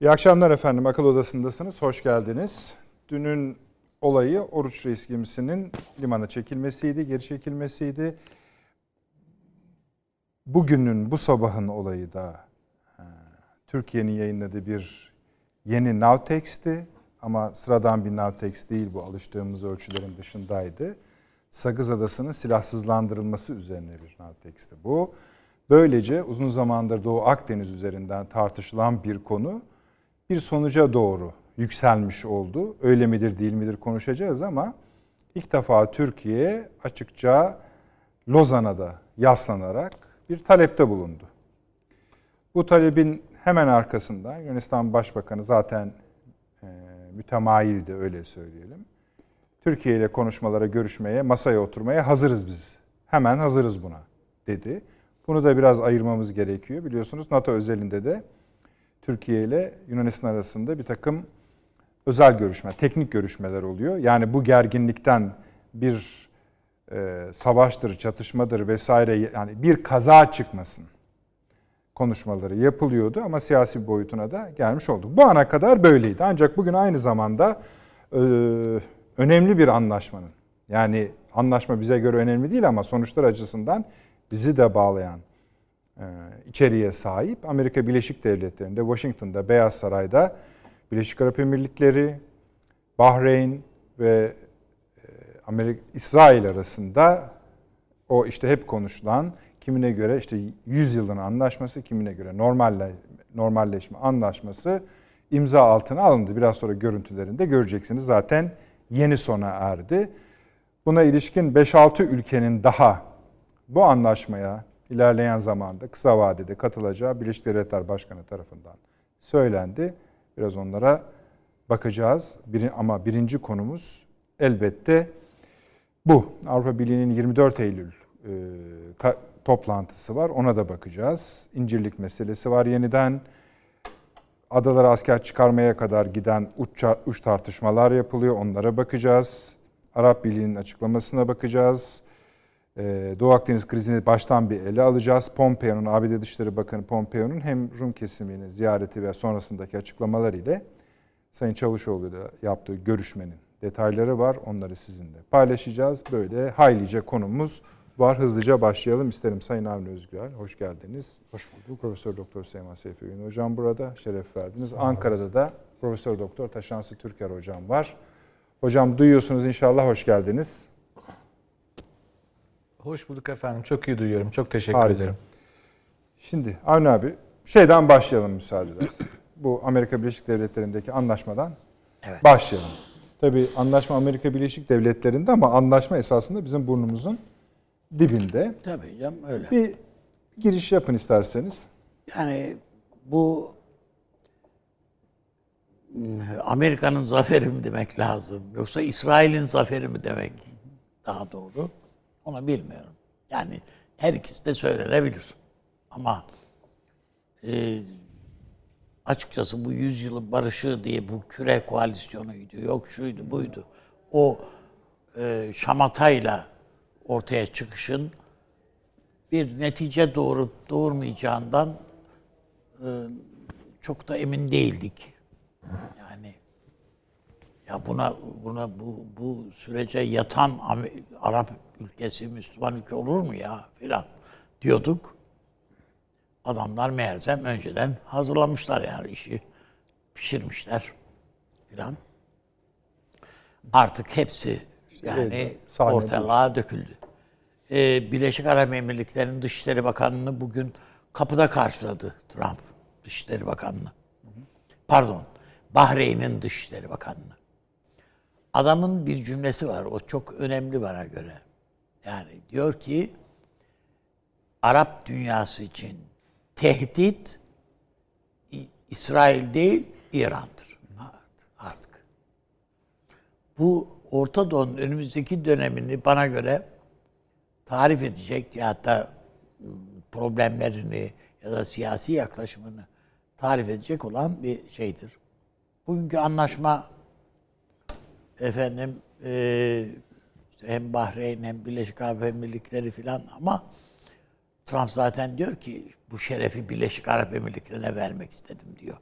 İyi akşamlar efendim. Akıl Odası'ndasınız. Hoş geldiniz. Dünün olayı Oruç Reis gemisinin limana çekilmesiydi, geri çekilmesiydi. Bugünün, bu sabahın olayı da e, Türkiye'nin yayınladığı bir yeni Navtex'ti. Ama sıradan bir Navtex değil bu alıştığımız ölçülerin dışındaydı. Sagız Adası'nın silahsızlandırılması üzerine bir Navtex'ti bu. Böylece uzun zamandır Doğu Akdeniz üzerinden tartışılan bir konu bir sonuca doğru yükselmiş oldu. Öyle midir değil midir konuşacağız ama ilk defa Türkiye açıkça Lozan'a da yaslanarak bir talepte bulundu. Bu talebin hemen arkasından Yunanistan Başbakanı zaten e, mütemayildi öyle söyleyelim. Türkiye ile konuşmalara, görüşmeye, masaya oturmaya hazırız biz. Hemen hazırız buna dedi. Bunu da biraz ayırmamız gerekiyor. Biliyorsunuz NATO özelinde de Türkiye ile Yunanistan arasında bir takım özel görüşme, teknik görüşmeler oluyor. Yani bu gerginlikten bir e, savaştır, çatışmadır vesaire yani bir kaza çıkmasın konuşmaları yapılıyordu ama siyasi boyutuna da gelmiş olduk. Bu ana kadar böyleydi. Ancak bugün aynı zamanda e, önemli bir anlaşmanın yani anlaşma bize göre önemli değil ama sonuçlar açısından bizi de bağlayan içeriğe sahip. Amerika Birleşik Devletleri'nde, Washington'da, Beyaz Saray'da Birleşik Arap Emirlikleri, Bahreyn ve e, Amerika İsrail arasında o işte hep konuşulan kimine göre işte 100 yılın anlaşması, kimine göre normalle normalleşme anlaşması imza altına alındı. Biraz sonra görüntülerinde göreceksiniz. Zaten yeni sona erdi. Buna ilişkin 5-6 ülkenin daha bu anlaşmaya ilerleyen zamanda kısa vadede katılacağı Birleşik Devletler Başkanı tarafından söylendi. Biraz onlara bakacağız. Bir, ama birinci konumuz elbette bu. Avrupa Birliği'nin 24 Eylül e, ka, toplantısı var. Ona da bakacağız. İncirlik meselesi var yeniden. Adalara asker çıkarmaya kadar giden uç, uç tartışmalar yapılıyor. Onlara bakacağız. Arap Birliği'nin açıklamasına bakacağız. Ee, Doğu Akdeniz krizini baştan bir ele alacağız. Pompeo'nun, ABD Dışişleri Bakanı Pompeo'nun hem Rum kesimini ziyareti ve sonrasındaki açıklamalar ile Sayın Çavuşoğlu ile yaptığı görüşmenin detayları var. Onları sizinle paylaşacağız. Böyle haylice konumuz var. Hızlıca başlayalım isterim. Sayın Avni Özgür, hoş geldiniz. Hoş bulduk. Profesör Doktor Seyman Seyfi Gün hocam burada. Şeref verdiniz. Ankara'da da Profesör Doktor Taşansı Türker hocam var. Hocam duyuyorsunuz inşallah hoş geldiniz. Hoş bulduk efendim. Çok iyi duyuyorum. Çok teşekkür Harika. ederim. Şimdi Avni abi şeyden başlayalım müsaade edersen. Bu Amerika Birleşik Devletleri'ndeki anlaşmadan evet. başlayalım. Tabii anlaşma Amerika Birleşik Devletleri'nde ama anlaşma esasında bizim burnumuzun dibinde. Tabii canım öyle. Bir giriş yapın isterseniz. Yani bu Amerika'nın zaferi mi demek lazım yoksa İsrail'in zaferi mi demek daha doğru onu bilmiyorum. Yani her ikisi de söylenebilir. Ama e, açıkçası bu yüzyılın barışı diye bu küre koalisyonuydu, yok şuydu buydu. O e, şamatayla ortaya çıkışın bir netice doğurup doğurmayacağından e, çok da emin değildik. Yani ya buna buna bu bu sürece yatan Arap ülkesi Müslüman ülke olur mu ya filan diyorduk. Adamlar meğersem önceden hazırlamışlar yani işi pişirmişler filan. Artık hepsi yani evet, ortalığa döküldü. Ee, Birleşik Arap Emirlikleri'nin Dışişleri Bakanı'nı bugün kapıda karşıladı Trump Dışişleri Bakanı'nı. Pardon, Bahreyn'in Dışişleri Bakanı'nı. Adamın bir cümlesi var, o çok önemli bana göre. Yani diyor ki, Arap dünyası için tehdit İsrail değil, İran'dır. Artık. Bu Orta Doğu'nun önümüzdeki dönemini bana göre tarif edecek ya da problemlerini ya da siyasi yaklaşımını tarif edecek olan bir şeydir. Bugünkü anlaşma efendim hem Bahreyn hem Birleşik Arap Emirlikleri filan ama Trump zaten diyor ki bu şerefi Birleşik Arap Emirlikleri'ne vermek istedim diyor.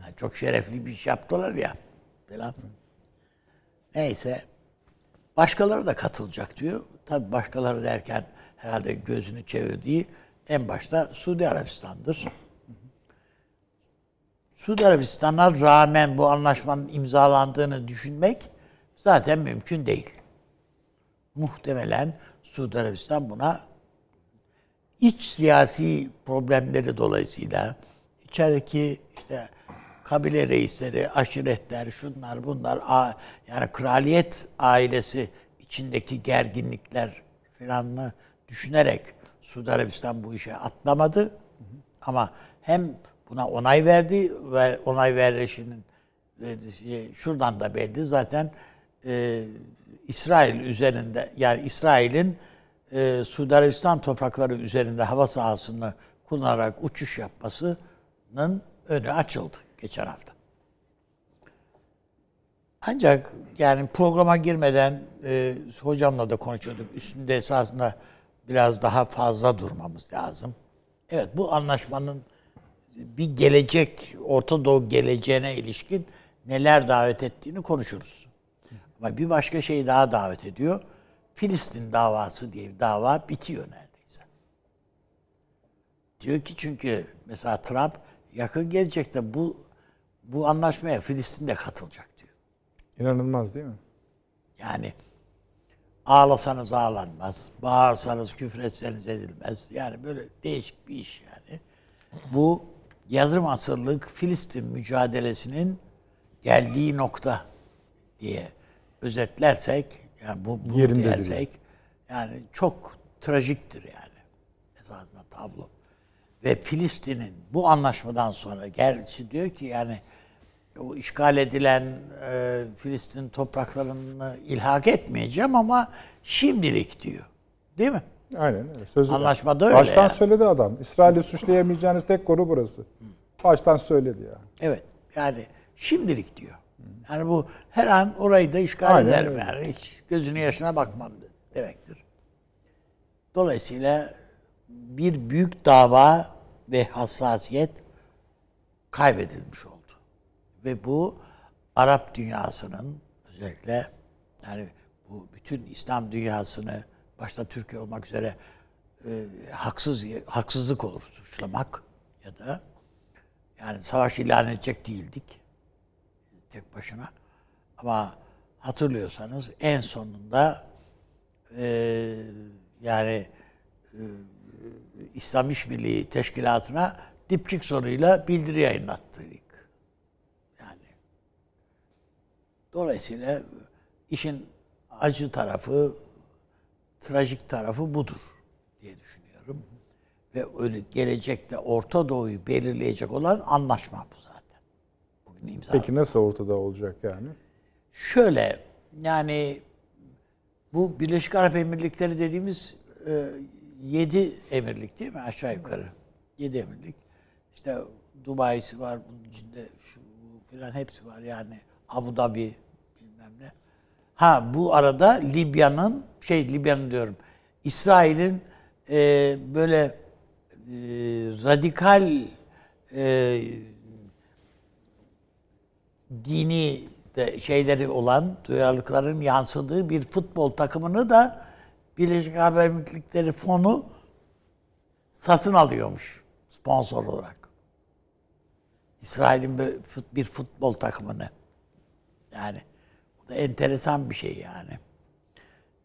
Yani çok şerefli bir iş yaptılar ya falan. Neyse. Başkaları da katılacak diyor. Tabi başkaları derken herhalde gözünü çevirdiği en başta Suudi Arabistan'dır. Suudi Arabistan'a rağmen bu anlaşmanın imzalandığını düşünmek zaten mümkün değil. Muhtemelen Suudi Arabistan buna iç siyasi problemleri dolayısıyla içerideki işte kabile reisleri, aşiretler, şunlar bunlar yani kraliyet ailesi içindeki gerginlikler filanını düşünerek Suudi Arabistan bu işe atlamadı. Ama hem buna onay verdi ve onay verişinin şey, şuradan da belli zaten e, İsrail üzerinde yani İsrail'in e, Suudi Arabistan toprakları üzerinde hava sahasını kullanarak uçuş yapmasının önü açıldı geçen hafta. Ancak yani programa girmeden e, hocamla da konuşuyorduk. Üstünde esasında biraz daha fazla durmamız lazım. Evet bu anlaşmanın bir gelecek, Orta Doğu geleceğine ilişkin neler davet ettiğini konuşuruz. Ama bir başka şey daha davet ediyor. Filistin davası diye bir dava bitiyor neredeyse. Diyor ki çünkü mesela Trump yakın gelecekte bu bu anlaşmaya Filistin de katılacak diyor. İnanılmaz değil mi? Yani ağlasanız ağlanmaz, bağırsanız küfretseniz edilmez. Yani böyle değişik bir iş yani. Bu yarım asırlık Filistin mücadelesinin geldiği nokta diye özetlersek, yani bu, bu Yerinde dersek, yani çok trajiktir yani esasında tablo. Ve Filistin'in bu anlaşmadan sonra gerçi diyor ki yani o işgal edilen e, Filistin topraklarını ilhak etmeyeceğim ama şimdilik diyor. Değil mi? Aynen öyle. Sözü Anlaşmada öyle Baştan yani. söyledi adam. İsrail'i suçlayamayacağınız tek konu burası. Baştan söyledi ya. Evet. Yani şimdilik diyor. Yani bu her an orayı da işgal Aynen ederim yani. Hiç gözünün yaşına bakmam demektir. Dolayısıyla bir büyük dava ve hassasiyet kaybedilmiş oldu. Ve bu Arap dünyasının özellikle yani bu bütün İslam dünyasını başta Türkiye olmak üzere e, haksız haksızlık olur suçlamak ya da yani savaş ilan edecek değildik tek başına. Ama hatırlıyorsanız en sonunda e, yani e, İslam İşbirliği Teşkilatı'na dipçik soruyla bildiri yayınlattık. Yani dolayısıyla işin acı tarafı, trajik tarafı budur diye düşünüyorum. Ve öyle gelecekte Orta Doğu'yu belirleyecek olan anlaşma bu zaten. Bugün imzaladı. Peki nasıl ortada olacak yani? Şöyle yani bu Birleşik Arap Emirlikleri dediğimiz e, yedi emirlik değil mi aşağı yukarı? Yedi emirlik. İşte Dubai'si var bunun içinde şu filan hepsi var yani Abu Dhabi bilmem ne. Ha bu arada Libya'nın şey Libya'nın diyorum İsrail'in e, böyle e, radikal e, dini de şeyleri olan duyarlılıkların yansıdığı bir futbol takımını da Birleşik Arap Emirlikleri fonu satın alıyormuş sponsor olarak. İsrail'in bir fut- bir futbol takımını. Yani bu da enteresan bir şey yani.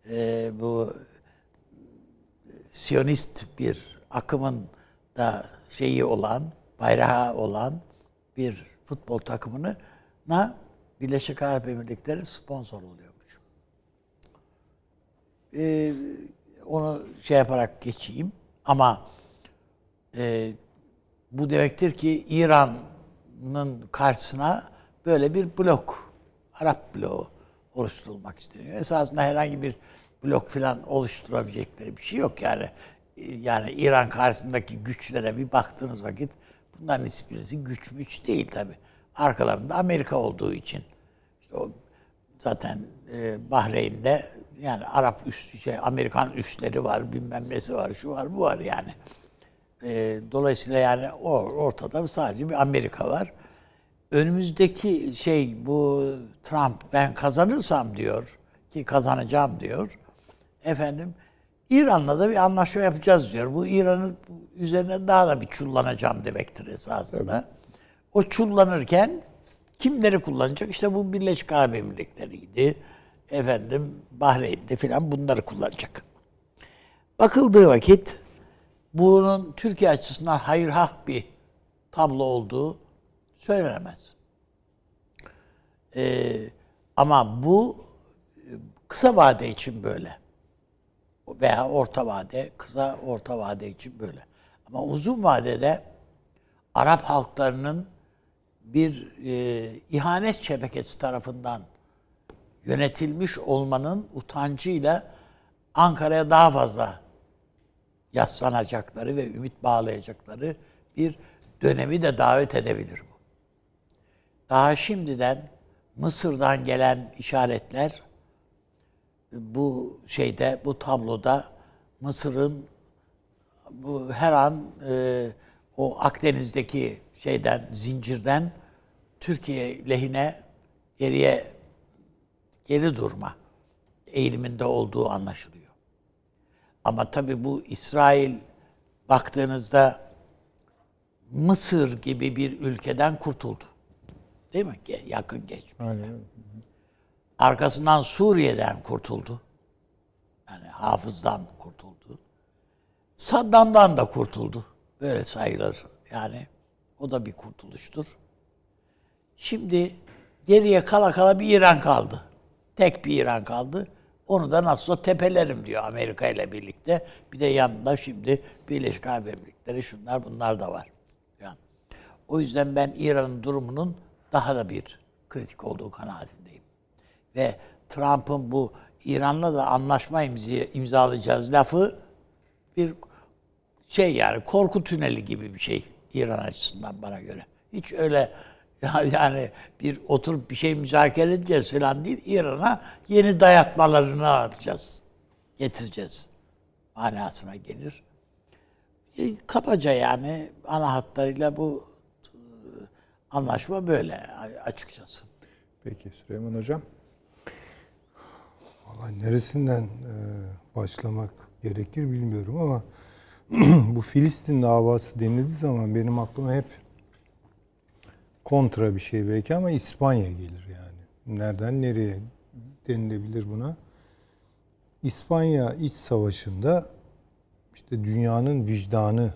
Ee, bu Siyonist bir akımın da şeyi olan, bayrağı olan bir futbol takımına Birleşik Arap Emirlikleri sponsor oluyormuş. Ee, onu şey yaparak geçeyim ama e, bu demektir ki İran'ın karşısına böyle bir blok, Arap bloğu oluşturulmak isteniyor. Esasında herhangi bir blok falan oluşturabilecekleri bir şey yok yani. E, Yani İran karşısındaki güçlere bir baktığınız vakit bunların hiçbirisi güç müç değil tabi. Arkalarında Amerika olduğu için. İşte o zaten e, Bahreyn'de yani Arap üst, şey, Amerikan üsleri var, bilmem nesi var, şu var, bu var yani. E, dolayısıyla yani o ortada sadece bir Amerika var. önümüzdeki şey bu Trump ben kazanırsam diyor ki kazanacağım diyor. Efendim İran'la da bir anlaşma yapacağız diyor. Bu İran'ın üzerine daha da bir çullanacağım demektir esasında. O çullanırken kimleri kullanacak? İşte bu Birleşik Arap Emirlikleri'ydi. Efendim Bahreyn'de filan bunları kullanacak. Bakıldığı vakit bunun Türkiye açısından hayır hak bir tablo olduğu söylenemez. Ee, ama bu e, kısa vade için böyle. Veya orta vade, kısa orta vade için böyle. Ama uzun vadede Arap halklarının bir e, ihanet şebekesi tarafından yönetilmiş olmanın utancıyla Ankara'ya daha fazla yaslanacakları ve ümit bağlayacakları bir dönemi de davet edebilir bu. Daha şimdiden Mısır'dan gelen işaretler bu şeyde, bu tabloda Mısır'ın bu her an e, o Akdeniz'deki şeyden, zincirden Türkiye lehine geriye geri durma eğiliminde olduğu anlaşılıyor. Ama tabii bu İsrail baktığınızda Mısır gibi bir ülkeden kurtuldu. Değil mi? Yakın geçmiş. Aynen. Arkasından Suriye'den kurtuldu. Yani hafızdan kurtuldu. Saddam'dan da kurtuldu. Böyle sayılır. Yani o da bir kurtuluştur. Şimdi geriye kala kala bir İran kaldı. Tek bir İran kaldı. Onu da nasılsa tepelerim diyor Amerika ile birlikte. Bir de yanında şimdi Birleşik Arap Emirlikleri şunlar bunlar da var. Yani o yüzden ben İran'ın durumunun daha da bir kritik olduğu kanaatindeyim. Ve Trump'ın bu İran'la da anlaşma imzalayacağız lafı bir şey yani korku tüneli gibi bir şey İran açısından bana göre. Hiç öyle yani bir oturup bir şey müzakere edeceğiz falan değil. İran'a yeni dayatmalarını yapacağız. Getireceğiz. Manasına gelir. E, kabaca yani ana hatlarıyla bu e, anlaşma böyle açıkçası. Peki Süleyman Hocam. Vallahi neresinden e, başlamak gerekir bilmiyorum ama bu Filistin davası denildiği zaman benim aklıma hep kontra bir şey belki ama İspanya gelir yani. Nereden nereye denilebilir buna? İspanya iç savaşında işte dünyanın vicdanı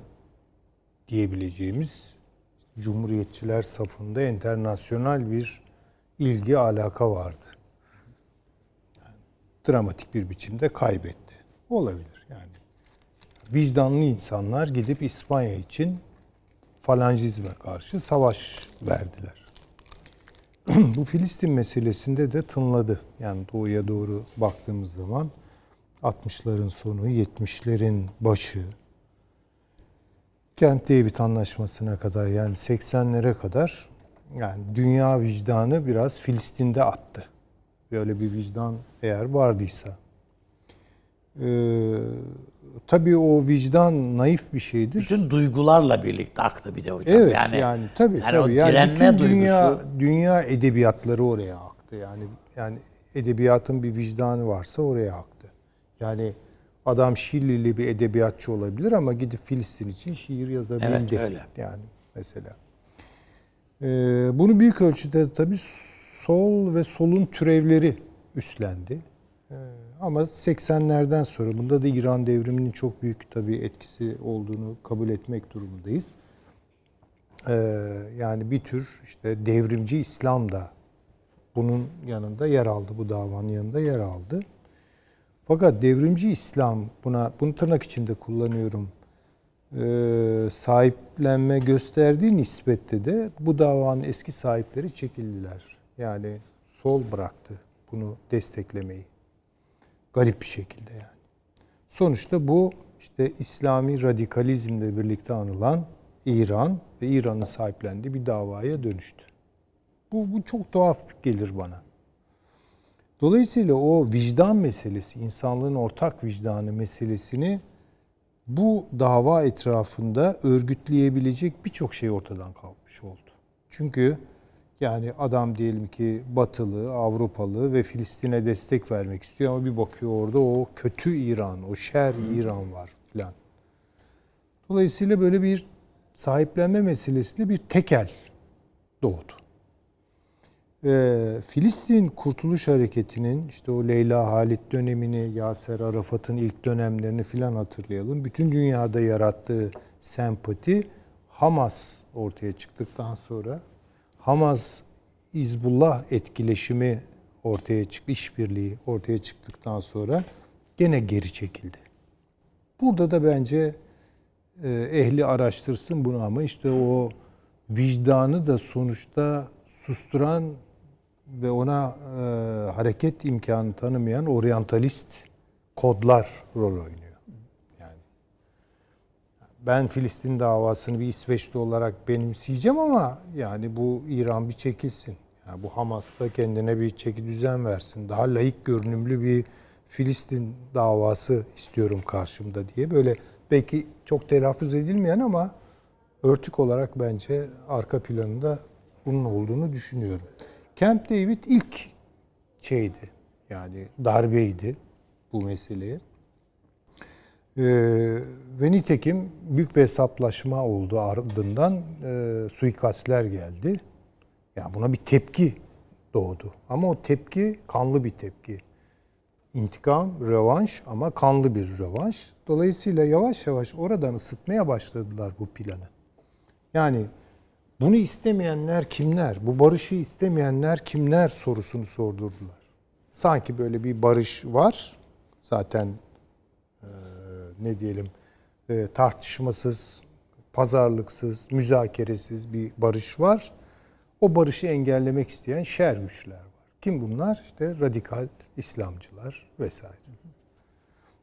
diyebileceğimiz Cumhuriyetçiler safında internasyonel bir ilgi alaka vardı. Yani dramatik bir biçimde kaybetti. Olabilir. Vicdanlı insanlar gidip İspanya için falancizme karşı savaş verdiler. Bu Filistin meselesinde de tınladı. Yani doğuya doğru baktığımız zaman 60'ların sonu, 70'lerin başı, Kent David Anlaşması'na kadar yani 80'lere kadar yani dünya vicdanı biraz Filistin'de attı. Böyle bir vicdan eğer vardıysa. Ee, tabii o vicdan naif bir şeydir. Bütün duygularla birlikte aktı bir de hocam. Evet yani, yani tabii yani tabii. o Yani direnme bütün dünya duygusu dünya edebiyatları oraya aktı. Yani yani edebiyatın bir vicdanı varsa oraya aktı. Yani adam Şilili bir edebiyatçı olabilir ama gidip Filistin için şiir yazabildi. Evet, öyle. Yani mesela. Ee, bunu büyük ölçüde tabii sol ve solun türevleri üstlendi. Ama 80'lerden sonra bunda da İran devriminin çok büyük tabii etkisi olduğunu kabul etmek durumundayız. Ee, yani bir tür işte devrimci İslam da bunun yanında yer aldı, bu davanın yanında yer aldı. Fakat devrimci İslam buna, bunu tırnak içinde kullanıyorum, e, sahiplenme gösterdiği nispette de bu davanın eski sahipleri çekildiler. Yani sol bıraktı bunu desteklemeyi. Garip bir şekilde yani. Sonuçta bu işte İslami radikalizmle birlikte anılan İran ve İran'ın sahiplendiği bir davaya dönüştü. Bu, bu çok tuhaf gelir bana. Dolayısıyla o vicdan meselesi, insanlığın ortak vicdanı meselesini bu dava etrafında örgütleyebilecek birçok şey ortadan kalkmış oldu. Çünkü Yani adam diyelim ki Batılı, Avrupalı ve Filistin'e destek vermek istiyor ama bir bakıyor orada o kötü İran, o şer İran var filan. Dolayısıyla böyle bir sahiplenme meselesinde bir tekel doğdu. Ee, Filistin Kurtuluş Hareketi'nin işte o Leyla Halit dönemini, Yaser Arafat'ın ilk dönemlerini filan hatırlayalım. Bütün dünyada yarattığı sempati Hamas ortaya çıktıktan sonra Hamas İzbullah etkileşimi ortaya çıktı, işbirliği ortaya çıktıktan sonra gene geri çekildi. Burada da bence e, ehli araştırsın bunu ama işte o vicdanı da sonuçta susturan ve ona e, hareket imkanı tanımayan oryantalist kodlar rol oynuyor. Ben Filistin davasını bir İsveçli olarak benimseyeceğim ama yani bu İran bir çekilsin. Yani bu Hamas da kendine bir çeki düzen versin. Daha layık görünümlü bir Filistin davası istiyorum karşımda diye böyle belki çok telaffuz edilmeyen ama örtük olarak bence arka planında bunun olduğunu düşünüyorum. Camp David ilk şeydi. Yani darbeydi bu meseleye. Ee, ve nitekim büyük bir hesaplaşma oldu ardından e, suikastler geldi. Yani buna bir tepki doğdu. Ama o tepki kanlı bir tepki. İntikam, rövanş ama kanlı bir rövanş. Dolayısıyla yavaş yavaş oradan ısıtmaya başladılar bu planı. Yani bunu istemeyenler kimler? Bu barışı istemeyenler kimler sorusunu sordurdular. Sanki böyle bir barış var. Zaten e, ne diyelim e, tartışmasız, pazarlıksız, müzakeresiz bir barış var. O barışı engellemek isteyen şer güçler var. Kim bunlar? İşte radikal İslamcılar vesaire.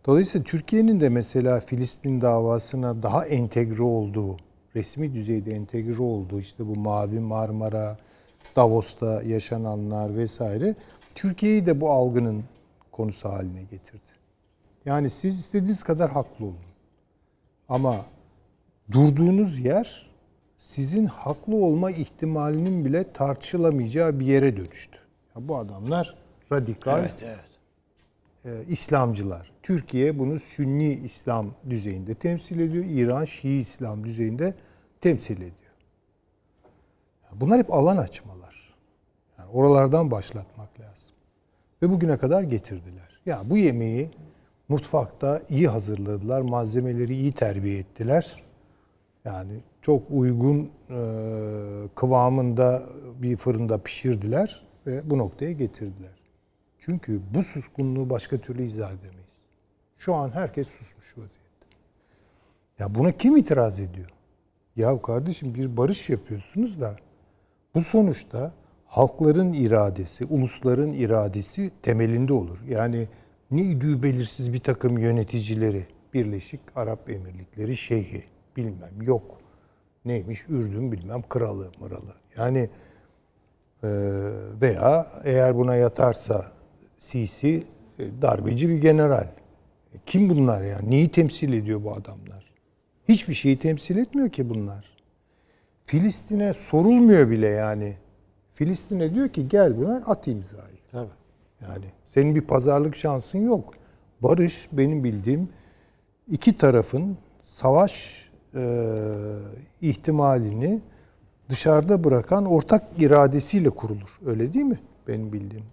Dolayısıyla Türkiye'nin de mesela Filistin davasına daha entegre olduğu, resmi düzeyde entegre olduğu işte bu Mavi Marmara, Davos'ta yaşananlar vesaire Türkiye'yi de bu algının konusu haline getirdi. Yani siz istediğiniz kadar haklı olun. Ama durduğunuz yer sizin haklı olma ihtimalinin bile tartışılamayacağı bir yere dönüştü. Ya bu adamlar radikal Evet, evet. e, İslamcılar. Türkiye bunu Sünni İslam düzeyinde temsil ediyor. İran Şii İslam düzeyinde temsil ediyor. Yani bunlar hep alan açmalar. Yani oralardan başlatmak lazım. Ve bugüne kadar getirdiler. Ya bu yemeği mutfakta iyi hazırladılar. Malzemeleri iyi terbiye ettiler. Yani çok uygun e, kıvamında bir fırında pişirdiler ve bu noktaya getirdiler. Çünkü bu suskunluğu başka türlü izah edemeyiz. Şu an herkes susmuş vaziyette. Ya buna kim itiraz ediyor? Ya kardeşim bir barış yapıyorsunuz da bu sonuçta halkların iradesi, ulusların iradesi temelinde olur. Yani ne idüğü belirsiz bir takım yöneticileri, Birleşik Arap Emirlikleri şeyhi bilmem yok. Neymiş Ürdün bilmem kralı mıralı. Yani e, veya eğer buna yatarsa Sisi e, darbeci bir general. E, Kim bunlar ya? Neyi temsil ediyor bu adamlar? Hiçbir şeyi temsil etmiyor ki bunlar. Filistin'e sorulmuyor bile yani. Filistin'e diyor ki gel buna at imzayı. Yani senin bir pazarlık şansın yok. Barış benim bildiğim iki tarafın savaş e, ihtimalini dışarıda bırakan ortak iradesiyle kurulur. Öyle değil mi? Benim bildiğim.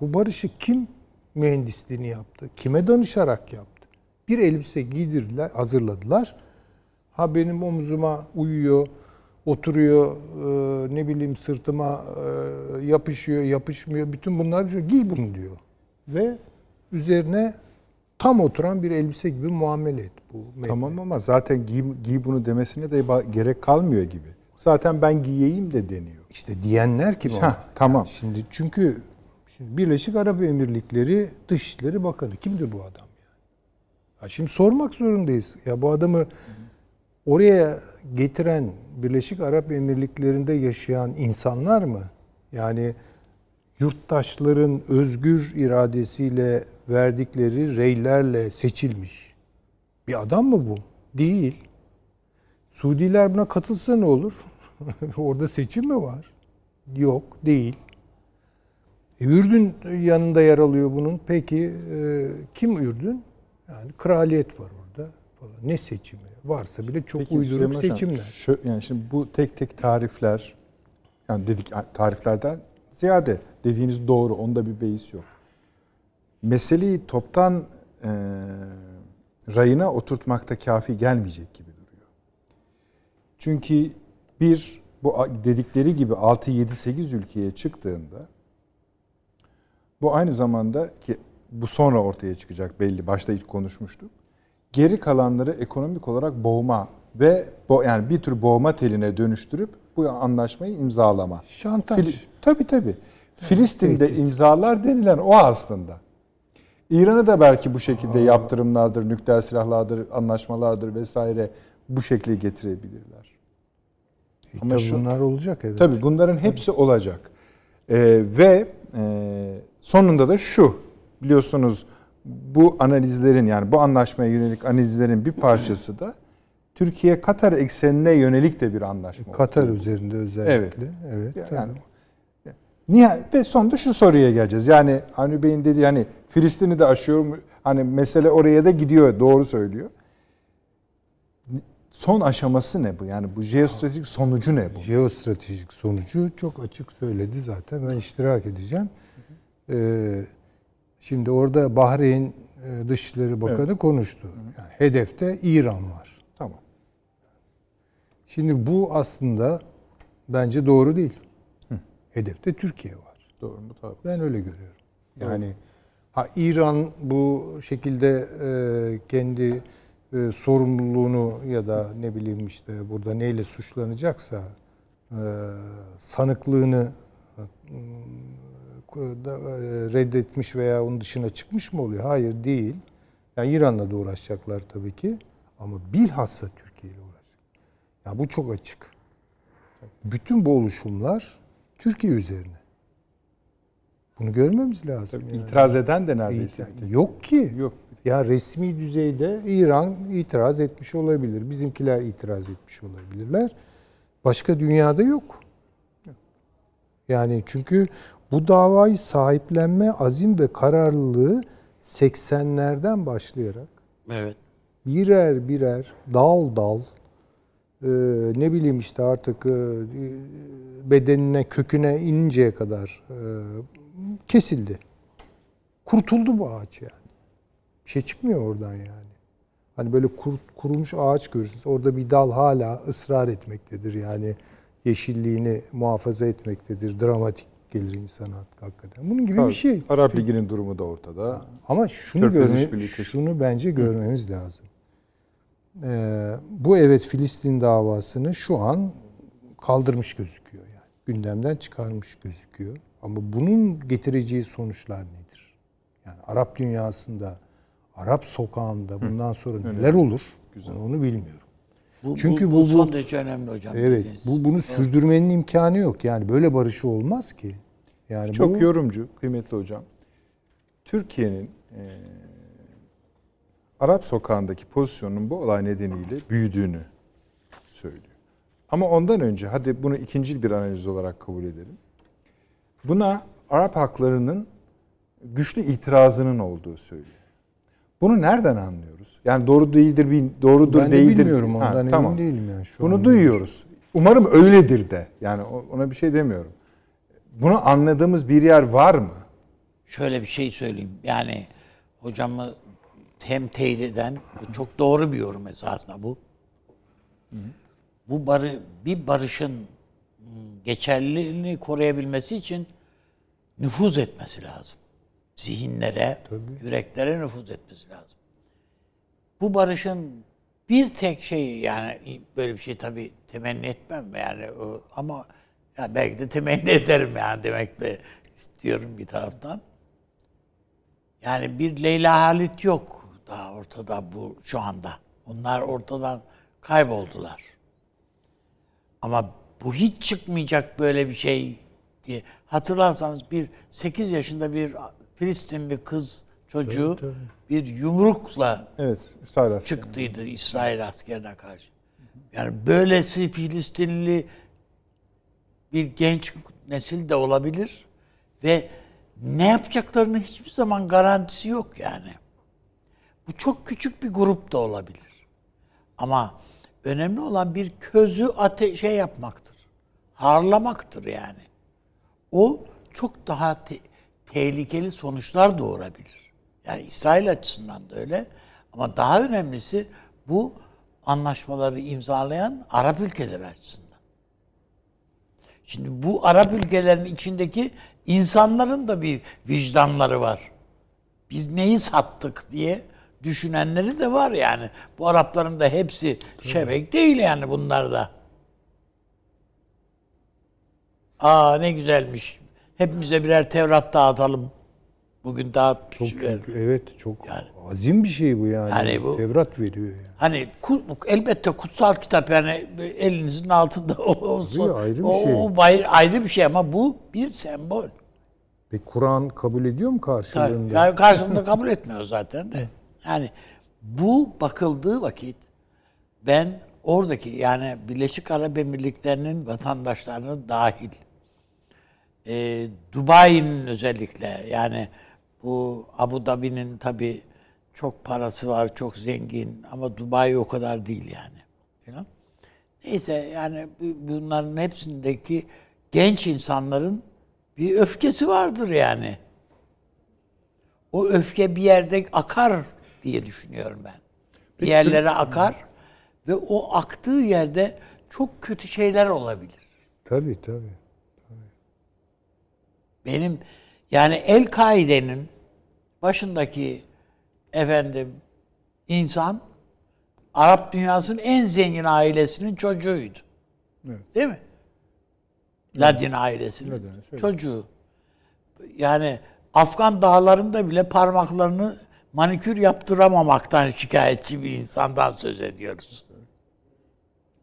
Bu barışı kim mühendisliğini yaptı? Kime danışarak yaptı? Bir elbise giydirdiler, hazırladılar. Ha benim omzuma uyuyor, oturuyor, e, ne bileyim sırtıma e, yapışıyor, yapışmıyor. Bütün bunlar diyor, giy bunu diyor. Ve üzerine tam oturan bir elbise gibi muamele et bu. metne. Tamam ama zaten giy, giy bunu demesine de gerek kalmıyor gibi. Zaten ben giyeyim de deniyor. İşte diyenler kim? Heh, tamam. Yani şimdi çünkü şimdi Birleşik Arap Emirlikleri Dışişleri Bakanı kimdir bu adam yani? Ha şimdi sormak zorundayız. Ya bu adamı oraya getiren Birleşik Arap Emirlikleri'nde yaşayan insanlar mı? Yani yurttaşların özgür iradesiyle verdikleri reylerle seçilmiş bir adam mı bu? Değil. Suudiler buna katılsa ne olur? Orada seçim mi var? Yok, değil. E, Ürdün yanında yer alıyor bunun. Peki e, kim Ürdün? Yani kraliyet var orada falan. Ne seçimi? Varsa bile çok Peki uyduruk Süleyman seçimler. Şu, yani şimdi bu tek tek tarifler yani dedik tariflerden ziyade dediğiniz doğru. Onda bir beis yok. Meseleyi toptan e, rayına oturtmakta kafi gelmeyecek gibi duruyor. Çünkü bir bu dedikleri gibi 6 7 8 ülkeye çıktığında bu aynı zamanda ki bu sonra ortaya çıkacak belli. Başta ilk konuşmuştuk. Geri kalanları ekonomik olarak boğma ve bo yani bir tür boğma teline dönüştürüp bu anlaşmayı imzalama. Şantaj. Fili, tabii tabii. Filistin'de imzalar denilen o aslında. İran'ı da belki bu şekilde yaptırımlardır, nükleer silahlardır, anlaşmalardır vesaire bu şekilde getirebilirler. E, Ama şu- bunlar olacak evet. Tabii bunların hepsi olacak. Ee, ve e, sonunda da şu biliyorsunuz bu analizlerin yani bu anlaşmaya yönelik analizlerin bir parçası da Türkiye Katar eksenine yönelik de bir anlaşma. Katar oldu. üzerinde özellikle. Evet. Yani, tabii. Nihayet ve sonunda şu soruya geleceğiz. Yani Avni Bey'in dediği hani Filistin'i de aşıyor mu? Hani mesele oraya da gidiyor. Doğru söylüyor. Son aşaması ne bu? Yani bu jeostratejik sonucu ne bu? Jeostratejik sonucu çok açık söyledi zaten. Ben iştirak edeceğim. Ee, şimdi orada Bahreyn e, Dışişleri Bakanı konuştu. Yani hedefte İran var. Tamam. Şimdi bu aslında bence doğru değil. Hedefte Türkiye var. Doğru mu? Tabii. Ben öyle görüyorum. Yani ha İran bu şekilde e, kendi e, sorumluluğunu ya da ne bileyim işte burada neyle suçlanacaksa e, sanıklığını reddetmiş veya onun dışına çıkmış mı oluyor? Hayır değil. Yani İran'la da uğraşacaklar tabii ki ama bilhassa Türkiye ile uğraşacak. Ya bu çok açık. Bütün bu oluşumlar Türkiye üzerine. Bunu görmemiz lazım. Tabii yani. İtiraz eden de neredeyse. İti- Yok ki. Yok. Ya resmi düzeyde İran itiraz etmiş olabilir. Bizimkiler itiraz etmiş olabilirler. Başka dünyada yok. Yani çünkü bu davayı sahiplenme azim ve kararlılığı 80'lerden başlayarak Evet. birer birer dal dal e, ne bileyim işte artık e, bedenine köküne ininceye kadar e, kesildi. Kurtuldu bu ağaç yani. Bir şey çıkmıyor oradan yani. Hani böyle kur- kurumuş ağaç görürsünüz. Orada bir dal hala ısrar etmektedir. Yani yeşilliğini muhafaza etmektedir. Dramatik gelir insana hakikaten. Bunun gibi bir şey. Arap Ligi'nin durumu da ortada. Ama şunu görme, şunu bence görmemiz lazım. Ee, bu evet Filistin davasını şu an kaldırmış gözüküyor yani. Gündemden çıkarmış gözüküyor. Ama bunun getireceği sonuçlar nedir? Yani Arap dünyasında, Arap sokağında bundan sonra neler olur? Onu, onu bilmiyorum. Bu, Çünkü bu, bu- bu, son derece önemli hocam. Evet, bu bunu sürdürmenin imkanı yok. Yani böyle barışı olmaz ki. Yani Çok bu, yorumcu, kıymetli hocam. Türkiye'nin e, Arap sokağındaki pozisyonunun bu olay nedeniyle büyüdüğünü söylüyor. Ama ondan önce hadi bunu ikinci bir analiz olarak kabul edelim. Buna Arap haklarının güçlü itirazının olduğu söylüyor. Bunu nereden anlıyoruz? Yani doğru değildir, doğrudur ben de değildir. bilmiyorum Ha, ondan tamam. emin değilim yani şu Bunu anda. duyuyoruz. Umarım öyledir de. Yani ona bir şey demiyorum. Bunu anladığımız bir yer var mı? Şöyle bir şey söyleyeyim. Yani hocamı hem teyit eden çok doğru bir yorum esasında bu. Bu barı bir barışın geçerliliğini koruyabilmesi için nüfuz etmesi lazım. Zihinlere, yüreklere nüfuz etmesi lazım. Bu barışın bir tek şey yani böyle bir şey tabii temenni etmem yani o- ama ya belki de temenni ederim yani demekle istiyorum bir taraftan. Yani bir Leyla Halit yok daha ortada bu şu anda. Onlar ortadan kayboldular. Ama bu hiç çıkmayacak böyle bir şey diye. Hatırlarsanız bir 8 yaşında bir Filistinli kız çocuğu bir yumrukla Evet, İsrail çıktıydı İsrail askerine karşı. Yani böylesi Filistinli bir genç nesil de olabilir ve ne yapacaklarını hiçbir zaman garantisi yok yani. Bu çok küçük bir grup da olabilir. Ama önemli olan bir közü ate şey yapmaktır. Harlamaktır yani. O çok daha te- tehlikeli sonuçlar doğurabilir. Yani İsrail açısından da öyle. Ama daha önemlisi bu anlaşmaları imzalayan Arap ülkeleri açısından. Şimdi bu Arap ülkelerin içindeki insanların da bir vicdanları var. Biz neyi sattık diye düşünenleri de var yani. Bu Arapların da hepsi şebek değil yani bunlar da. Aa ne güzelmiş. Hepimize birer Tevrat dağıtalım. Bugün Çok, dağıtmışlar. çok- evet çok azim bir şey bu yani. Yani bu- Tevrat veriyor yani. Hani elbette kutsal kitap yani elinizin altında olsun. Tabii, ayrı bir o, şey. o bayır- ayrı bir şey ama bu bir sembol. Peki Kur'an kabul ediyor mu Tabii. karşılığında? Yani karşılığında kabul etmiyor zaten de. Yani bu bakıldığı vakit ben oradaki yani Birleşik Arap Emirlikleri'nin vatandaşlarını dahil e, Dubai'nin özellikle yani bu Abu Dhabi'nin tabi çok parası var, çok zengin ama Dubai o kadar değil yani. Falan. Neyse yani bu- bunların hepsindeki genç insanların bir öfkesi vardır yani. O öfke bir yerde akar diye düşünüyorum ben. Bir yerlere akar ve o aktığı yerde çok kötü şeyler olabilir. Tabii tabii. Benim yani El-Kaide'nin başındaki efendim insan Arap dünyasının en zengin ailesinin çocuğuydu. Evet. Değil mi? Ladin ailesinin Ladin, çocuğu. Yani Afgan dağlarında bile parmaklarını manikür yaptıramamaktan şikayetçi bir insandan söz ediyoruz.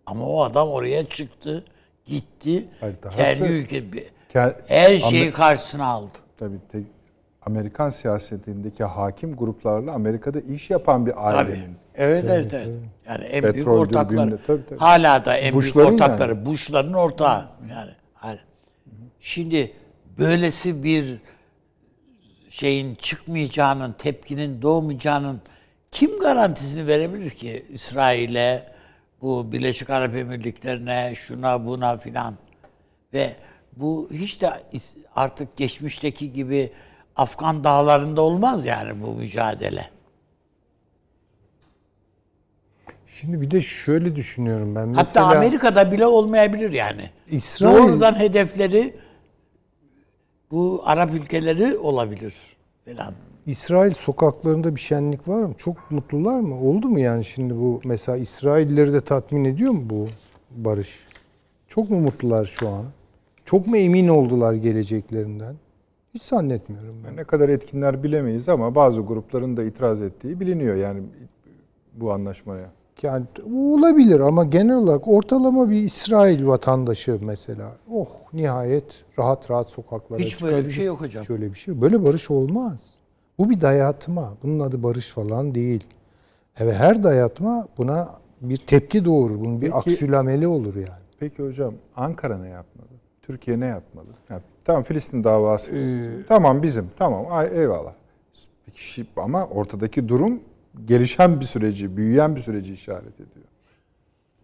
Ama o adam oraya çıktı, gitti, Hayır, kendi ülke Ke- her şeyi karşısına aldı. Tabii tek- Amerikan siyasetindeki hakim gruplarla Amerika'da iş yapan bir ailenin. Evet evet evet. Yani en büyük Petroldür, ortakları. tabii, tabii. Hala da en Bush'ların büyük ortakları. yani. Bush'ların ortağı. Yani hala. Şimdi böylesi bir şeyin çıkmayacağının, tepkinin doğmayacağının kim garantisini verebilir ki İsrail'e, bu Birleşik Arap Emirlikleri'ne, şuna buna filan. Ve bu hiç de artık geçmişteki gibi Afgan dağlarında olmaz yani bu mücadele. Şimdi bir de şöyle düşünüyorum ben. Hatta Mesela Amerika'da bile olmayabilir yani. İsrail Doğrudan hedefleri bu Arap ülkeleri olabilir falan. İsrail sokaklarında bir şenlik var mı? Çok mutlular mı? Oldu mu yani şimdi bu mesela İsraillileri de tatmin ediyor mu bu barış? Çok mu mutlular şu an? Çok mu emin oldular geleceklerinden? Hiç zannetmiyorum ben. Ne kadar etkinler bilemeyiz ama bazı grupların da itiraz ettiği biliniyor yani bu anlaşmaya. Yani bu olabilir ama genel olarak ortalama bir İsrail vatandaşı mesela. Oh nihayet rahat rahat sokaklara Hiç böyle bir şey yok hocam. Şöyle bir şey. Böyle barış olmaz. Bu bir dayatma. Bunun adı barış falan değil. Ve her dayatma buna bir tepki doğurur. Bunun bir Peki- aksülameli olur yani. Peki hocam Ankara ne yapmalı? Türkiye ne yapmalı? Ya, tamam Filistin davası. Ee, tamam bizim. Tamam ay, eyvallah. Peki, şi- ama ortadaki durum gelişen bir süreci, büyüyen bir süreci işaret ediyor.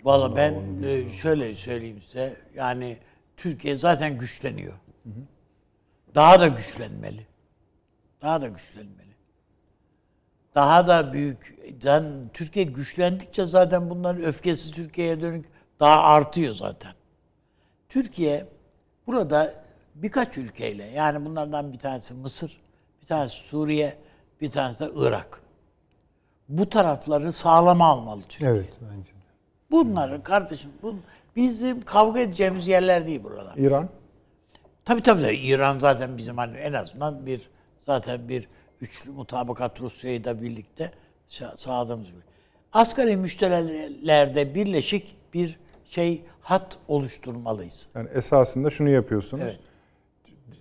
Valla ben e, şöyle söyleyeyim size. Yani Türkiye zaten güçleniyor. Daha da güçlenmeli. Daha da güçlenmeli. Daha da büyük. Yani Türkiye güçlendikçe zaten bunların öfkesi Türkiye'ye dönük daha artıyor zaten. Türkiye burada birkaç ülkeyle yani bunlardan bir tanesi Mısır, bir tanesi Suriye, bir tanesi de Irak. Bu tarafları sağlama almalı Türkiye. Evet bence de. Bunları kardeşim bun, bizim kavga edeceğimiz yerler değil buralar. İran Tabii tabii de İran zaten bizim hani en azından bir zaten bir üçlü mutabakat Rusya'yı da birlikte sa- sağladığımız bir. Asgari müşterilerde birleşik bir şey hat oluşturmalıyız. yani esasında şunu yapıyorsunuz. Evet.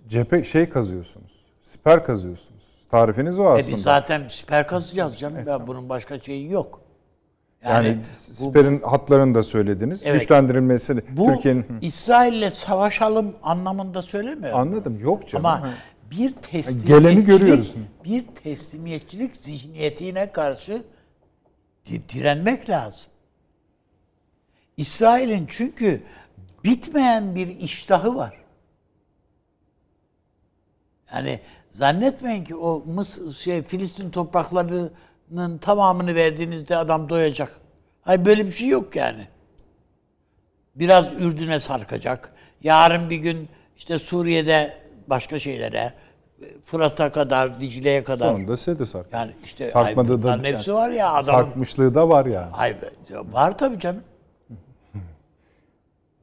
Cephe şey kazıyorsunuz. Siper kazıyorsunuz. Tarifiniz o E aslında. biz zaten siper kazacağız canım. Ya bunun başka şeyi yok. Yani, bu- siperin hatlarını da söylediniz. Evet. Güçlendirilmesi Bu Türkiye'nin İsrail'le savaşalım anlamında söylemiyorum. anladım. Yok canım. Ama bir teslimiyetçilik, Geleni görüyoruz. bir teslimiyetçilik zihniyetine karşı di- direnmek lazım. İsrail'in çünkü bitmeyen bir iştahı var. Yani zannetmeyin ki o Mıs şey Filistin topraklarının tamamını verdiğinizde adam doyacak. Hayır böyle bir şey yok yani. Biraz Ürdün'e sarkacak. Yarın bir gün işte Suriye'de başka şeylere, Fırat'a kadar, Dicle'ye kadar. Sonunda size de sark. Yani işte Sarkmadığı da hepsi var ya adamın. Sarkmışlığı da var yani. Ay be, var tabii canım.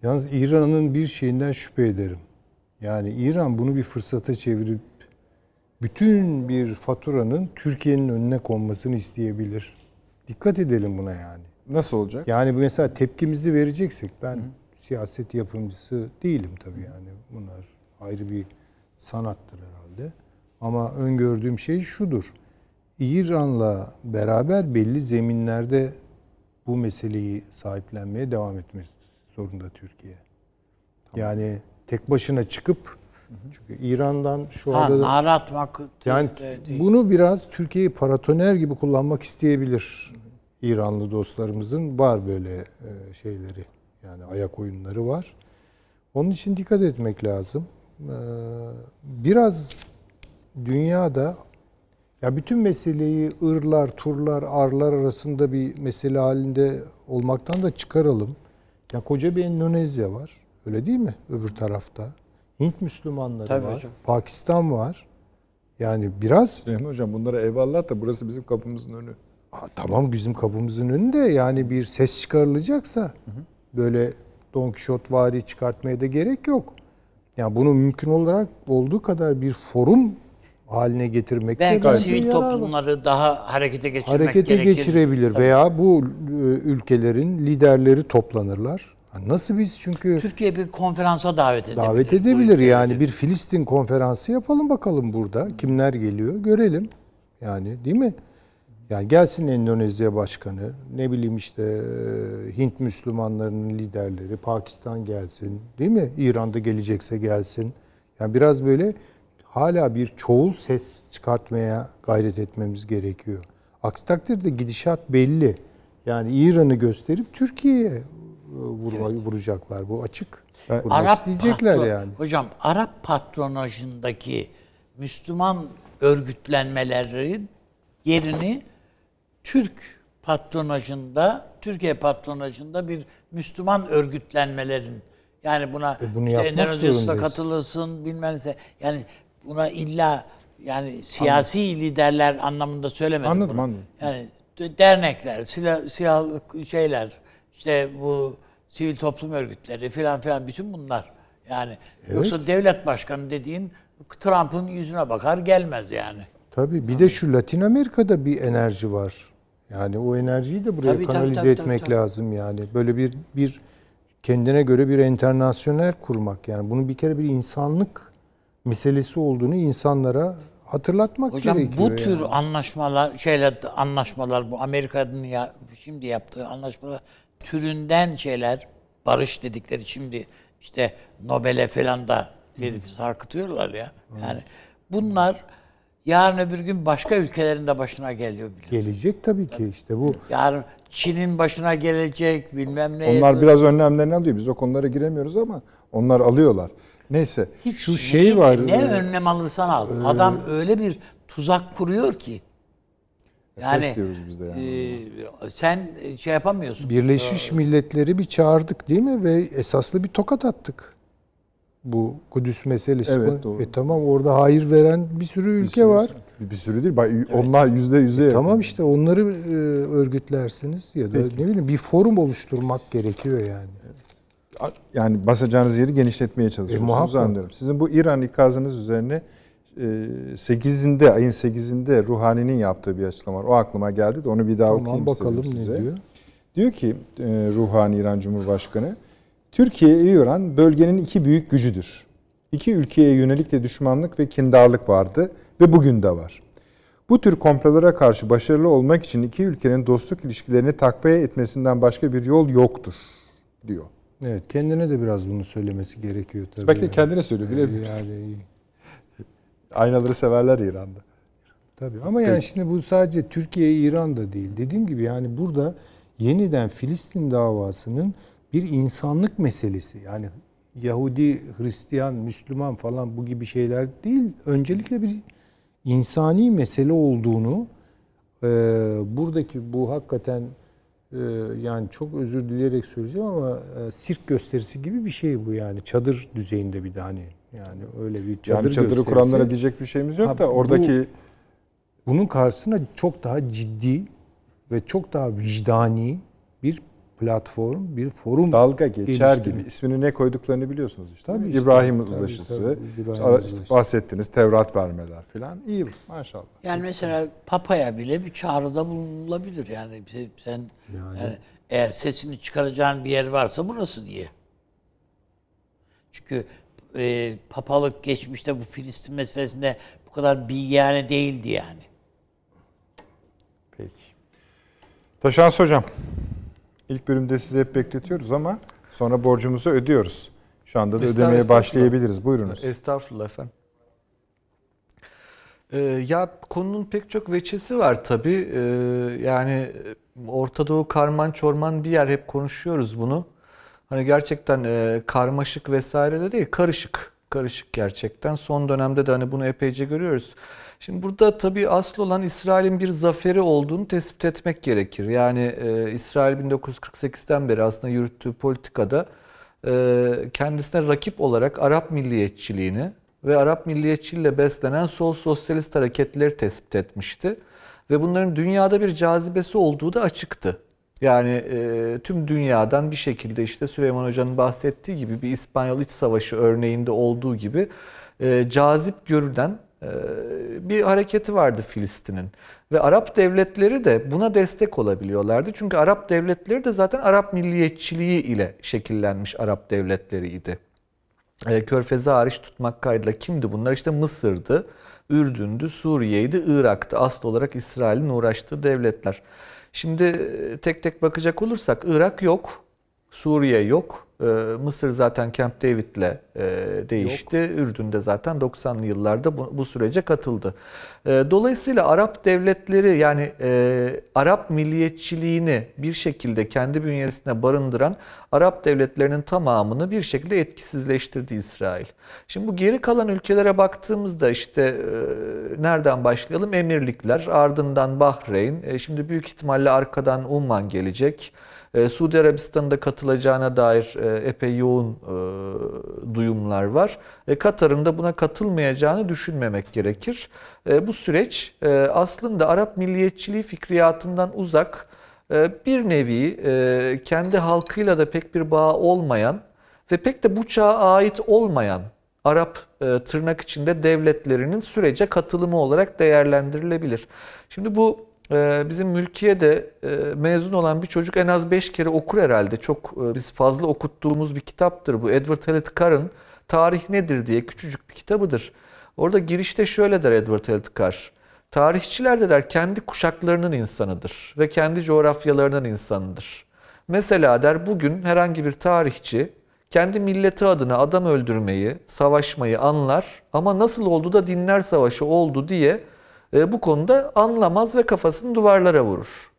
Yalnız İran'ın bir şeyinden şüphe ederim. Yani İran bunu bir fırsata çevirip bütün bir faturanın Türkiye'nin önüne konmasını isteyebilir. Dikkat edelim buna yani. Nasıl olacak? Yani bu mesela tepkimizi vereceksek ben siyaset yapımcısı değilim tabii yani. Bunlar ayrı bir sanattır herhalde. Ama öngördüğüm şey şudur. İran'la beraber belli zeminlerde bu meseleyi sahiplenmeye devam etmesi zorunda Türkiye. Yani tek başına çıkıp çünkü İran'dan şu Ha, anda da nara atmak yani de- de- bunu biraz Türkiye'yi paratoner gibi kullanmak isteyebilir İranlı dostlarımızın var böyle e, şeyleri. Yani ayak oyunları var. Onun için dikkat etmek lazım. Ee, Biraz dünyada ya bütün meseleyi ırlar, turlar, arlar arasında bir mesele halinde olmaktan da çıkaralım. Ya koca bir Endonezya var. Öyle değil mi? Öbür tarafta. Hint Müslümanları Tabii var. hocam. Pakistan var. Yani biraz Süleyman Hocam bunlara eyvallah da burası bizim kapımızın önü. Aa, tamam bizim kapımızın önünde yani bir ses çıkarılacaksa böyle Don Quixote vari çıkartmaya da gerek yok. Yani bunu mümkün olarak olduğu kadar bir forum haline getirmek Belki sivil toplumları daha harekete geçirmek harekete gerekir. geçirebilir Tabii. veya bu e, ülkelerin liderleri toplanırlar. Nasıl biz çünkü Türkiye bir konferansa davet edebilir. davet edebilir yani bir Filistin konferansı yapalım bakalım burada. Kimler geliyor görelim. Yani değil mi? Yani gelsin Endonezya başkanı, ne bileyim işte e, Hint Müslümanlarının liderleri, Pakistan gelsin, değil mi? İran'da gelecekse gelsin. Yani biraz böyle hala bir çoğul ses çıkartmaya gayret etmemiz gerekiyor. Aksi takdirde gidişat belli. Yani İran'ı gösterip Türkiye'ye e, vurma- vuracaklar. Bu açık. Vurmak Arap isteyecekler patro- yani. Hocam Arap patronajındaki Müslüman örgütlenmelerin yerini Türk patronajında, Türkiye patronajında bir Müslüman örgütlenmelerin yani buna E bunu işte zorundayız. katılırsın bilmem ne. Yani buna illa yani siyasi liderler anlamında söylemedim. Anladım, bunu. anladım. Yani de- dernekler, silah, silahlı şeyler, işte bu sivil toplum örgütleri filan filan bütün bunlar. Yani yoksa devlet başkanı dediğin Trump'ın yüzüne bakar gelmez yani. Tabii bir de şu Latin Amerika'da bir enerji var. Yani o enerjiyi de buraya Tabii, tabii, kanalize tabii, etmek tabii, tabii. lazım yani. Böyle bir bir kendine göre bir internasyonel kurmak yani bunun bir kere bir insanlık meselesi olduğunu insanlara hatırlatmak Hocam gerekiyor. bu tür yani. anlaşmalar, şeyler anlaşmalar bu Amerika'nın ya şimdi yaptığı anlaşmalar türünden şeyler barış dedikleri şimdi işte Nobel'e falan da herif sarkıtıyorlar ya. Yani bunlar yarın öbür gün başka ülkelerin de başına geliyor bilir. gelecek tabii ki işte bu Yarın Çin'in başına gelecek bilmem ne. Onlar biraz önlemlerini alıyor. Biz o konulara giremiyoruz ama onlar alıyorlar. Neyse. Hiç şu şey var, Ne e, önlem alırsan al. Adam öyle bir tuzak kuruyor ki. Yani diyoruz biz de yani. e, sen şey yapamıyorsun. Birleşmiş Milletleri bir çağırdık değil mi ve esaslı bir tokat attık. Bu Kudüs meselesi. Evet, doğru. E tamam orada hayır veren bir sürü Bir ülke sürü- var. Bir, bir sürü değil. Bak, Onlar yüzde yüze. Tamam işte onları e, örgütlersiniz ya da ne bileyim bir forum oluşturmak gerekiyor yani. Yani basacağınız yeri genişletmeye çalışıyorsunuz E, muhakkak. anlıyorum. Sizin bu İran ikazınız üzerine e, 8'inde ayın 8'inde Ruhani'nin yaptığı bir açıklama var. O aklıma geldi de onu bir daha Tamam okuyayım bakalım istedim ne size. diyor. Diyor ki e, Ruhani İran Cumhurbaşkanı, Türkiye İran bölgenin iki büyük gücüdür. İki ülkeye yönelik de düşmanlık ve kindarlık vardı ve bugün de var. Bu tür komplolara karşı başarılı olmak için iki ülkenin dostluk ilişkilerini takviye etmesinden başka bir yol yoktur diyor. Evet kendine de biraz bunu söylemesi gerekiyor tabii. Belki de yani. kendine söylüyor bilebiliriz. Yani, Aynaları severler İran'da. tabii ama yani şimdi bu sadece Türkiye İran da değil. Dediğim gibi yani burada yeniden Filistin davasının bir insanlık meselesi. Yani Yahudi, Hristiyan, Müslüman falan bu gibi şeyler değil. Öncelikle bir insani mesele olduğunu e, buradaki bu hakikaten e, yani çok özür dileyerek söyleyeceğim ama e, sirk gösterisi gibi bir şey bu yani çadır düzeyinde bir de hani yani öyle bir çadır Yani çadırı gösterisi. kuranlara diyecek bir şeyimiz yok Ha, da bu- oradaki Bunun karşısına çok daha ciddi ve çok daha vicdani bir platform, bir forum dalga geçer geliştirmek. gibi ismini ne koyduklarını biliyorsunuz işte. Tabii işte, İbrahim tabii, Uzlaşısı, tabii, İbrahim ara- Uzlaşısı. bahsettiniz Tevrat vermeler filan. İyi maşallah. Yani mesela Papa'ya bile bir çağrıda bulunulabilir. Yani sen- sen yani eğer sesini çıkaracağın bir yer varsa burası diye. Çünkü e, papalık geçmişte bu Filistin meselesinde bu kadar bilgiyane değildi yani. Peki. Taşans Hocam, ilk bölümde sizi hep bekletiyoruz ama sonra borcumuzu ödüyoruz. Şu anda da Estağfurullah, ödemeye başlayabiliriz. Buyurunuz. Estağfurullah efendim. Ee, ya konunun pek çok veçesi var tabii. Ee, yani Orta Doğu karman çorman bir yer hep konuşuyoruz bunu. Hani gerçekten e, karmaşık vesaire de değil, karışık. Karışık gerçekten. Son dönemde de hani bunu epeyce görüyoruz. Şimdi burada tabii asıl olan İsrail'in bir zaferi olduğunu tespit etmek gerekir. Yani e, İsrail 1948'den beri aslında yürüttüğü politikada e, kendisine rakip olarak Arap milliyetçiliğini ve Arap milliyetçiliğiyle beslenen sol sosyalist hareketleri tespit etmişti. Ve bunların dünyada bir cazibesi olduğu da açıktı. Yani e, tüm dünyadan bir şekilde işte Süleyman Hoca'nın bahsettiği gibi bir İspanyol İç Savaşı örneğinde olduğu gibi e, cazip görülen e, bir hareketi vardı Filistin'in. Ve Arap devletleri de buna destek olabiliyorlardı. Çünkü Arap devletleri de zaten Arap milliyetçiliği ile şekillenmiş Arap devletleriydi. E, Körfez'i hariç tutmak kaydıyla kimdi bunlar? İşte Mısır'dı, Ürdün'dü, Suriye'ydi, Irak'tı. Asıl olarak İsrail'in uğraştığı devletler. Şimdi e, tek tek bakacak olursak Irak yok, Suriye yok. E, Mısır zaten Camp David'le e, değişti. Ürdün'de zaten 90'lı yıllarda bu, bu sürece katıldı. E, Dolayısıyla Arap devletleri yani e, Arap milliyetçiliğini bir şekilde kendi bünyesine barındıran Arap devletlerinin tamamını bir şekilde etkisizleştirdi İsrail. Şimdi bu geri kalan ülkelere baktığımızda işte e, nereden başlayalım? Emirlikler, ardından Bahreyn, e, şimdi büyük ihtimalle arkadan Umman gelecek. E, Suudi Arabistan'da katılacağına dair e, epey yoğun e, duyumlar var. E, Katar'ın da buna katılmayacağını düşünmemek gerekir. E, bu süreç aslında Arap milliyetçiliği fikriyatından uzak, bir nevi kendi halkıyla da pek bir bağ olmayan ve pek de bu çağa ait olmayan Arap tırnak içinde devletlerinin sürece katılımı olarak değerlendirilebilir. Şimdi bu bizim mülkiyede e, mezun olan bir çocuk en az 5 kere okur herhalde. Çok e, biz fazla okuttuğumuz bir kitaptır bu. Edward Elliot Carr'ın Tarih Nedir diye küçücük bir kitabıdır. Orada girişte şöyle der Edward Elliot Carr. Tarihçiler de der kendi kuşaklarının insanıdır ve kendi coğrafyalarının insanıdır. Mesela der bugün herhangi bir tarihçi kendi milleti adına adam öldürmeyi, savaşmayı anlar ama nasıl oldu da dinler savaşı oldu diye e, bu konuda anlamaz ve kafasını duvarlara vurur.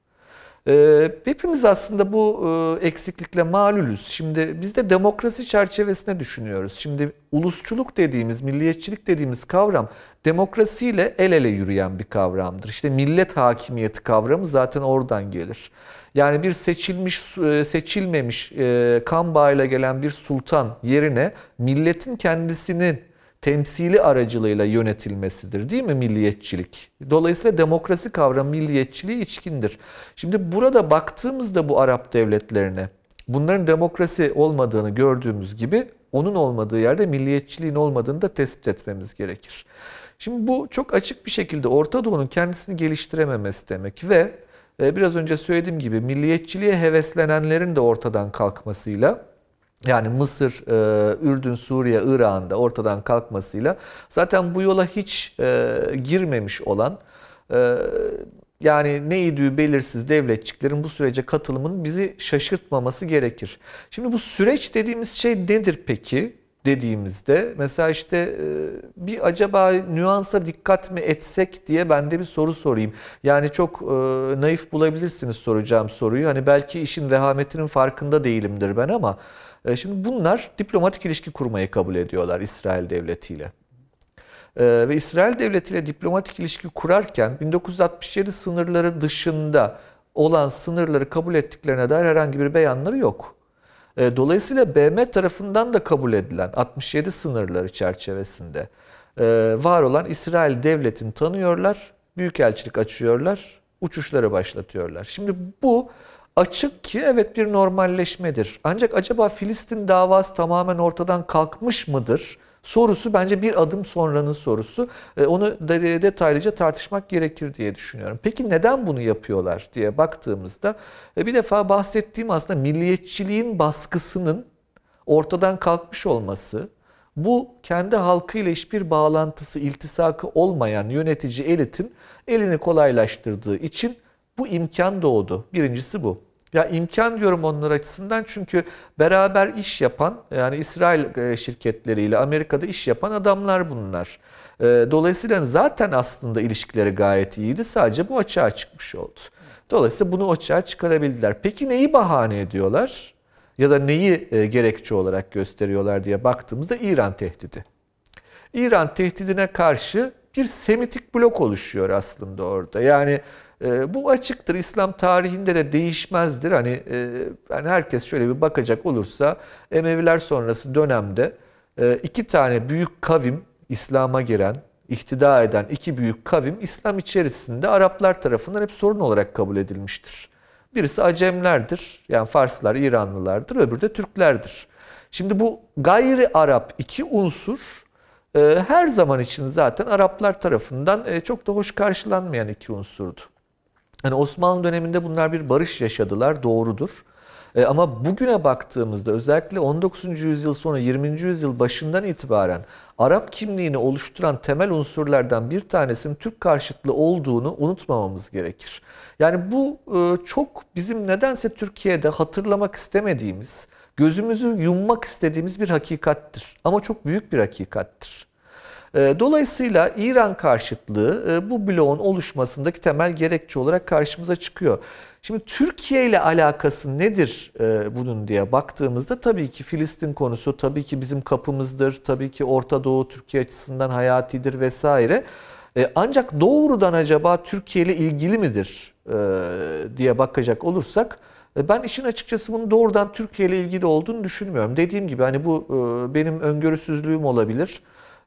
E, hepimiz aslında bu e, eksiklikle malulüz. Şimdi biz de demokrasi çerçevesine düşünüyoruz. Şimdi ulusçuluk dediğimiz, milliyetçilik dediğimiz kavram demokrasiyle el ele yürüyen bir kavramdır. İşte millet hakimiyeti kavramı zaten oradan gelir. Yani bir seçilmiş, seçilmemiş kan bağıyla gelen bir sultan yerine milletin kendisinin temsili aracılığıyla yönetilmesidir değil mi milliyetçilik? Dolayısıyla demokrasi kavramı milliyetçiliği içkindir. Şimdi burada baktığımızda bu Arap devletlerine bunların demokrasi olmadığını gördüğümüz gibi onun olmadığı yerde milliyetçiliğin olmadığını da tespit etmemiz gerekir. Şimdi bu çok açık bir şekilde Orta Doğu'nun kendisini geliştirememesi demek ve e, biraz önce söylediğim gibi milliyetçiliğe heveslenenlerin de ortadan kalkmasıyla yani Mısır, e, Ürdün, Suriye, İran'da ortadan kalkmasıyla zaten bu yola hiç e, girmemiş olan e, yani neydi belirsiz devletçiklerin bu sürece katılımının bizi şaşırtmaması gerekir. Şimdi bu süreç dediğimiz şey nedir peki? dediğimizde mesela işte e, bir acaba nüansa dikkat mi etsek diye ben de bir soru sorayım. Yani çok e, naif bulabilirsiniz soracağım soruyu. Hani belki işin vehametinin farkında değilimdir ben ama şimdi bunlar diplomatik ilişki kurmayı kabul ediyorlar İsrail devletiyle. Ve İsrail devletiyle diplomatik ilişki kurarken 1967 sınırları dışında olan sınırları kabul ettiklerine dair herhangi bir beyanları yok. E, dolayısıyla BM tarafından da kabul edilen 67 sınırları çerçevesinde e, var olan İsrail devletini tanıyorlar, büyükelçilik açıyorlar, uçuşları başlatıyorlar. Şimdi bu açık ki evet bir normalleşmedir. Ancak acaba Filistin davası tamamen ortadan kalkmış mıdır? sorusu bence bir adım sonranın sorusu. E, onu detaylıca tartışmak gerekir diye düşünüyorum. Peki neden bunu yapıyorlar diye baktığımızda e, bir defa bahsettiğim aslında milliyetçiliğin baskısının ortadan kalkmış olması, bu kendi halkıyla hiçbir bağlantısı, iltisakı olmayan yönetici elitin elini kolaylaştırdığı için bu imkan doğdu. Birincisi bu. Ya imkan diyorum onlar açısından çünkü beraber iş yapan yani İsrail e, şirketleriyle Amerika'da iş yapan adamlar bunlar. E, dolayısıyla zaten aslında ilişkileri gayet iyiydi. Sadece bu açığa çıkmış oldu. Dolayısıyla bunu açığa çıkarabildiler. Peki neyi bahane ediyorlar? Ya da neyi e, gerekçe olarak gösteriyorlar diye baktığımızda İran tehdidi. İran tehdidine karşı bir Semitik blok oluşuyor aslında orada. Yani e, bu açıktır. İslam tarihinde de değişmezdir. Hani e, yani herkes şöyle bir bakacak olursa Emeviler sonrası dönemde e, iki tane büyük kavim İslam'a giren, ihtida eden iki büyük kavim İslam içerisinde Araplar tarafından hep sorun olarak kabul edilmiştir. Birisi Acemlerdir, yani Farslar, İranlılardır, öbürü de Türklerdir. Şimdi bu gayri Arap iki unsur e, her zaman için zaten Araplar tarafından çok da hoş karşılanmayan iki unsurdu. Yani Osmanlı döneminde bunlar bir barış yaşadılar, doğrudur. E, ama bugüne baktığımızda özellikle 19. yüzyıl sonra 20. yüzyıl başından itibaren Arap kimliğini oluşturan temel unsurlardan bir tanesinin Türk karşıtlığı olduğunu unutmamamız gerekir. Yani bu e, çok bizim nedense Türkiye'de hatırlamak istemediğimiz, gözümüzü yummak istediğimiz bir hakikattir. Ama çok büyük bir hakikattir. Ee, dolayısıyla İran karşıtlığı e, bu bloğun oluşmasındaki temel gerekçe olarak karşımıza çıkıyor. Şimdi Türkiye ile alakası nedir e, bunun diye baktığımızda tabii ki Filistin konusu tabii ki bizim kapımızdır. Tabii ki Orta Doğu Türkiye açısından hayatidir vesaire. E, ancak doğrudan acaba Türkiye ile ilgili midir diye bakacak olursak ben işin açıkçası bunun doğrudan Türkiye ile ilgili olduğunu düşünmüyorum. Dediğim gibi hani bu benim öngörüsüzlüğüm olabilir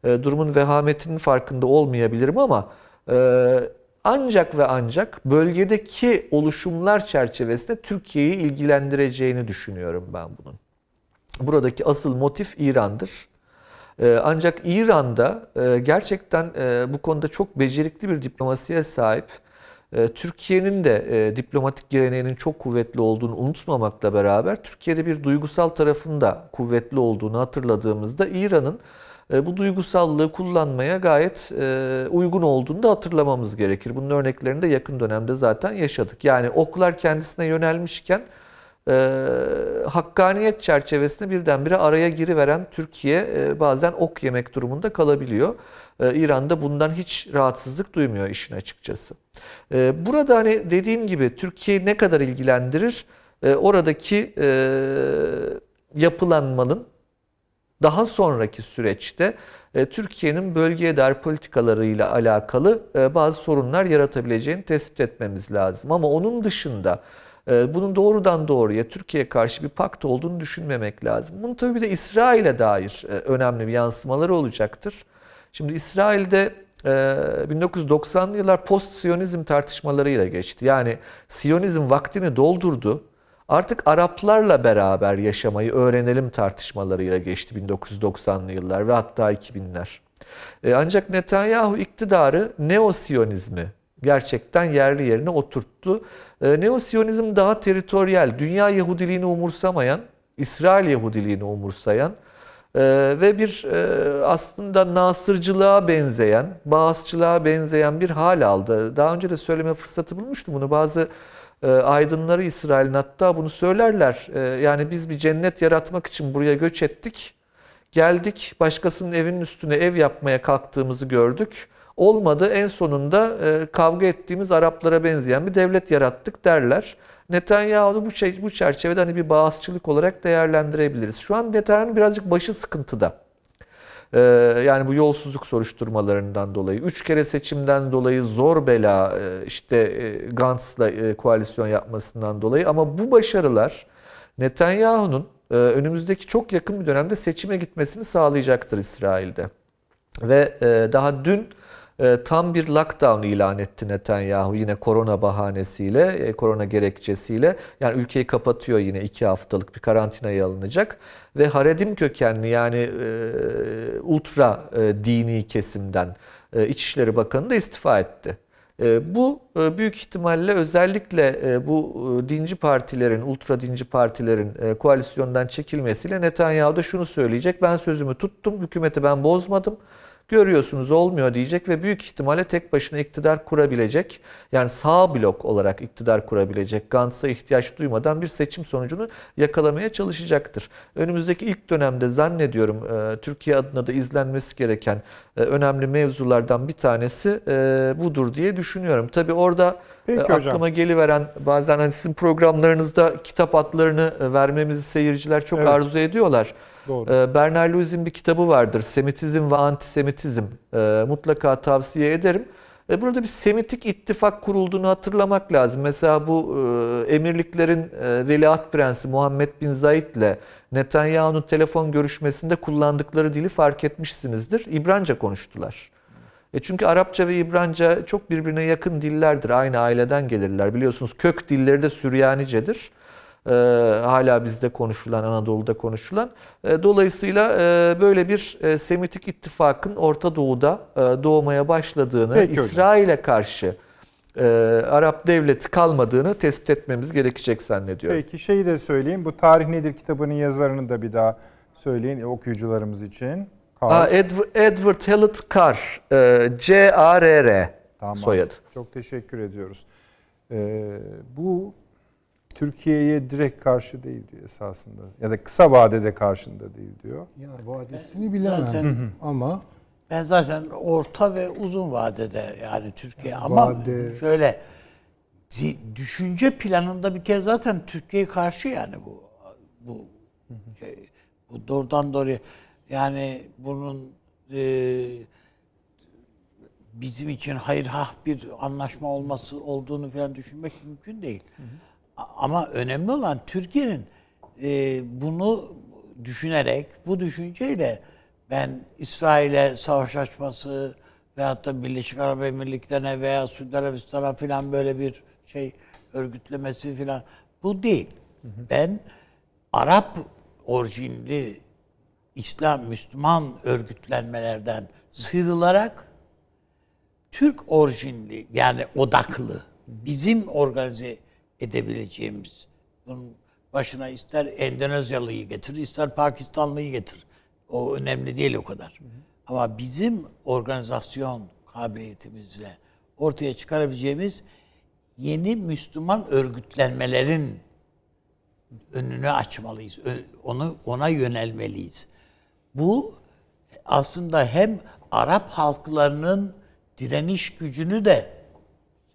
e, durumun vehametinin farkında olmayabilirim ama e, ancak ve ancak bölgedeki oluşumlar çerçevesinde Türkiye'yi ilgilendireceğini düşünüyorum ben bunun. Buradaki asıl motif İran'dır. E, ancak İran'da e, gerçekten e, bu konuda çok becerikli bir diplomasiye sahip. Türkiye'nin de diplomatik geleneğinin çok kuvvetli olduğunu unutmamakla beraber Türkiye'de bir duygusal tarafında kuvvetli olduğunu hatırladığımızda İran'ın bu duygusallığı kullanmaya gayet e, uygun olduğunu da hatırlamamız gerekir. Bunun örneklerini de yakın dönemde zaten yaşadık. Yani oklar kendisine yönelmişken e, hakkaniyet çerçevesinde birdenbire araya giriveren Türkiye e, bazen ok yemek durumunda kalabiliyor. E, İran'da bundan hiç rahatsızlık duymuyor işin açıkçası. E, burada hani dediğim gibi Türkiye ne kadar ilgilendirir? E, oradaki e, yapılanmanın daha sonraki süreçte e, Türkiye'nin bölgeye dair politikalarıyla alakalı e, bazı sorunlar yaratabileceğini tespit etmemiz lazım. Ama onun dışında e, bunun doğrudan doğruya Türkiye'ye karşı bir pakt olduğunu düşünmemek lazım. Bunun tabii bir de İsrail'e dair önemli bir yansımaları olacaktır. Şimdi İsrail'de 1990'lı yıllar post-Siyonizm tartışmalarıyla geçti. Yani Siyonizm vaktini doldurdu artık Araplarla beraber yaşamayı öğrenelim tartışmalarıyla geçti 1990'lı yıllar ve hatta 2000'ler. E, ancak Netanyahu iktidarı Neo-Siyonizmi gerçekten yerli yerine oturttu. E, Neo-Siyonizm daha teritoryal, dünya Yahudiliğini umursamayan, İsrail Yahudiliğini umursayan, Ee, ve bir e, aslında nasırcılığa benzeyen, bağızçılığa benzeyen bir hal aldı. Daha önce de söyleme fırsatı bulmuştum bunu. Bazı e, aydınları İsrail'in hatta bunu söylerler. E, yani biz bir cennet yaratmak için buraya göç ettik. Geldik başkasının evinin üstüne ev yapmaya kalktığımızı gördük. Olmadı en sonunda e, kavga ettiğimiz Araplara benzeyen bir devlet yarattık derler. Netanyahu'nu bu, bu çerçevede hani bir bağızçılık olarak değerlendirebiliriz. Şu an Netanyahu'nun birazcık başı sıkıntıda. Ee, yani bu yolsuzluk soruşturmalarından dolayı, üç kere seçimden dolayı zor bela, e, işte e, Gantz'la e, koalisyon yapmasından dolayı. Ama bu başarılar Netanyahu'nun önümüzdeki çok yakın bir dönemde seçime gitmesini sağlayacaktır İsrail'de. Ve daha dün e, tam bir lockdown ilan etti Netanyahu yine korona bahanesiyle, e, korona gerekçesiyle. Yani ülkeyi kapatıyor yine iki haftalık bir karantinaya alınacak. Ve Haredim kökenli yani e, ultra e, dini kesimden İçişleri Bakanı da istifa etti. Bu büyük ihtimalle özellikle bu dinci partilerin, ultra dinci partilerin koalisyondan çekilmesiyle Netanyahu da şunu söyleyecek. Ben sözümü tuttum, hükümeti ben bozmadım. Görüyorsunuz olmuyor diyecek ve büyük ihtimalle tek başına iktidar kurabilecek. Yani sağ blok olarak iktidar kurabilecek. Gantz'a ihtiyaç duymadan bir seçim sonucunu yakalamaya çalışacaktır. Önümüzdeki ilk dönemde zannediyorum e, Türkiye adına da izlenmesi gereken e, önemli mevzulardan bir tanesi e, budur diye düşünüyorum. Tabii orada Peki e, hocam. aklıma geliveren bazen hani sizin programlarınızda kitap adlarını vermemizi seyirciler çok Evet. arzu ediyorlar. Doğru. Ee, Bernard Lewis'in bir kitabı vardır. Semitizm ve Antisemitizm. Ee, Mutlaka tavsiye ederim. Ee, Burada bir Semitik ittifak kurulduğunu hatırlamak lazım. Mesela bu e, emirliklerin e, veliaht prensi Muhammed Bin Zayed ile Netanyahu'nun telefon görüşmesinde kullandıkları dili fark etmişsinizdir. İbranca konuştular. E çünkü Arapça ve İbranca çok birbirine yakın dillerdir. Aynı aileden gelirler. Biliyorsunuz kök dilleri de Süryanicedir. Ee, hala bizde konuşulan, Anadolu'da konuşulan. Ee, dolayısıyla e, böyle bir e, Semitik ittifakın Orta Doğu'da e, doğmaya başladığını. İsrail'e karşı e, Arap devleti kalmadığını tespit etmemiz gerekecek zannediyorum. Peki şeyi de söyleyeyim. Bu Tarih Nedir kitabının yazarını da bir daha söyleyin okuyucularımız için. Aa, Edward, Edward Hallett Carr, e, C-A-R-R Tamam. soyadı. Çok teşekkür ediyoruz. Ee, bu Türkiye'ye direkt karşı değil diyor esasında. Ya da kısa vadede karşında değil diyor. Ya vadesini bilemem Zaten- ama Ben zaten orta ve uzun vadede yani Türkiye ama Vade- şöyle zi- düşünce planında bir kez zaten Türkiye karşı yani bu bu şey, bu doğrudan doğruya yani bunun e, bizim için hayırhah bir anlaşma olması olduğunu falan düşünmek mümkün değil. A- Ama önemli olan Türkiye'nin e, bunu düşünerek, bu düşünceyle ben İsrail'e savaş açması veyahut da Birleşik Arap Emirlikleri'ne veya Suudi Arabistan'a falan böyle bir şey örgütlemesi falan bu değil. Ben Arap orijinli İslam, Müslüman örgütlenmelerden sıyrılarak Türk orijinli yani odaklı bizim organize edebileceğimiz bunun başına ister Endonezyalıyı getir ister Pakistanlıyı getir. O önemli değil o kadar. Ama bizim organizasyon kabiliyetimizle ortaya çıkarabileceğimiz yeni Müslüman örgütlenmelerin önünü açmalıyız. Onu ona yönelmeliyiz. Bu aslında hem Arap halklarının direniş gücünü de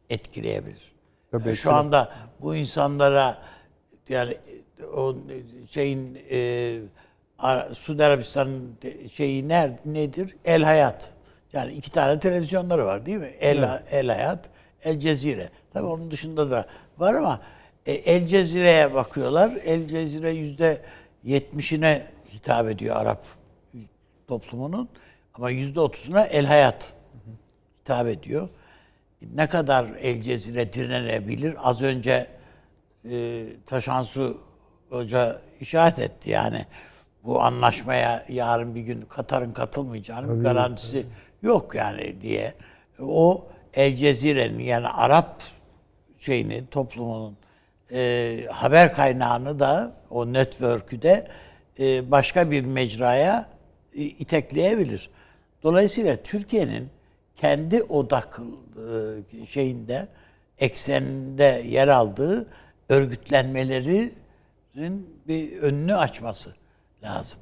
etkileyebilir. Tabii Yani şu anda bu insanlara yani o şeyin e, Suudi Arabistan'ın şeyi nerede nedir? El Hayat. Yani iki tane televizyonları var değil mi? El, El Hayat, El Cezire. Tabii onun dışında da var ama e, El Cezire'ye bakıyorlar. El Cezire yüzde yetmişine hitap ediyor Arap toplumunun. Ama yüzde otuzuna El Hayat hitap ediyor. Ne kadar El Cezire direnebilir? Az önce e, Taşansu Hoca işaret etti yani bu anlaşmaya yarın bir gün Katar'ın katılmayacağının bir garantisi yok yani diye. O El Cezire'nin yani Arap şeyini toplumunun e, haber kaynağını da o network'ü de e, başka bir mecraya e, itekleyebilir. Dolayısıyla Türkiye'nin kendi odak e, şeyinde ekseninde yer aldığı örgütlenmelerin bir önünü açması lazım.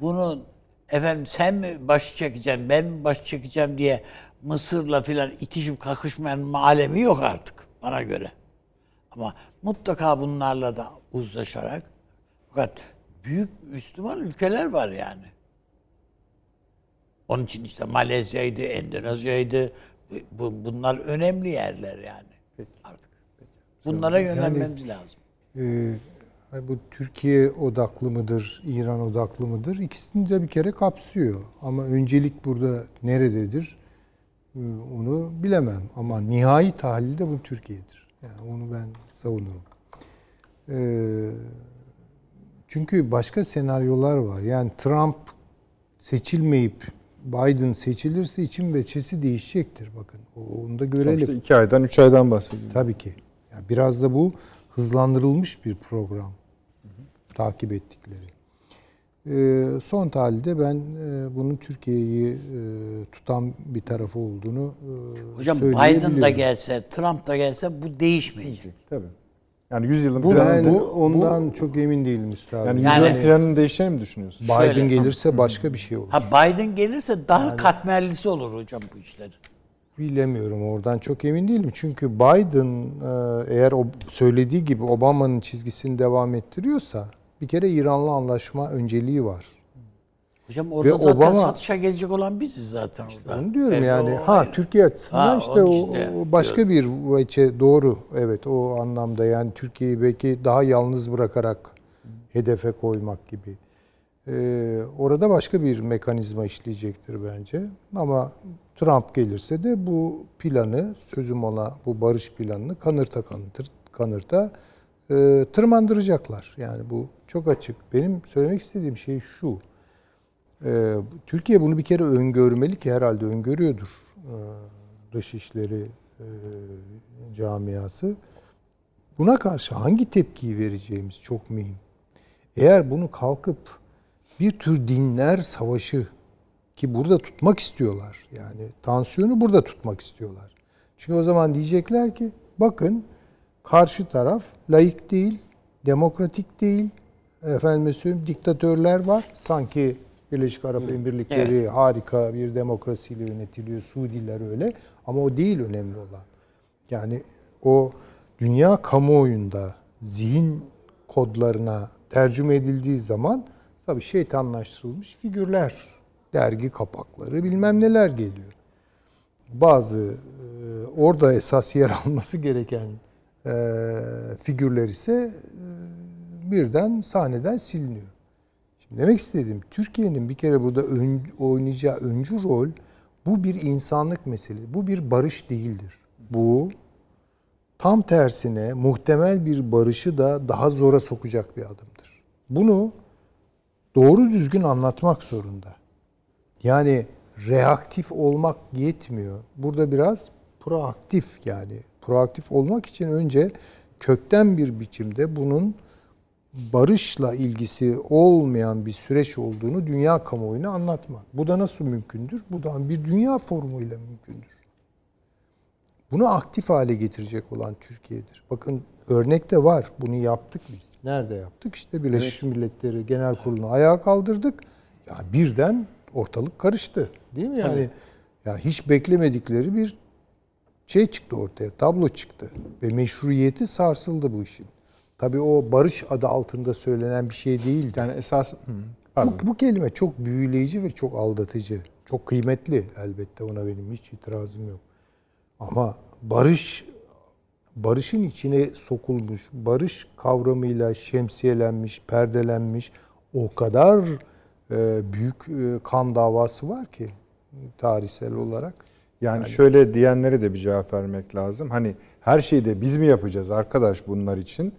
Bunu efendim sen mi baş çekeceksin, ben mi baş çekeceğim diye Mısır'la filan itişip kakışmayan alemi yok artık bana göre. Ama mutlaka bunlarla da uzlaşarak fakat büyük Müslüman ülkeler var yani. Onun için işte Malezya'ydı, Endonezya'ydı. Bu, bunlar önemli yerler yani. Artık. Bunlara yönelmemiz lazım. Ee, bu Türkiye odaklı mıdır, İran odaklı mıdır? İkisini de bir kere kapsıyor. Ama öncelik burada nerededir? Ee, Onu bilemem. Ama nihai tahlilde bu Türkiye'dir. Yani onu ben savunurum. Ee, çünkü başka senaryolar var. Yani Trump seçilmeyip Biden seçilirse için veçesi değişecektir. Bakın onu da görelim. Sonuçta iki aydan, üç aydan bahsediyoruz. Tabii ki. Yani biraz da bu hızlandırılmış bir program. Takip ettikleri. Ee, son tahlilde ben e, bunun Türkiye'yi e, tutan bir tarafı olduğunu e, Hocam Biden da gelse, Trump da gelse bu değişmeyecek. Tabii. Yani 100 yılın Bu- planını, Ben bu- ondan çok emin değilim üstadım. yani 100 Yani- yılın planını değişeceğini mi düşünüyorsun? Biden şöyle- gelirse başka bir şey olur. Ha Biden gelirse daha katmerlisi olur hocam bu işler. Bilemiyorum oradan çok emin değilim. Çünkü Biden e, eğer o söylediği gibi Obama'nın çizgisini devam ettiriyorsa bir kere İran'la anlaşma önceliği var. Hocam orada Ve zaten Obama- satışa gelecek olan biziz zaten orada. Onu diyorum Evet, yani. o Ha ayrı. Türkiye açısından Ha, işte o, başka bir veçe doğru. Evet o anlamda yani Türkiye'yi belki daha yalnız bırakarak hedefe koymak gibi. Ee, orada başka bir mekanizma işleyecektir bence. Ama Trump gelirse de bu planı, sözüm ona bu barış planını kanırta kanırta, kanırta e, tırmandıracaklar. Yani bu çok açık. Benim söylemek istediğim şey şu. Ee, Türkiye bunu bir kere öngörmeli ki herhalde öngörüyordur ee, dışişleri e, camiası. Buna karşı hangi tepkiyi vereceğimiz çok mühim. Eğer bunu kalkıp bir tür dinler savaşı ki burada tutmak istiyorlar. Yani tansiyonu burada tutmak istiyorlar. Çünkü o zaman diyecekler ki bakın karşı taraf layık değil, demokratik değil. Efendim söyleyeyim diktatörler var. Sanki Birleşik Arap Emirlikleri harika bir demokrasiyle yönetiliyor. Suudiler öyle. Ama o değil önemli olan. Yani o dünya kamuoyunda zihin kodlarına tercüme edildiği zaman tabii şeytanlaştırılmış figürler, dergi kapakları bilmem neler geliyor. Bazı e, orada esas yer alması gereken e, figürler ise e, birden sahneden siliniyor. Demek istediğim Türkiye'nin bir kere burada ön, oynayacağı öncü rol bu bir insanlık meselesi. Bu bir barış değildir. Bu tam tersine muhtemel bir barışı da daha zora sokacak bir adımdır. Bunu doğru düzgün anlatmak zorunda. Yani reaktif olmak yetmiyor. Burada biraz proaktif yani. Proaktif olmak için önce kökten bir biçimde bunun barışla ilgisi olmayan bir süreç olduğunu dünya kamuoyuna anlatmak. Bu da nasıl mümkündür? Bu da bir dünya formuyla mümkündür. Bunu aktif hale getirecek olan Türkiye'dir. Bakın örnek de var. Bunu yaptık biz. Nerede yaptık? İşte Birleşmiş Milletleri Genel Kurulu'nu ayağa kaldırdık. Ya birden ortalık karıştı. Değil mi? Yani ya hiç beklemedikleri bir şey çıktı ortaya. Tablo çıktı ve meşruiyeti sarsıldı bu işin. Tabii o barış adı altında söylenen bir şey değildi. Yani esas... Bu, bu kelime çok büyüleyici ve çok aldatıcı. Çok kıymetli elbette ona benim hiç itirazım yok. Ama barış barışın içine sokulmuş, barış kavramıyla şemsiyelenmiş, perdelenmiş o kadar e, büyük e, kan davası var ki tarihsel olarak. Yani şöyle diyenlere de bir cevap vermek lazım. Hani her şeyi de biz mi yapacağız arkadaş bunlar için?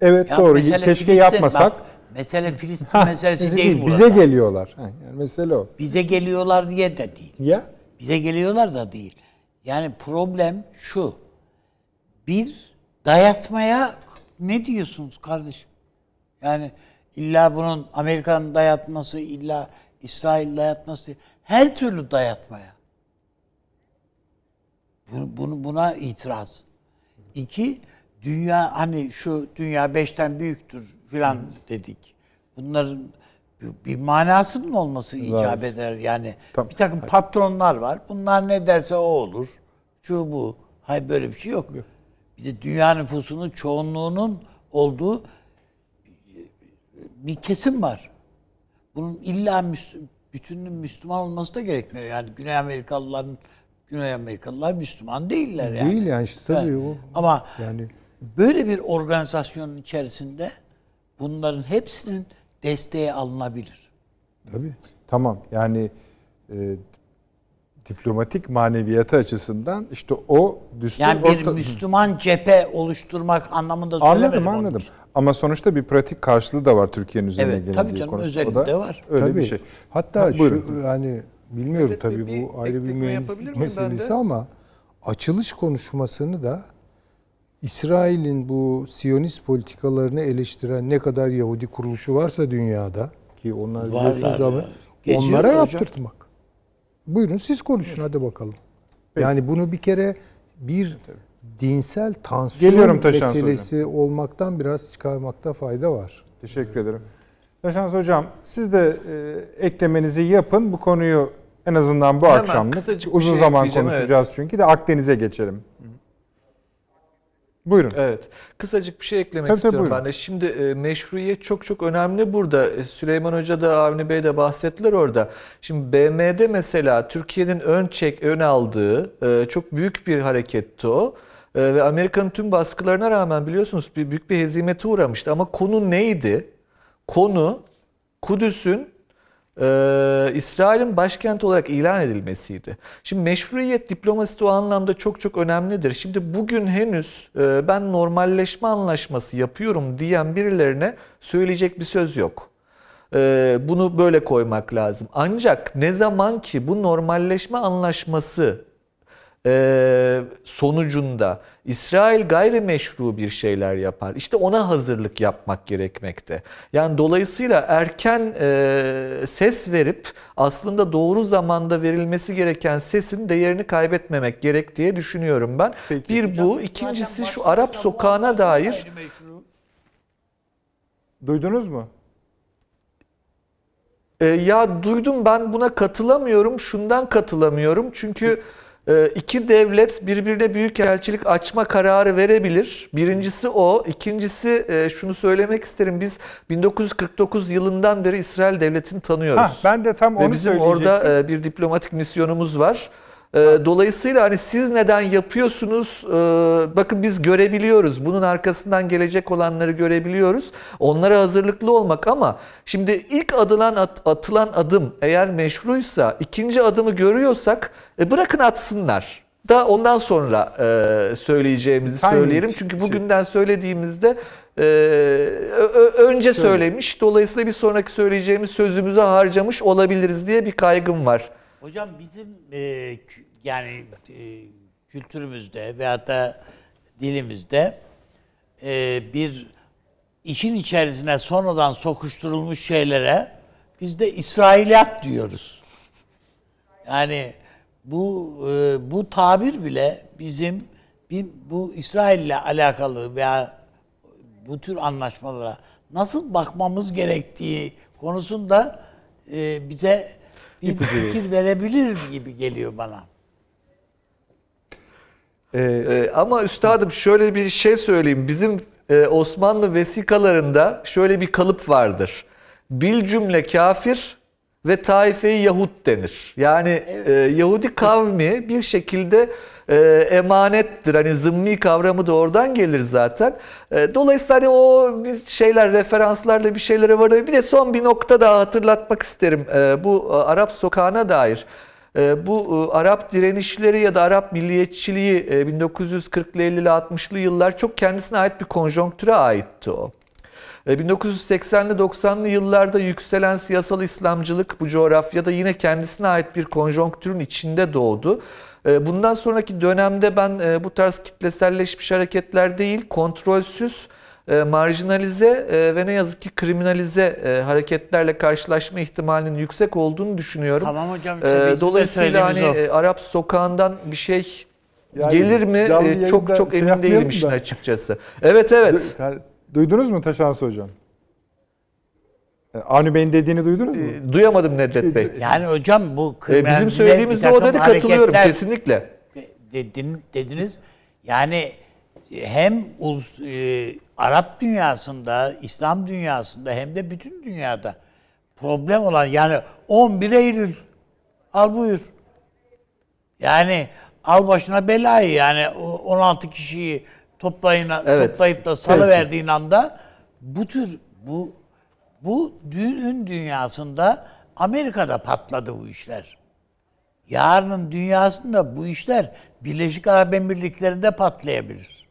Evet Ya doğru keşke Filistin, yapmasak. bak, mesele Filistin Hah, meselesi bize değil, Bize burada. geliyorlar. Ha, Yani mesele o. Bize geliyorlar diye de değil. Ya Bize geliyorlar da değil. Yani problem şu. Bir, dayatmaya ne diyorsunuz kardeşim? Yani illa bunun Amerika'nın dayatması illa İsrail dayatması her türlü dayatmaya. Bunu, bunu buna itiraz. İki, dünya hani şu dünya beşten büyüktür filan dedik. Bunların bir, manasının olması icap eder. Yani Tamam. bir takım patronlar var. Bunlar ne derse o olur. Şu bu. Hayır böyle bir şey yok. Bir de dünya nüfusunun çoğunluğunun olduğu bir kesim var. Bunun illa Müs- bütününün Müslüman olması da gerekmiyor. Yani Güney Amerikalıların Güney Amerikalılar Müslüman değiller yani. Değil yani işte tabii Evet. o. Ama Yani böyle bir organizasyonun içerisinde bunların hepsinin desteğe alınabilir. tabii. Tamam yani e, diplomatik maneviyatı açısından işte o düstur Yani bir orta- Müslüman cephe oluşturmak anlamında söylemedim. Anladım anladım. için. Ama sonuçta bir pratik karşılığı da var Türkiye'nin üzerine Evet, geldiği tabii canım, özelinde var. Öyle tabii. bir şey. Hatta Ha, buyurun. şu yani bilmiyorum Evet, tabii bir- bu bir ayrı bir meselesi ama açılış konuşmasını da İsrail'in bu Siyonist politikalarını eleştiren ne kadar Yahudi kuruluşu varsa dünyada ki onlar biliyorsunuz ama onlara hocam. yaptırtmak. Buyurun siz konuşun hadi bakalım. Yani bunu bir kere bir dinsel tansiyon Geliyorum Taşans meselesi olmaktan biraz çıkarmakta fayda var. Teşekkür ederim. Taşans Hocam siz de e, eklemenizi yapın. Bu konuyu en azından bu Hemen akşamlık uzun şey zaman konuşacağız çünkü de Akdeniz'e geçelim. Buyurun. Evet. Kısacık bir şey eklemek Tabii, tabii, istiyorum buyurun. ben de. Şimdi e, meşruiyet çok çok önemli burada. E, Süleyman Hoca da Avni Bey de bahsettiler orada. Şimdi BM'de mesela Türkiye'nin ön çek ön aldığı e, çok büyük bir hareketti o. E, ve Amerika'nın tüm baskılarına rağmen biliyorsunuz bir büyük bir hezimete uğramıştı. Ama konu neydi? Konu Kudüs'ün e, İsrail'in başkenti olarak ilan edilmesiydi. Şimdi meşruiyet diplomasisi o anlamda çok çok önemlidir. Şimdi bugün henüz e, ben normalleşme anlaşması yapıyorum diyen birilerine söyleyecek bir söz yok. E, bunu böyle koymak lazım. Ancak ne zaman ki bu normalleşme anlaşması e, sonucunda İsrail gayrimeşru bir şeyler yapar. İşte ona hazırlık yapmak gerekmekte. Yani dolayısıyla erken e, ses verip aslında doğru zamanda verilmesi gereken sesin değerini kaybetmemek gerek diye düşünüyorum ben. Peki. Bir bu, ikincisi şu Arap sokağına dair Duydunuz mu? E, ya duydum ben buna katılamıyorum. Şundan katılamıyorum. Çünkü iki devlet birbirine büyük elçilik açma kararı verebilir. Birincisi o. İkincisi e, şunu söylemek isterim. Biz 1949 yılından beri İsrail devletini tanıyoruz. Ha, ben de tam Ve onu bizim söyleyecektim. orada e, bir diplomatik misyonumuz var. E, Dolayısıyla hani siz neden yapıyorsunuz? E, Bakın biz görebiliyoruz. Bunun arkasından gelecek olanları görebiliyoruz. Onlara hazırlıklı olmak ama şimdi ilk adılan at- atılan adım eğer meşruysa ikinci adımı görüyorsak e, bırakın atsınlar. Da ondan sonra e, söyleyeceğimizi Timing söyleyelim. Çünkü şey. bugünden söylediğimizde e, önce söylemiş. Dolayısıyla bir sonraki söyleyeceğimiz sözümüzü harcamış olabiliriz diye bir kaygım var. Hocam bizim e, yani e, kültürümüzde veyahut da dilimizde e, bir işin içerisine sonradan sokuşturulmuş şeylere biz de İsrailiyat diyoruz. Yani bu e, bu tabir bile bizim bir, bu İsrail ile alakalı veya bu tür anlaşmalara nasıl bakmamız gerektiği konusunda e, bize bir fikir verebilir gibi geliyor bana. Ee, Ee, ama üstadım şöyle bir şey söyleyeyim. Bizim e, Osmanlı vesikalarında şöyle bir kalıp vardır. Bil cümle kafir ve taife-i Yahud denir. Yani e, Yahudi kavmi bir şekilde e, emanettir. Hani zımmi kavramı da oradan gelir zaten. E, dolayısıyla hani o şeyler referanslarla bir şeylere varıyor. Bir de son bir nokta daha hatırlatmak isterim. E, bu Arap sokağına dair. Bu e, Arap direnişleri ya da Arap milliyetçiliği e, 1940'lı 50'li 60'lı yıllar çok kendisine ait bir konjonktüre aitti o. E, 1980'li 90'lı yıllarda yükselen siyasal İslamcılık bu coğrafyada yine kendisine ait bir konjonktürün içinde doğdu. E, Bundan sonraki dönemde ben e, bu tarz kitleselleşmiş hareketler değil, kontrolsüz e, marjinalize e, ve ne yazık ki kriminalize hareketlerle karşılaşma ihtimalinin yüksek olduğunu düşünüyorum. Tamam hocam. E, işte de dolayısıyla hani o. Arap sokağından bir şey Yani gelir mi çok çok şey emin değilim işin açıkçası. Evet evet. Du- Duydunuz mu Taşansı Hocam? E, Avni Bey'in dediğini duydunuz mu? E, Duyamadım Nedret Bey. Yani hocam bu E, kriminalize Bizim söylediğimizde o dedi katılıyorum kesinlikle. dedin, dediniz. Yani hem ulus, e, Arap dünyasında, İslam dünyasında hem de bütün dünyada problem olan yani 11 Eylül al buyur. Yani al başına belayı yani o 16 kişiyi toplayın, Evet. toplayıp da salıverdiğin anda bu tür bu bu düğün dünyasında Amerika'da patladı bu işler. Yarının dünyasında bu işler Birleşik Arap Emirlikleri'nde patlayabilir.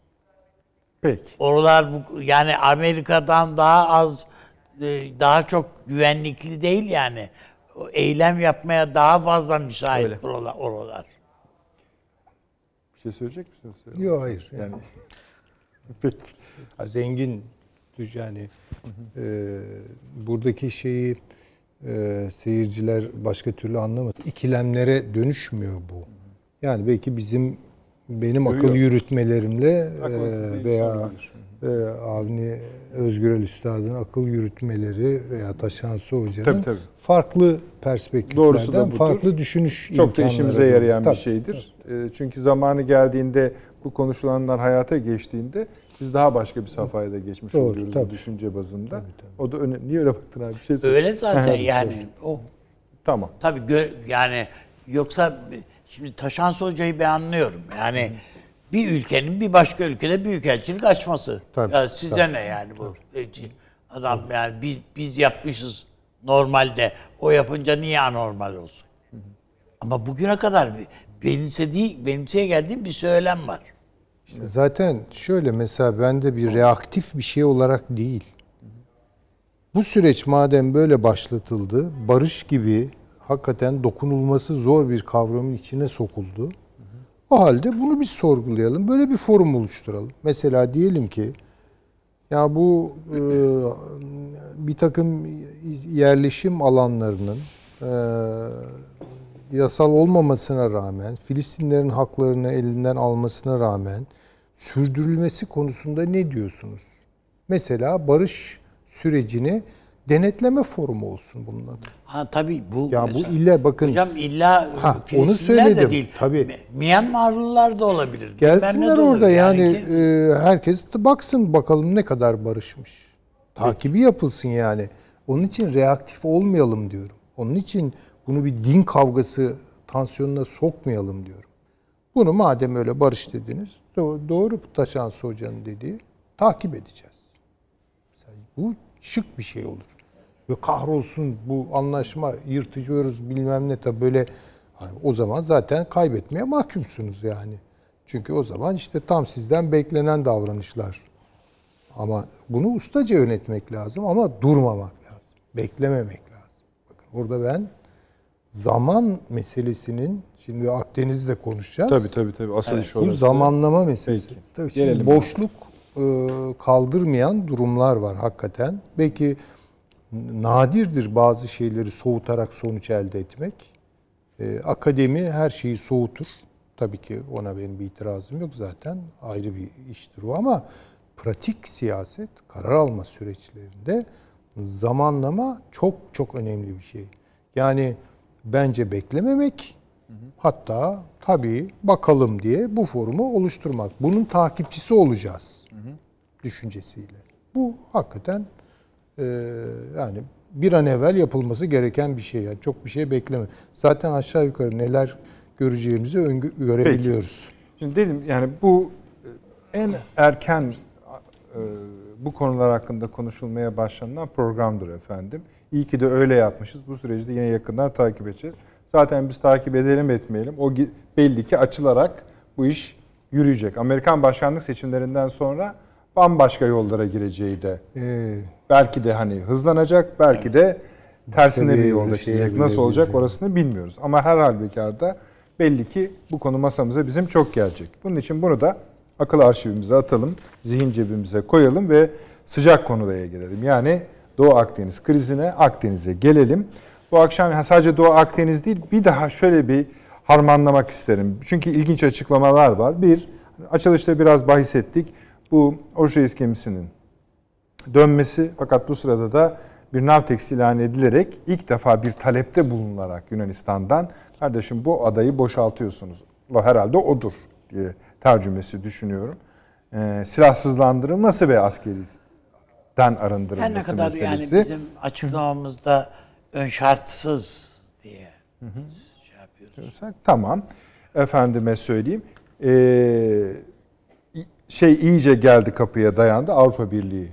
Peki. Oralar bu yani Amerika'dan daha az e, daha çok güvenlikli değil yani. Eylem yapmaya daha fazla müsait Öyle. oralar. oralar. Bir şey söyleyecek misiniz? Yok hayır. Yani, Yani peki. zengin yani e, buradaki şeyi e, seyirciler başka türlü anlamasın. İkilemlere dönüşmüyor bu. Yani belki bizim benim Yok, akıl yürütmelerimle e, veya e, Avni Özgürel Üstad'ın akıl yürütmeleri veya Taşansı Hoca'nın Tabii, tabii. farklı perspektiflerden farklı düşünüş Çok da işimize yarayan Tabii. bir şeydir. E, Çünkü zamanı geldiğinde bu konuşulanlar hayata geçtiğinde biz daha başka bir safhaya da geçmiş Doğru, oluyoruz bu tabii. düşünce bazında. O da önemli. Niye öyle baktın abi? Bir şey söyle. Öyle zaten Ha, yani. O Tamam. tabii gö- yani yoksa şimdi Taşan Hoca'yı ben anlıyorum. Yani bir ülkenin bir başka ülkede büyükelçilik açması. Tabii, Ya size ne yani bu? Elçi. Adam yani biz, biz yapmışız normalde. O yapınca niye anormal olsun? Ama bugüne kadar benimsediği, benimseye geldiğim bir söylem var. İşte zaten şöyle mesela bende bir reaktif bir şey olarak değil. Bu süreç madem böyle başlatıldı, barış gibi hakikaten dokunulması zor bir kavramın içine sokuldu. O halde bunu bir sorgulayalım. Böyle bir forum oluşturalım. Mesela diyelim ki ya bu e, bir takım yerleşim alanlarının e, yasal olmamasına rağmen, Filistinlerin haklarını elinden almasına rağmen sürdürülmesi konusunda ne diyorsunuz? Mesela barış sürecini denetleme forumu olsun bunun adı. Ha tabii bu Ya bu mesela- illa bakın Hocam illa Ha, onu Filistinler söyledim, de değil. tabii. Myanmarlılar da olabilir. Gelsinler de orada olabilir. yani, ki- e, herkes de baksın bakalım ne kadar barışmış. Takibi yapılsın yani. Onun için reaktif olmayalım diyorum. Onun için bunu bir din kavgası tansiyonuna sokmayalım diyorum. Bunu madem öyle barış dediniz, doğru, doğru Taşan Hoca'nın dediği takip edeceğiz. Mesela bu şık bir şey olur. Ve kahrolsun bu anlaşma yırtıyoruz bilmem ne tabi böyle hani o zaman zaten kaybetmeye mahkumsunuz yani. Çünkü o zaman işte tam sizden beklenen davranışlar. Ama bunu ustaca yönetmek lazım ama durmamak lazım. Beklememek lazım. Bakın orada ben zaman meselesinin şimdi Akdeniz'de konuşacağız. Tabii tabii tabii. Asıl iş orası. Bu zamanlama meselesi. Peki. Tabii şimdi Gelelim. boşluk e, kaldırmayan durumlar var hakikaten. Belki nadirdir bazı şeyleri soğutarak sonuç elde etmek. E, akademi her şeyi soğutur. Tabii ki ona benim bir itirazım yok zaten. Ayrı bir iştir o ama pratik siyaset, karar alma süreçlerinde zamanlama çok çok önemli bir şey. Yani bence beklememek, hatta tabii bakalım diye bu forumu oluşturmak. Bunun takipçisi olacağız düşüncesiyle. Bu hakikaten e, yani bir an evvel yapılması gereken bir şey. Yani çok bir şey bekleme. Zaten aşağı yukarı neler göreceğimizi görebiliyoruz. Şimdi dedim yani bu e, en erken e, bu konular hakkında konuşulmaya başlanılan programdır efendim. İyi ki de öyle yapmışız. Bu süreci de yine yakından takip edeceğiz. Zaten biz takip edelim etmeyelim. O belli ki açılarak bu iş yürüyecek. Amerikan başkanlık seçimlerinden sonra bambaşka yollara gireceği de Ee, belki de hani hızlanacak, belki de tersine bir yolda şeye çizecek. Nasıl olacak orasını bilmiyoruz. Ama her halükarda belli ki bu konu masamıza bizim çok gelecek. Bunun için bunu da akıl arşivimize atalım, zihin cebimize koyalım ve sıcak konuya gelelim. Yani Doğu Akdeniz krizine, Akdeniz'e gelelim. Bu akşam sadece Doğu Akdeniz değil bir daha şöyle bir harmanlamak isterim. Çünkü ilginç açıklamalar var. Bir, açılışta biraz bahis ettik. Bu Orşeyiz gemisinin dönmesi fakat bu sırada da bir Navtex ilan edilerek ilk defa bir talepte bulunularak Yunanistan'dan kardeşim bu adayı boşaltıyorsunuz. O herhalde odur diye tercümesi düşünüyorum. Ee, silahsızlandırılması ve askeriden arındırılması Her ne kadar meselesi. yani bizim açıklamamızda ön şartsız diye biz şey yapıyoruz. diyorsak tamam. Efendime söyleyeyim. Ee, şey iyice geldi kapıya dayandı Avrupa Birliği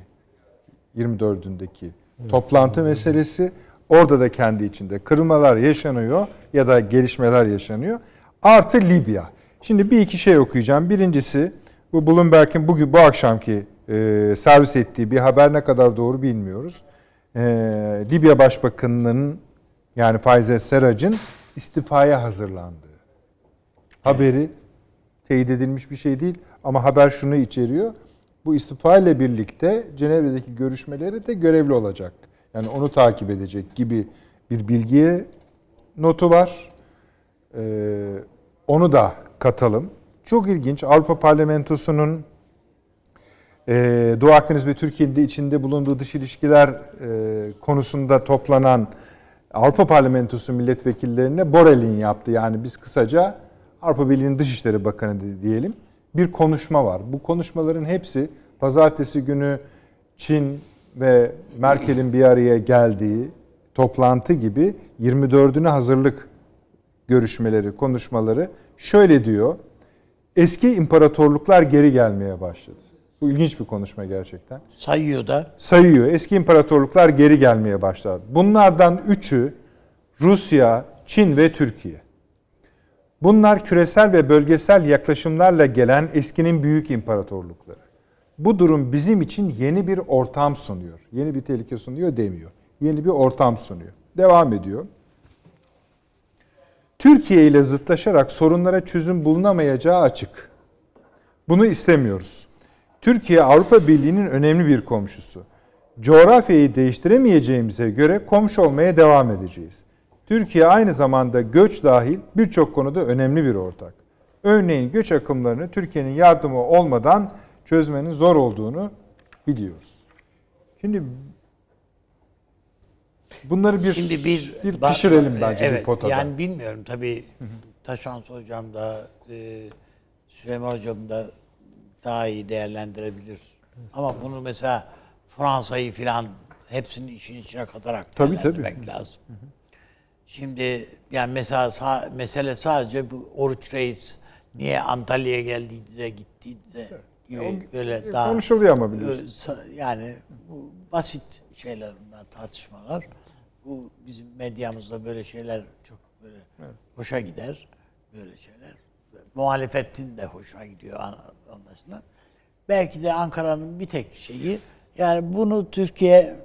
24'ündeki toplantı meselesi. Orada da kendi içinde kırılmalar yaşanıyor ya da gelişmeler yaşanıyor. Artı Libya. Şimdi bir iki şey okuyacağım. Birincisi bu Bloomberg'in bugün bu akşamki e, servis ettiği bir haber ne kadar doğru bilmiyoruz. E, Libya Başbakanı'nın yani Faize Serac'ın istifaya hazırlandığı haberi teyit edilmiş bir şey değil ama haber şunu içeriyor. Bu istifa ile birlikte Cenevre'deki görüşmeleri de görevli olacak. Yani onu takip edecek gibi bir bilgiye notu var. Ee, onu da katalım. Çok ilginç. Avrupa Parlamentosu'nun e, Doğu Akdeniz ve Türkiye'nin de içinde bulunduğu dış ilişkiler e, konusunda toplanan Avrupa Parlamentosu milletvekillerine Borel'in yaptı. Yani biz kısaca Avrupa Birliği'nin Dışişleri Bakanı diyelim. Bir konuşma var. Bu konuşmaların hepsi pazartesi günü Çin ve Merkel'in bir araya geldiği toplantı gibi 24'üne hazırlık görüşmeleri, konuşmaları şöyle diyor. Eski imparatorluklar geri gelmeye başladı. Bu ilginç bir konuşma gerçekten. Sayıyor da Sayıyor. Eski imparatorluklar geri gelmeye başladı. Bunlardan üçü Rusya, Çin ve Türkiye. Bunlar küresel ve bölgesel yaklaşımlarla gelen eskinin büyük imparatorlukları. Bu durum bizim için yeni bir ortam sunuyor. Yeni bir tehlike sunuyor demiyor. Yeni bir ortam sunuyor. Devam ediyor. Türkiye ile zıtlaşarak sorunlara çözüm bulunamayacağı açık. Bunu istemiyoruz. Türkiye Avrupa Birliği'nin önemli bir komşusu. Coğrafyayı değiştiremeyeceğimize göre komşu olmaya devam edeceğiz. Türkiye aynı zamanda göç dahil birçok konuda önemli bir ortak. Örneğin göç akımlarını Türkiye'nin yardımı olmadan çözmenin zor olduğunu biliyoruz. Şimdi bunları bir, Şimdi bir, bir ba- pişirelim bence evet, bir potada. Yani bilmiyorum tabii Taşans hocam da e, Süleyman hocam da daha iyi değerlendirebilir. Ama bunu mesela Fransa'yı filan hepsini işin içine katarak Tabii, tabii. değerlendirmek lazım. Şimdi yani mesela sa- mesele sadece bu Oruç Reis niye Antalya'ya geldiydi de gittiydi de gibi böyle daha Konuşuluyor ama biliyorsun. Sa- yani bu basit şeyler bunlar tartışmalar. Bu bizim medyamızda böyle şeyler çok böyle hoşa gider. Böyle şeyler. Muhalefetin de hoşuna gidiyor anlaşılan. Belki de Ankara'nın bir tek şeyi yani bunu Türkiye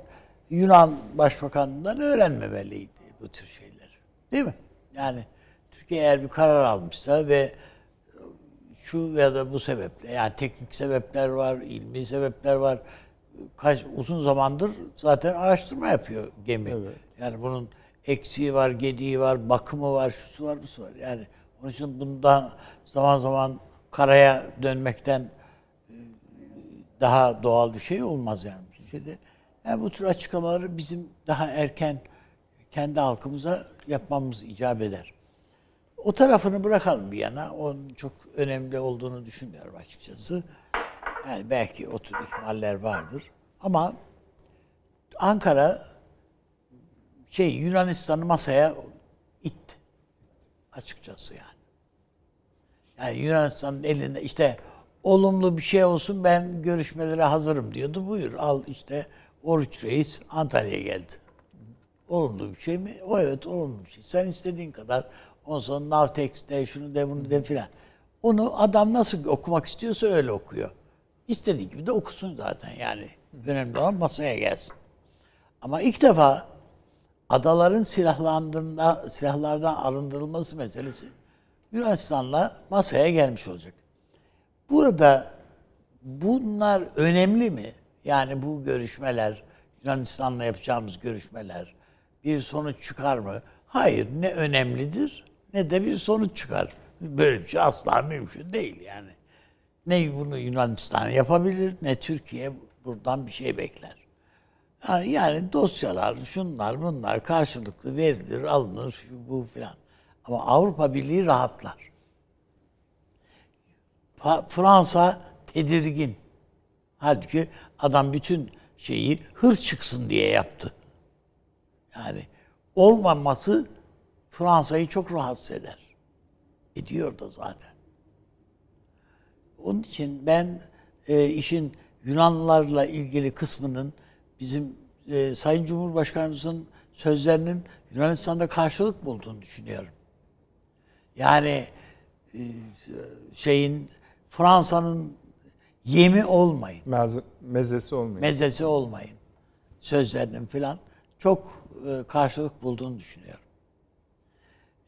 Yunan Başbakanı'ndan öğrenmemeliydi bu tür şeyler. Değil mi? Yani Türkiye eğer bir karar almışsa ve şu ya da bu sebeple yani teknik sebepler var, ilmi sebepler var. Kaç uzun zamandır zaten araştırma yapıyor gemi. Yani bunun eksiği var, gediği var, bakımı var, şusu var, busu var. Yani onun için bundan zaman zaman karaya dönmekten e, daha doğal bir şey olmaz yani. Şeyde. Yani bu tür açıklamaları bizim daha erken kendi halkımıza yapmamız icap eder. O tarafını bırakalım bir yana. Onun çok önemli olduğunu düşünmüyorum açıkçası. Yani belki o tür ihmaller vardır. Ama Ankara şey Yunanistan'ı masaya itti. Açıkçası yani. Yani Yunanistan'ın elinde işte olumlu bir şey olsun ben görüşmelere hazırım diyordu. Buyur al işte Oruç Reis Antalya'ya geldi. Olumlu bir şey mi? O evet olumlu bir şey. Sen istediğin kadar ondan sonra Navtex de şunu de bunu de filan. Onu adam nasıl okumak istiyorsa öyle okuyor. İstediği gibi de okusun zaten yani. Önemli olan masaya gelsin. Ama ilk defa adaların silahlandırma, silahlardan arındırılması meselesi Yunanistan'la masaya gelmiş olacak. Burada bunlar önemli mi? Yani bu görüşmeler, Yunanistan'la yapacağımız görüşmeler bir sonuç çıkar mı? Hayır, ne önemlidir ne de bir sonuç çıkar. Böyle bir şey asla mümkün değil yani. Ne bunu Yunanistan yapabilir ne Türkiye buradan bir şey bekler. Yani dosyalar, şunlar bunlar karşılıklı verilir, alınır, bu filan. Ama Avrupa Birliği rahatlar. Fransa tedirgin. Halbuki adam bütün şeyi hır çıksın diye yaptı. Yani olmaması Fransa'yı çok rahatsız eder. Ediyor da zaten. Onun için ben e, işin Yunanlılarla ilgili kısmının bizim e, Sayın Cumhurbaşkanımızın sözlerinin Yunanistan'da karşılık bulduğunu düşünüyorum. Yani e, şeyin Fransa'nın yemi olmayın, Meze- mezesi olmuyor. mezesi olmayın sözlerinin filan çok e, karşılık bulduğunu düşünüyorum.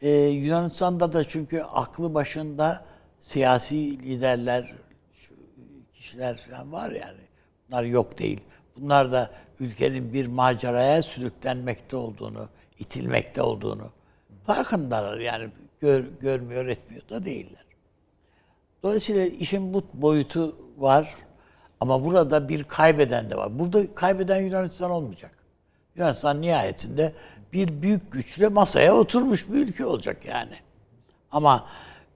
Ee, Yunanistan'da da çünkü aklı başında siyasi liderler, şu kişiler falan var yani. Bunlar yok değil. Bunlar da ülkenin bir maceraya sürüklenmekte olduğunu, itilmekte olduğunu farkındalar. Yani gör, görmüyor, etmiyor da değiller. Dolayısıyla işin bu boyutu var. Ama burada bir kaybeden de var. Burada kaybeden Yunanistan olmayacak. Yunanistan nihayetinde bir büyük güçle masaya oturmuş bir ülke olacak yani. Ama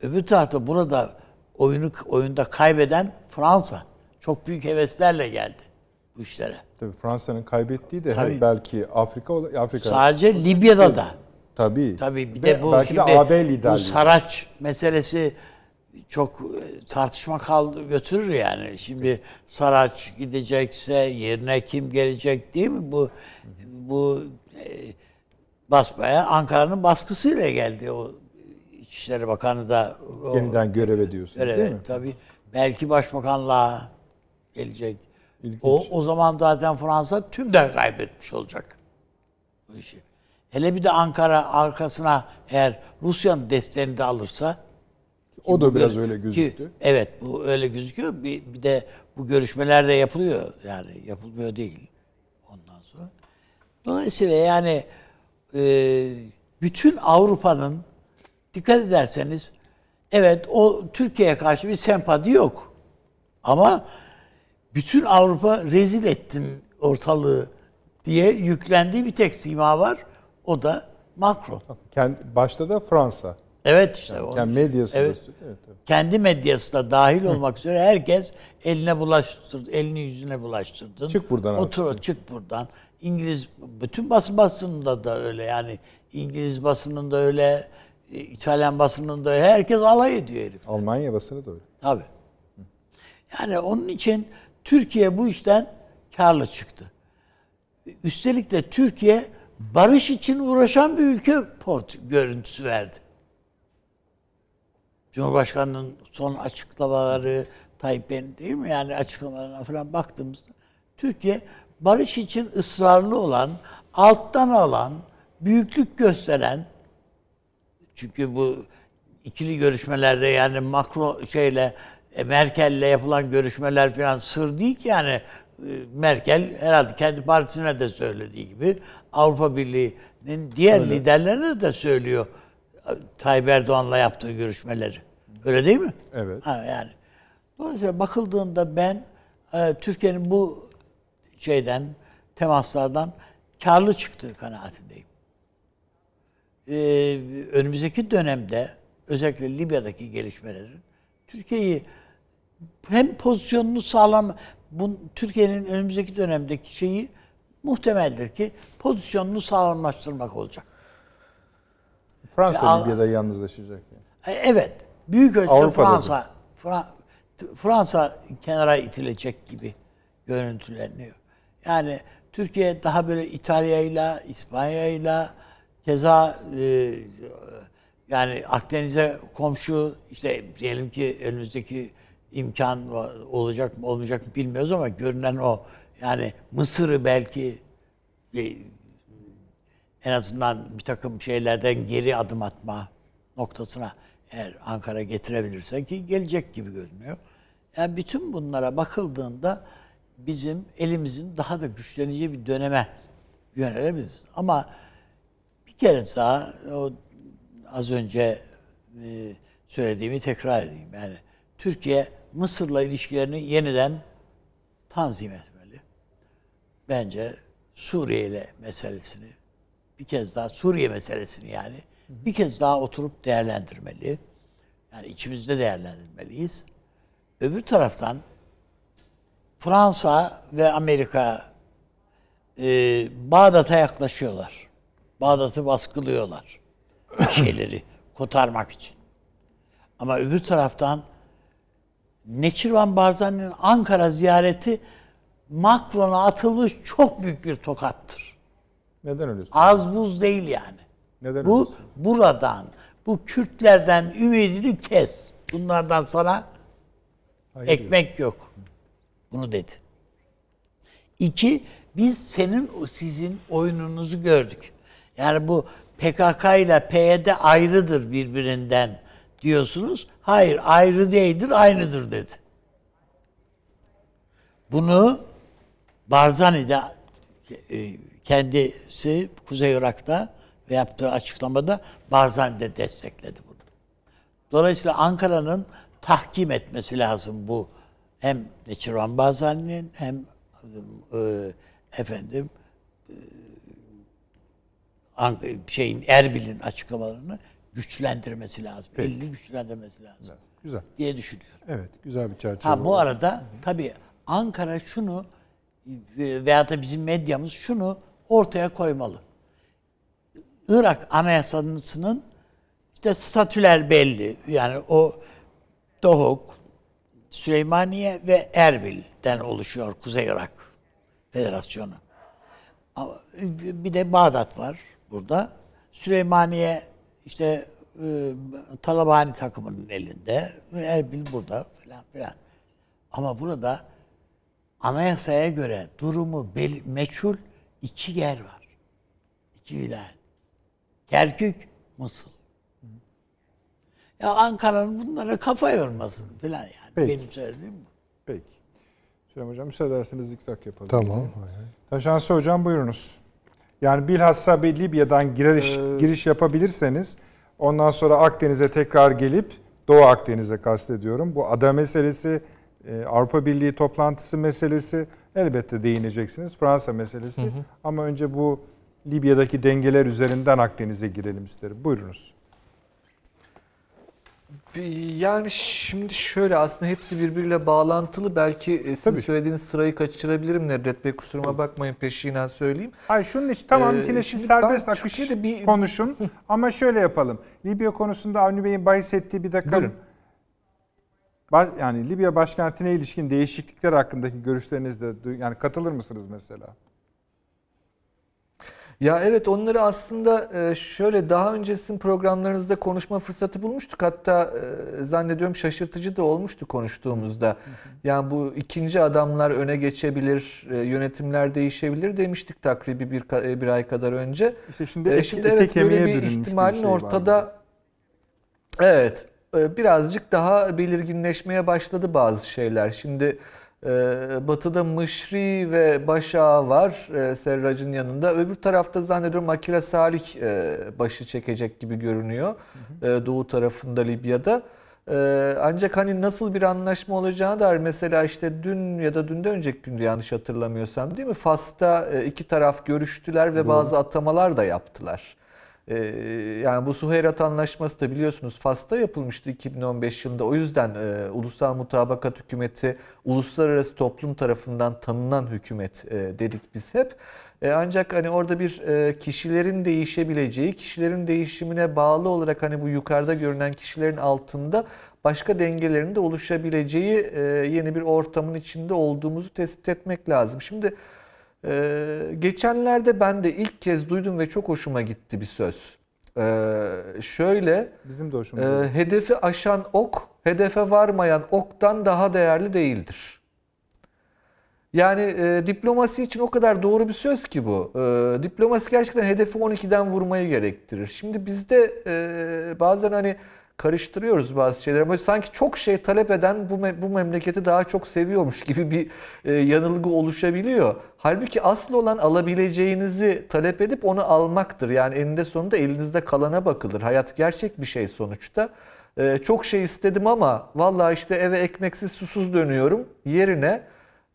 öbür tarafta burada oyunu oyunda kaybeden Fransa. Çok büyük heveslerle geldi bu işlere. Tabii Fransa'nın kaybettiği de Tabii. belki Afrika Afrika Sadece Libya'da da. Tabii. Tabii bir Ve de bu belki şimdi de AB bu. Saraç meselesi çok e, tartışma kaldı götürür yani. Şimdi Saraç gidecekse yerine kim gelecek değil mi? Bu bu e, basmaya Ankara'nın baskısıyla geldi o İçişleri Bakanı da o, Yeniden göreve diyorsun Evet, değil mi? tabii. Belki başbakanlığa gelecek. İlginç. O, o zaman zaten Fransa tümden kaybetmiş olacak bu işi. Hele bir de Ankara arkasına eğer Rusya'nın desteğini de alırsa O da biraz öyle ki- gözüktü. evet bu öyle gözüküyor. Bir, bir de bu görüşmeler de yapılıyor. Yani yapılmıyor değil. Ondan sonra. Dolayısıyla yani e, bütün Avrupa'nın dikkat ederseniz evet o Türkiye'ye karşı bir sempati yok. Ama bütün Avrupa rezil ettin ortalığı diye yüklendiği bir tek sima var. O da Macron. Kendi, başta da Fransa. Evet işte. onun Kendi medyası Evet. da. Evet, tabii. kendi medyası da dahil olmak üzere herkes eline bulaştırdı, elini yüzüne bulaştırdın. Çık buradan. Otur, çık buradan. İngiliz, bütün basın basınında da öyle yani. İngiliz basınında öyle, e, İtalyan basınında öyle. Herkes alay ediyor herif. Almanya basını da öyle. Tabii. Yani onun için Türkiye bu işten karlı çıktı. Üstelik de Türkiye barış için uğraşan bir ülke port görüntüsü verdi. Cumhurbaşkanının son açıklamaları, Tayyip değil mi? Yani açıklamalarına falan baktığımızda Türkiye barış için ısrarlı olan, alttan alan, büyüklük gösteren çünkü bu ikili görüşmelerde yani Macron şeyle e, Merkel'le yapılan görüşmeler falan sır değil ki yani Merkel herhalde kendi partisine de söylediği gibi Avrupa Birliği'nin diğer liderlerine de söylüyor e, Tayyip Erdoğan'la yaptığı görüşmeleri. Öyle değil mi? Evet. Ha, yani. Dolayısıyla bakıldığında ben e, Türkiye'nin bu şeyden temaslardan karlı çıktığı kanaatindeyim. Ee, önümüzdeki dönemde özellikle Libya'daki gelişmelerin Türkiye'yi hem pozisyonunu sağlam bu Türkiye'nin önümüzdeki dönemdeki şeyi muhtemeldir ki pozisyonunu sağlamlaştırmak olacak. Fransa Ya- Libya'da yalnızlaşacak. Yani. E, Evet. Büyük ölçüde Avrupa'da da. Fransa Fra- Fransa kenara itilecek gibi görüntüleniyor. Yani Türkiye daha böyle İtalya'yla, İspanya'yla keza e, yani Akdeniz'e komşu işte diyelim ki önümüzdeki imkan olacak mı olmayacak mı bilmiyoruz ama görünen o yani Mısır'ı belki en azından bir takım şeylerden geri adım atma noktasına eğer Ankara getirebilirsen ki gelecek gibi görünüyor. Yani bütün bunlara bakıldığında bizim elimizin daha da güçleneceği bir döneme yönelebiliriz. Ama bir kere daha o az önce e, söylediğimi tekrar edeyim. Yani Türkiye Mısır'la ilişkilerini yeniden tanzim etmeli. Bence Suriye ile meselesini bir kez daha Suriye meselesini yani bir kez daha oturup değerlendirmeli. Yani içimizde değerlendirmeliyiz. Öbür taraftan Fransa ve Amerika e, Bağdat'a yaklaşıyorlar. Bağdat'ı baskılıyorlar. Şeyleri kotarmak için. Ama öbür taraftan Neçirvan Barzani'nin Ankara ziyareti Macron'a atılmış çok büyük bir tokattır. Neden öyle Az buz değil yani. Neden bu öyle buradan, bu Kürtlerden ümidini kes. Bunlardan sana Hayır ekmek yok. Bunu dedi. İki, biz senin sizin oyununuzu gördük. Yani bu PKK ile PYD ayrıdır birbirinden diyorsunuz. Hayır ayrı değildir aynıdır dedi. Bunu Barzani'de e, kendisi Kuzey Irak'ta ve yaptığı açıklamada Barzani'de destekledi bunu. Dolayısıyla Ankara'nın tahkim etmesi lazım bu hem Neçirvan Barzani'nin hem e, efendim e, şeyin Erbil'in açıklamalarını güçlendirmesi lazım. Elini güçlendirmesi lazım Güzel. diye düşünüyorum. Evet, güzel bir çerçeve. Ha bu oldu. arada tabii Ankara şunu veya da bizim medyamız şunu ortaya koymalı. Irak Anayasası'nın işte statüler belli. Yani o Dohuk, Süleymaniye ve Erbil'den oluşuyor Kuzey Irak Federasyonu. Bir de Bağdat var burada. Süleymaniye işte e, Talabani takımının elinde. ve Erbil burada falan filan. Ama burada anayasaya göre durumu bel- meçhul iki yer var. İki vilayet. Kerkük, Mısır. Ya Ankara'nın bunlara kafa yormasın falan yani. Peki. Benim söylediğim bu. Peki. Süleyman Hocam müsaade ederseniz zikzak yapalım. Tamam. Taşansı Hocam buyurunuz. Yani bilhassa bir Libya'dan giriş, Ee, giriş yapabilirseniz ondan sonra Akdeniz'e tekrar gelip Doğu Akdeniz'e kastediyorum. Bu ada meselesi, e, Avrupa Birliği toplantısı meselesi elbette değineceksiniz. Fransa meselesi. Ama önce bu Libya'daki dengeler üzerinden Akdeniz'e girelim isterim. Buyurunuz. Yani şimdi şöyle aslında hepsi birbiriyle bağlantılı. Belki e, sizin Tabii. söylediğiniz sırayı kaçırabilirim Nedret Bey kusuruma bakmayın peşinden söyleyeyim. Hayır şunun için tamam Ee, içine siz şimdi serbest akış Türkiye'de bir- konuşun ama şöyle yapalım. Libya konusunda Avni Bey'in bahis ettiği bir takım Buyurun. Yani Libya başkentine ilişkin değişiklikler hakkındaki görüşlerinizde yani katılır mısınız mesela? Ya evet onları aslında e, şöyle daha önce sizin programlarınızda konuşma fırsatı bulmuştuk. Hatta e, zannediyorum şaşırtıcı da olmuştu konuştuğumuzda. Yani bu ikinci adamlar öne geçebilir, e, yönetimler değişebilir demiştik takribi bir, bir ay kadar önce. İşte şimdi, E, ete- şimdi evet böyle bir ihtimalin şey var ortada. Evet, birazcık daha belirginleşmeye başladı bazı şeyler. Şimdi batıda Mışri ve Başağı var e, Serrac'ın yanında. Öbür tarafta zannediyorum Akila Salih e, başı çekecek gibi görünüyor. E, doğu tarafında Libya'da. E, ancak hani nasıl bir anlaşma olacağına dair mesela işte dün ya da dünden önceki günde yanlış hatırlamıyorsam değil mi? Fas'ta e, iki taraf görüştüler ve bazı atamalar da yaptılar. Ee, yani bu Suheyrat Anlaşması da biliyorsunuz Fas'ta yapılmıştı 2015 yılında. O yüzden e, Ulusal Mutabakat Hükümeti uluslararası toplum tarafından tanınan hükümet e, dedik biz hep. E, ancak hani orada bir e, kişilerin değişebileceği, kişilerin değişimine bağlı olarak hani bu yukarıda görünen kişilerin altında başka dengelerin de oluşabileceği e, yeni bir ortamın içinde olduğumuzu tespit etmek lazım. Şimdi ee, geçenlerde ben de ilk kez duydum ve çok hoşuma gitti bir söz. Ee, şöyle, Bizim de e, hoşumuza gitti. hedefi aşan ok, hedefe varmayan oktan daha değerli değildir. Yani e, diplomasi için o kadar doğru bir söz ki bu. E, diplomasi gerçekten hedefi 12'den vurmayı gerektirir. Şimdi bizde e, bazen hani karıştırıyoruz bazı şeyleri. Ama sanki çok şey talep eden bu, me- bu memleketi daha çok seviyormuş gibi bir e, yanılgı oluşabiliyor. Halbuki asıl olan alabileceğinizi talep edip onu almaktır. Yani eninde sonunda elinizde kalana bakılır. Hayat gerçek bir şey sonuçta. E, çok şey istedim ama vallahi işte eve ekmeksiz susuz dönüyorum yerine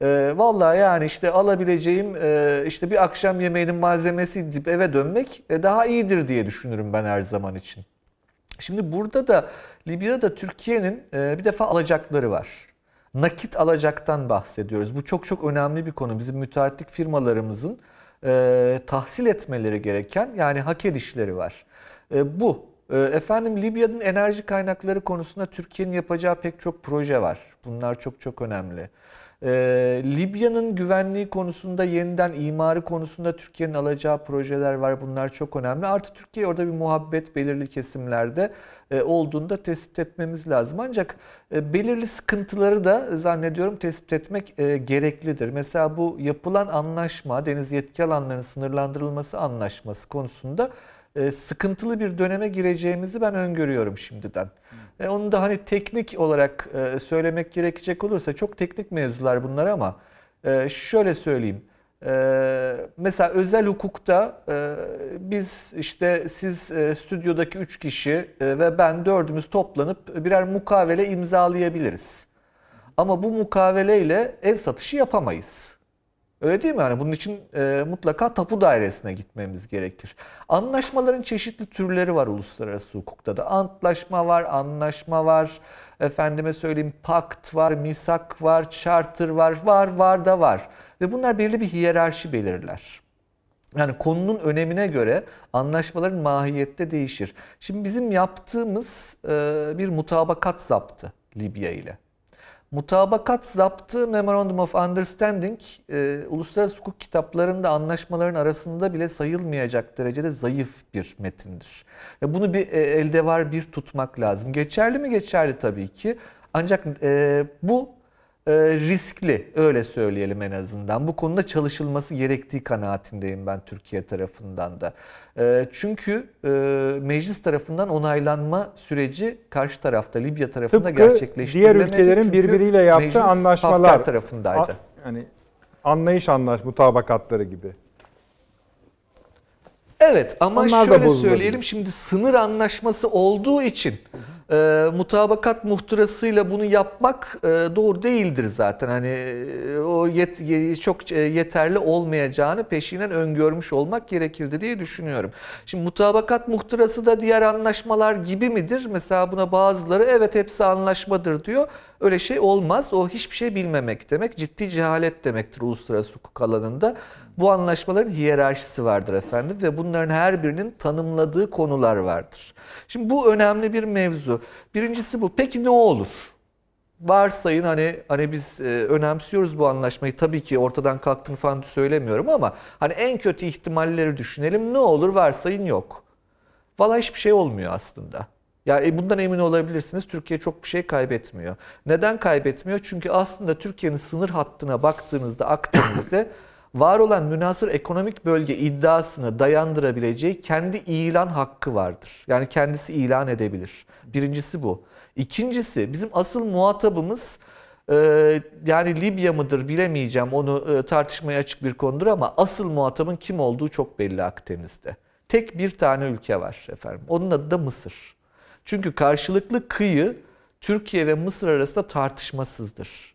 e, vallahi yani işte alabileceğim e, işte bir akşam yemeğinin malzemesi deyip eve dönmek e, daha iyidir diye düşünürüm ben her zaman için. Şimdi burada da Libya'da Türkiye'nin e, bir defa alacakları var. Nakit alacaktan bahsediyoruz. Bu çok çok önemli bir konu. Bizim müteahhitlik firmalarımızın e, tahsil etmeleri gereken yani hak edişleri var. E, bu. Efendim Libya'nın enerji kaynakları konusunda Türkiye'nin yapacağı pek çok proje var. Bunlar çok çok önemli. Ee, Libya'nın güvenliği konusunda yeniden imarı konusunda Türkiye'nin alacağı projeler var. Bunlar çok önemli. Artı Türkiye orada bir muhabbet belirli kesimlerde e, olduğunu da tespit etmemiz lazım. Ancak e, belirli sıkıntıları da zannediyorum tespit etmek e, gereklidir. Mesela bu yapılan anlaşma, deniz yetki alanlarının sınırlandırılması anlaşması konusunda e, sıkıntılı bir döneme gireceğimizi ben öngörüyorum şimdiden. E, onu da hani teknik olarak e, söylemek gerekecek olursa çok teknik mevzular bunlar ama e, şöyle söyleyeyim. Mesela özel hukukta biz işte siz stüdyodaki üç kişi ve ben dördümüz toplanıp birer mukavele imzalayabiliriz. Ama bu mukaveleyle ev satışı yapamayız. Öyle değil mi? Yani bunun için e, mutlaka tapu dairesine gitmemiz gerekir. Anlaşmaların çeşitli türleri var uluslararası hukukta da. Antlaşma var, anlaşma var, efendime söyleyeyim pakt var, misak var, charter var, var, var da var. Ve bunlar belirli bir hiyerarşi belirler. Yani konunun önemine göre anlaşmaların mahiyette değişir. Şimdi bizim yaptığımız e, bir mutabakat zaptı Libya ile. Mutabakat zaptı Memorandum of Understanding e, uluslararası hukuk kitaplarında anlaşmaların arasında bile sayılmayacak derecede zayıf bir metindir. E, bunu bir e, elde var bir tutmak lazım. Geçerli mi? Geçerli tabii ki. Ancak e, bu e, riskli öyle söyleyelim en azından. Bu konuda çalışılması gerektiği kanaatindeyim ben Türkiye tarafından da. E, çünkü e, meclis tarafından onaylanma süreci karşı tarafta Libya tarafında Tıpkı gerçekleştirilemedi. diğer ülkelerin Çünkü birbiriyle yaptığı meclis anlaşmalar Hafter tarafındaydı. A- yani anlayış anlaş mutabakatları gibi. Evet ama Onlar şöyle söyleyelim şimdi sınır anlaşması olduğu için e, mutabakat muhtırasıyla bunu yapmak e, doğru değildir zaten. Hani e, o yet, ye- çok e, yeterli olmayacağını peşinden öngörmüş olmak gerekirdi diye düşünüyorum. Şimdi mutabakat muhtırası da diğer anlaşmalar gibi midir? Mesela buna bazıları evet hepsi anlaşmadır diyor. Öyle şey olmaz. O hiçbir şey bilmemek demek. Ciddi cehalet demektir uluslararası hukuk alanında. Bu anlaşmaların hiyerarşisi vardır efendim ve bunların her birinin tanımladığı konular vardır. Şimdi bu önemli bir mevzu. Birincisi bu. Peki ne olur? Varsayın hani hani biz e, önemsiyoruz bu anlaşmayı. Tabii ki ortadan kalktığını falan söylemiyorum ama hani en kötü ihtimalleri düşünelim. Ne olur varsayın yok. Valla hiçbir şey olmuyor aslında. Yani bundan emin olabilirsiniz. Türkiye çok bir şey kaybetmiyor. Neden kaybetmiyor? Çünkü aslında Türkiye'nin sınır hattına baktığınızda Akdeniz'de var olan münasır ekonomik bölge iddiasını dayandırabileceği kendi ilan hakkı vardır. Yani kendisi ilan edebilir. Birincisi bu. İkincisi bizim asıl muhatabımız e, yani Libya mıdır bilemeyeceğim onu e, tartışmaya açık bir konudur ama asıl muhatabın kim olduğu çok belli Akdeniz'de. Tek bir tane ülke var efendim. Onun adı da Mısır. Çünkü karşılıklı kıyı Türkiye ve Mısır arasında tartışmasızdır.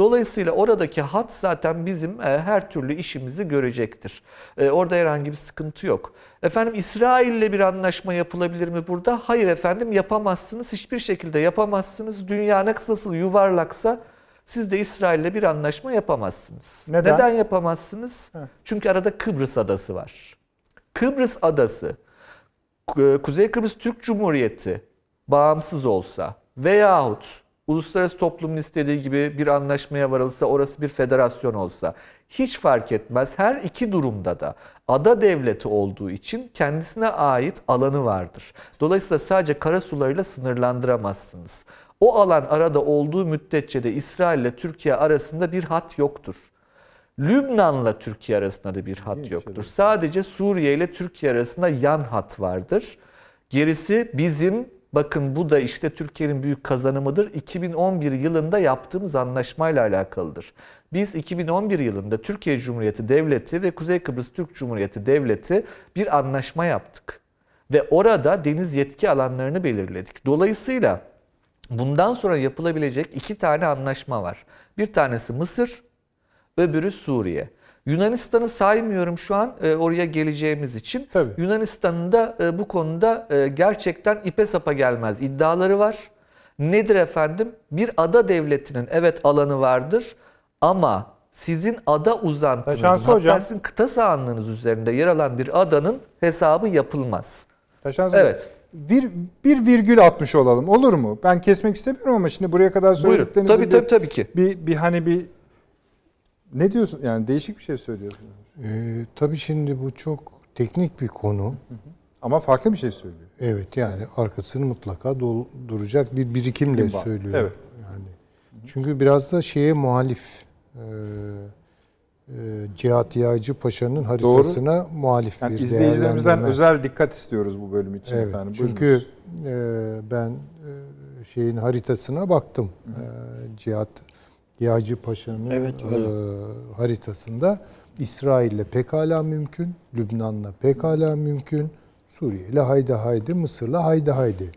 Dolayısıyla oradaki hat zaten bizim e, her türlü işimizi görecektir. E, orada herhangi bir sıkıntı yok. Efendim İsrail ile bir anlaşma yapılabilir mi burada? Hayır efendim yapamazsınız. Hiçbir şekilde yapamazsınız. Dünya nasıl yuvarlaksa siz de İsrail ile bir anlaşma yapamazsınız. Neden? yapamazsınız? Çünkü arada Kıbrıs adası var. Kıbrıs adası Ku- Kuzey Kıbrıs Türk Cumhuriyeti bağımsız olsa veyahut uluslararası toplumun istediği gibi bir anlaşmaya varılsa orası bir federasyon olsa hiç fark etmez. Her iki durumda da ada devleti olduğu için kendisine ait alanı vardır. Dolayısıyla sadece kara sularıyla sınırlandıramazsınız. O alan arada olduğu müddetçe de İsrail ile Türkiye arasında bir hat yoktur. Lübnan'la Türkiye arasında da bir hat yoktur. Sadece Suriye ile Türkiye arasında yan hat vardır. Gerisi bizim Bakın bu da işte Türkiye'nin büyük kazanımıdır. 2011 yılında yaptığımız anlaşmayla alakalıdır. Biz 2011 yılında Türkiye Cumhuriyeti Devleti ve Kuzey Kıbrıs Türk Cumhuriyeti Devleti bir anlaşma yaptık. Ve orada deniz yetki alanlarını belirledik. Dolayısıyla bundan sonra yapılabilecek iki tane anlaşma var. Bir tanesi Mısır, öbürü Suriye. Yunanistan'ı saymıyorum şu an e, oraya geleceğimiz için. Tabii. Yunanistan'ın da e, bu konuda e, gerçekten ipe sapa gelmez iddiaları var. Nedir efendim? Bir ada devletinin evet alanı vardır ama sizin ada uzantınız, Taşansı hatta hocam. sizin kıta sahanlığınız üzerinde yer alan bir adanın hesabı yapılmaz. Taşan Evet. Bir, bir virgül atmış olalım olur mu? Ben kesmek istemiyorum ama şimdi buraya kadar Buyurun. söylediklerinizin Tabii bir, tabii tabii ki. bir, bir hani bir ne diyorsun? Yani değişik bir şey söylüyorsunuz. Ee, tabii şimdi bu çok teknik bir konu. Ama farklı bir şey söylüyor. Evet yani arkasını mutlaka dolduracak bir birikimle Bir bağ. söylüyor. Evet. Yani çünkü biraz da şeye muhalif. E, e, Cihat Yağcı Paşa'nın haritasına muhalif Yani bir izleyicilerimizden özel dikkat istiyoruz bu bölüm için Evet. efendim. Çünkü e, ben e, şeyin haritasına baktım. E, Cihat Yağcı Paşa'nın Evet, öyle. e, haritasında İsrail'le pekala mümkün, Lübnan'la pekala mümkün, Suriye'yle haydi haydi, Mısır'la haydi haydi.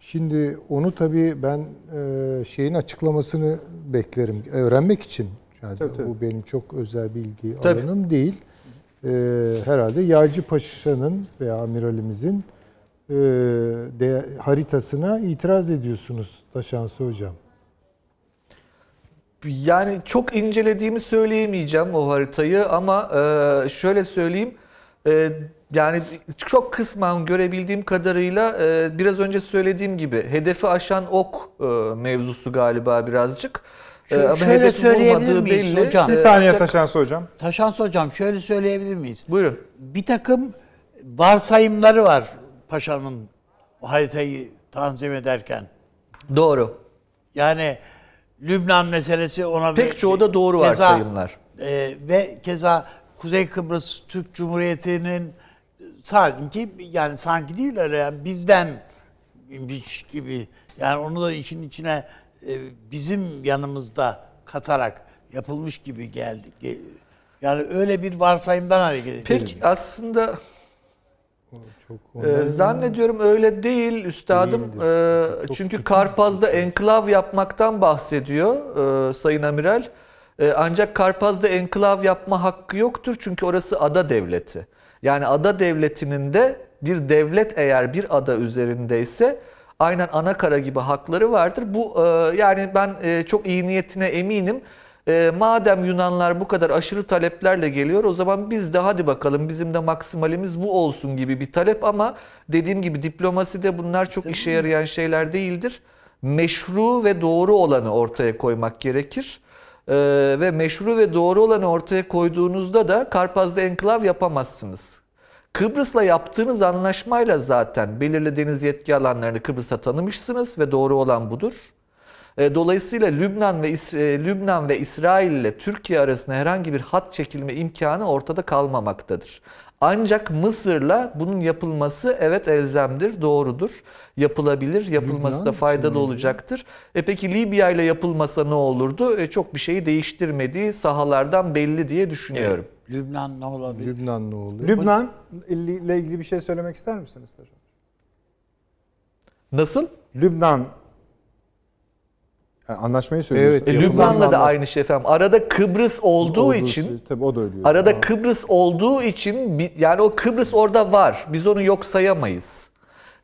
Şimdi onu tabii ben e, şeyin açıklamasını beklerim öğrenmek için. Yani Tabii, tabii. bu benim çok özel bilgi Tabii. alanım değil. E, herhalde Yağcı Paşa'nın veya amiralimizin e, de, haritasına itiraz ediyorsunuz Taşansı Hocam. Yani çok incelediğimi söyleyemeyeceğim o haritayı ama e, şöyle söyleyeyim. E, yani çok kısmen görebildiğim kadarıyla e, biraz önce söylediğim gibi hedefi aşan ok e, mevzusu galiba birazcık. E, Şö- ama şöyle hedefi söyleyebilir miyiz belli. hocam? bir E, saniye ancak- Taşansı hocam. Taşans hocam şöyle söyleyebilir miyiz? Buyurun. Bir takım varsayımları var paşanın o haritayı tanzim ederken. Doğru. Yani Lübnan meselesi ona Pek bir- çoğu da doğru keza- varsayımlar. e, ve keza Kuzey Kıbrıs Türk Cumhuriyeti'nin sanki yani sanki değil öyle yani bizden bir gibi yani onu da işin içine e, bizim yanımızda katarak yapılmış gibi geldi. Ge- Yani öyle bir varsayımdan hareket ediyoruz. Peki aslında Çok Ee, zannediyorum öyle değil üstadım. Değildir. Ee, Çok çünkü Karpaz'da enklav yapmaktan bahsediyor e, Sayın Amiral. E, ancak Karpaz'da enklav yapma hakkı yoktur çünkü orası ada devleti. Yani ada devletinin de bir devlet eğer bir ada üzerindeyse aynen ana kara gibi hakları vardır. Bu e, yani ben e, çok iyi niyetine eminim. E, madem Yunanlar bu kadar aşırı taleplerle geliyor o zaman biz de hadi bakalım bizim de maksimalimiz bu olsun gibi bir talep ama dediğim gibi diplomaside bunlar çok işe yarayan şeyler değildir. Meşru ve doğru olanı ortaya koymak gerekir. E, ve meşru ve doğru olanı ortaya koyduğunuzda da Karpaz'da enklav yapamazsınız. Kıbrıs'la yaptığınız anlaşmayla zaten belirli deniz yetki alanlarını Kıbrıs'a tanımışsınız ve doğru olan budur. E, Dolayısıyla Lübnan ve İs- e, Lübnan ve İsrail ile Türkiye arasında herhangi bir hat çekilme imkanı ortada kalmamaktadır. Ancak Mısır'la bunun yapılması evet elzemdir, doğrudur. Yapılabilir, yapılması da Lübnan faydalı şimdi- olacaktır. E peki Libya ile yapılmasa ne olurdu? E çok bir şeyi değiştirmediği sahalardan belli diye düşünüyorum. Lübnan ne olabilir? Lübnan ne oluyor? Lübnan ile ilgili bir şey söylemek ister misiniz? Nasıl? Lübnan yani anlaşmayı söylüyorsun. E, Evet, Lübnan'la da aynı şey efendim. Arada Kıbrıs olduğu olduğu için şey- tabii o da ölüyor. Arada Kıbrıs olduğu için yani o Kıbrıs orada var. Biz onu yok sayamayız.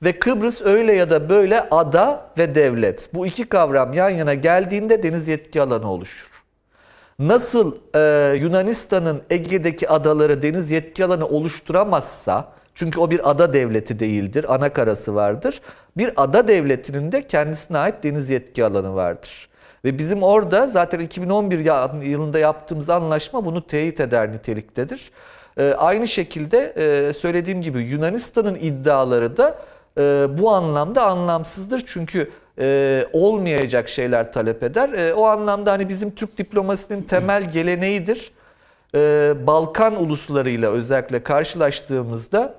Ve Kıbrıs öyle ya da böyle ada ve devlet. Bu iki kavram yan yana geldiğinde deniz yetki alanı oluşur. Nasıl e, Yunanistan'ın Ege'deki adaları deniz yetki alanı oluşturamazsa, çünkü o bir ada devleti değildir, ana karası vardır. Bir ada devletinin de kendisine ait deniz yetki alanı vardır. Ve bizim orada zaten 2011 ya- yılında yaptığımız anlaşma bunu teyit eder niteliktedir. E, aynı şekilde e, söylediğim gibi Yunanistan'ın iddiaları da e, bu anlamda anlamsızdır. Çünkü e, olmayacak şeyler talep eder. E, o anlamda hani bizim Türk diplomasinin temel geleneğidir. E, Balkan uluslarıyla özellikle karşılaştığımızda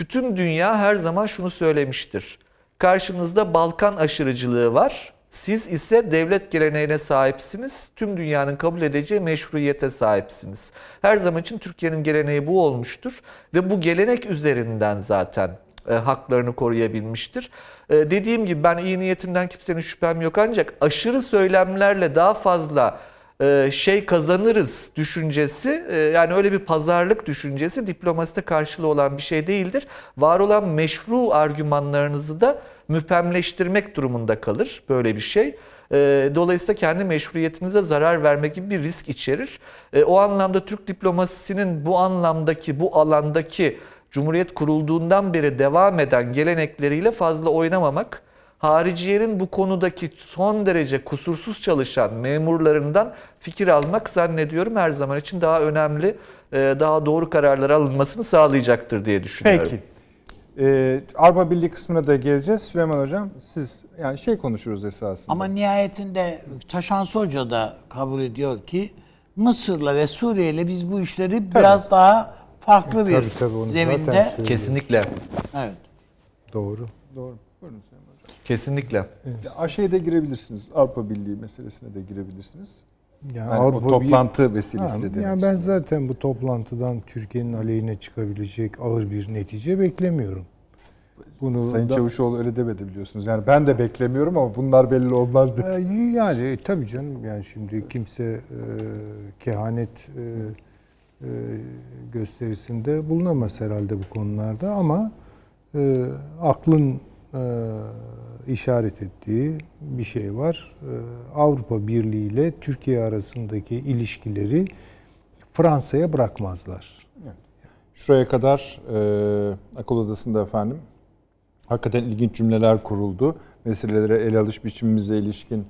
bütün dünya her zaman şunu söylemiştir. Karşınızda Balkan aşırıcılığı var. Siz ise devlet geleneğine sahipsiniz. Tüm dünyanın kabul edeceği meşruiyete sahipsiniz. Her zaman için Türkiye'nin geleneği bu olmuştur ve bu gelenek üzerinden zaten e, haklarını koruyabilmiştir. E, dediğim gibi ben iyi niyetinden kimsenin şüphem yok ancak aşırı söylemlerle daha fazla şey kazanırız düşüncesi e, yani öyle bir pazarlık düşüncesi diplomaside karşılığı olan bir şey değildir. Var olan meşru argümanlarınızı da müphemleştirmek durumunda kalır böyle bir şey. E, Dolayısıyla kendi meşruiyetinize zarar verme gibi bir risk içerir. E, O anlamda Türk diplomasisinin bu anlamdaki, bu alandaki Cumhuriyet kurulduğundan beri devam eden gelenekleriyle fazla oynamamak, hariciyenin bu konudaki son derece kusursuz çalışan memurlarından fikir almak zannediyorum her zaman için daha önemli, e, daha doğru kararlar alınmasını sağlayacaktır diye düşünüyorum. Peki. Ee, Avrupa Birliği kısmına da geleceğiz. Süleyman Hocam siz yani şey konuşuruz esasında. Ama nihayetinde Taşansı Hoca da kabul ediyor ki Mısır'la ve Suriye'yle biz bu işleri biraz daha farklı bir Tabii, tabii, zeminde. Kesinlikle, evet. Doğru. Doğru. Buyurun. Kesinlikle. Ya, Aşağıya da girebilirsiniz. Avrupa Birliği meselesine de girebilirsiniz. Yani Yani Avrupa o bir- toplantı Ha, vesilesiyle demek yani ben zaten bu toplantıdan Türkiye'nin aleyhine çıkabilecek ağır bir netice beklemiyorum. Bunu Sayın da- Çavuşoğlu öyle demedi biliyorsunuz. Yani ben de beklemiyorum ama bunlar belli olmaz dedi. Ee, Yani tabii canım yani şimdi kimse e, kehanet e, e, gösterisinde bulunamaz herhalde bu konularda ama e, aklın e, işaret ettiği bir şey var. E, Avrupa Birliği ile Türkiye arasındaki ilişkileri Fransa'ya bırakmazlar. Şuraya kadar e, akıl odasında efendim hakikaten ilginç cümleler kuruldu. Meselelere ele alış biçimimize ilişkin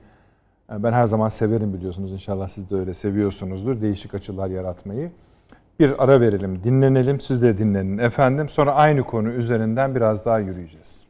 e, ben her zaman severim biliyorsunuz. İnşallah siz de öyle seviyorsunuzdur. Değişik açılar yaratmayı. Bir ara verelim, dinlenelim. Siz de dinlenin efendim. Sonra aynı konu üzerinden biraz daha yürüyeceğiz.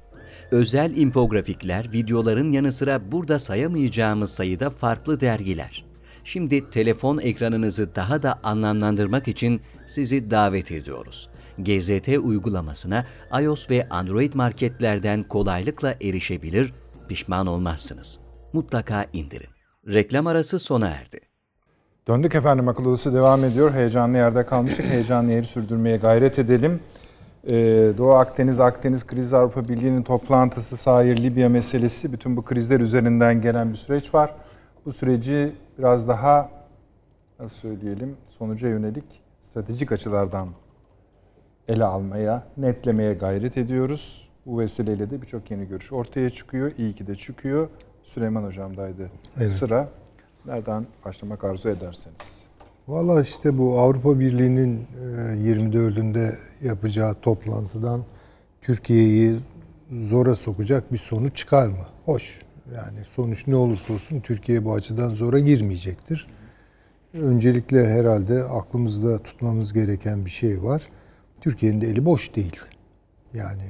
Özel infografikler, videoların yanı sıra burada sayamayacağımız sayıda farklı dergiler. Şimdi telefon ekranınızı daha da anlamlandırmak için sizi davet ediyoruz. GZT uygulamasına iOS ve Android marketlerden kolaylıkla erişebilir, pişman olmazsınız. Mutlaka indirin. Reklam arası sona erdi. Döndük efendim akıl odası devam ediyor. Heyecanlı yerde kalmıştık. Heyecanlı yeri sürdürmeye gayret edelim. Ee, Doğu Akdeniz, Akdeniz Kriz Avrupa Birliği'nin toplantısı, Sahir Libya meselesi, bütün bu krizler üzerinden gelen bir süreç var. Bu süreci biraz daha nasıl söyleyelim sonuca yönelik stratejik açılardan ele almaya, netlemeye gayret ediyoruz. Bu vesileyle de birçok yeni görüş ortaya çıkıyor. İyi ki de çıkıyor. Süleyman Hocam'daydı Evet. sıra. Nereden başlamak arzu ederseniz. Valla işte bu Avrupa Birliği'nin e, 24'ünde yapacağı toplantıdan Türkiye'yi zora sokacak bir sonuç çıkar mı? Hoş. Yani sonuç ne olursa olsun Türkiye bu açıdan zora girmeyecektir. Öncelikle herhalde aklımızda tutmamız gereken bir şey var. Türkiye'nin de eli boş değil. Yani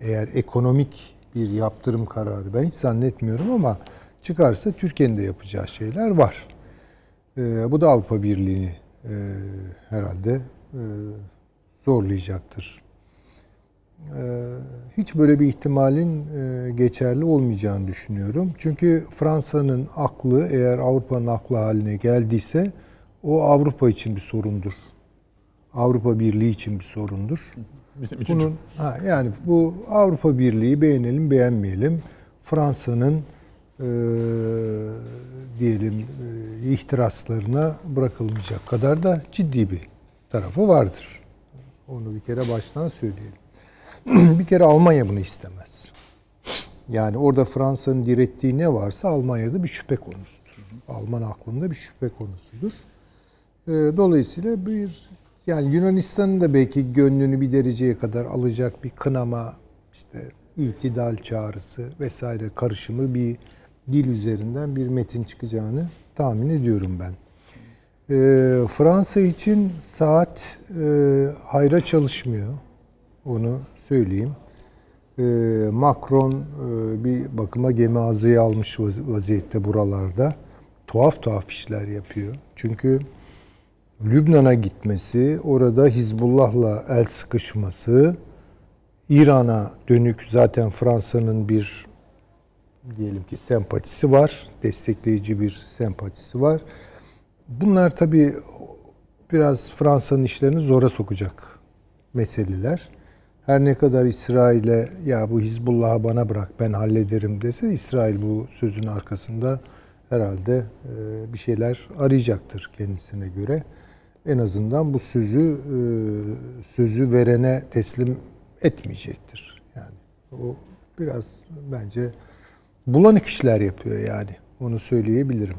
eğer ekonomik bir yaptırım kararı ben hiç zannetmiyorum ama çıkarsa Türkiye'nin de yapacağı şeyler var. Ee, bu da Avrupa Birliği'ni e, herhalde e, zorlayacaktır. Ee, hiç böyle bir ihtimalin e, geçerli olmayacağını düşünüyorum. Çünkü Fransa'nın aklı eğer Avrupa'nın aklı haline geldiyse o Avrupa için bir sorundur. Avrupa Birliği için bir sorundur. Bizim için Bunun ha, yani bu Avrupa Birliği beğenelim beğenmeyelim Fransa'nın e, diyelim ihtiraslarına bırakılmayacak kadar da ciddi bir tarafı vardır. Onu bir kere baştan söyleyelim. bir kere Almanya bunu istemez. Yani orada Fransa'nın direttiği ne varsa Almanya'da bir şüphe konusudur. Alman aklında bir şüphe konusudur. E, Dolayısıyla bir yani Yunanistan'ın da belki gönlünü bir dereceye kadar alacak bir kınama işte itidal çağrısı vesaire karışımı bir dil üzerinden bir metin çıkacağını tahmin ediyorum ben. Ee, Fransa için saat e, hayra çalışmıyor. Onu söyleyeyim. Ee, Macron e, bir bakıma gemi ağzıya almış vaz- vaziyette buralarda. Tuhaf tuhaf işler yapıyor. Çünkü Lübnan'a gitmesi, orada Hizbullah'la el sıkışması, İran'a dönük zaten Fransa'nın bir diyelim ki sempatisi var, destekleyici bir sempatisi var. Bunlar tabii biraz Fransa'nın işlerini zora sokacak meseleler. Her ne kadar İsrail'e ya bu Hizbullah'ı bana bırak ben hallederim dese İsrail bu sözün arkasında herhalde e, bir şeyler arayacaktır kendisine göre. En azından bu sözü e, sözü verene teslim etmeyecektir. Yani o biraz bence bulanık işler yapıyor yani. Onu söyleyebilirim.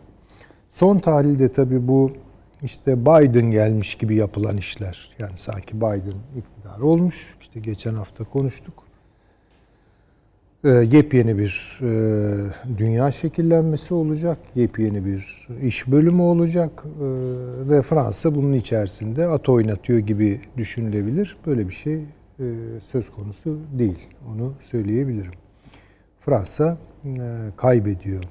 Son tahlilde tabii bu işte Biden gelmiş gibi yapılan işler. Yani sanki Biden iktidar olmuş. İşte geçen hafta konuştuk. Ee, yepyeni bir e, dünya şekillenmesi olacak. Yepyeni bir iş bölümü olacak. Ee, ve Fransa bunun içerisinde at oynatıyor gibi düşünülebilir. Böyle bir şey e, söz konusu değil. Onu söyleyebilirim. Fransa e, kaybediyor.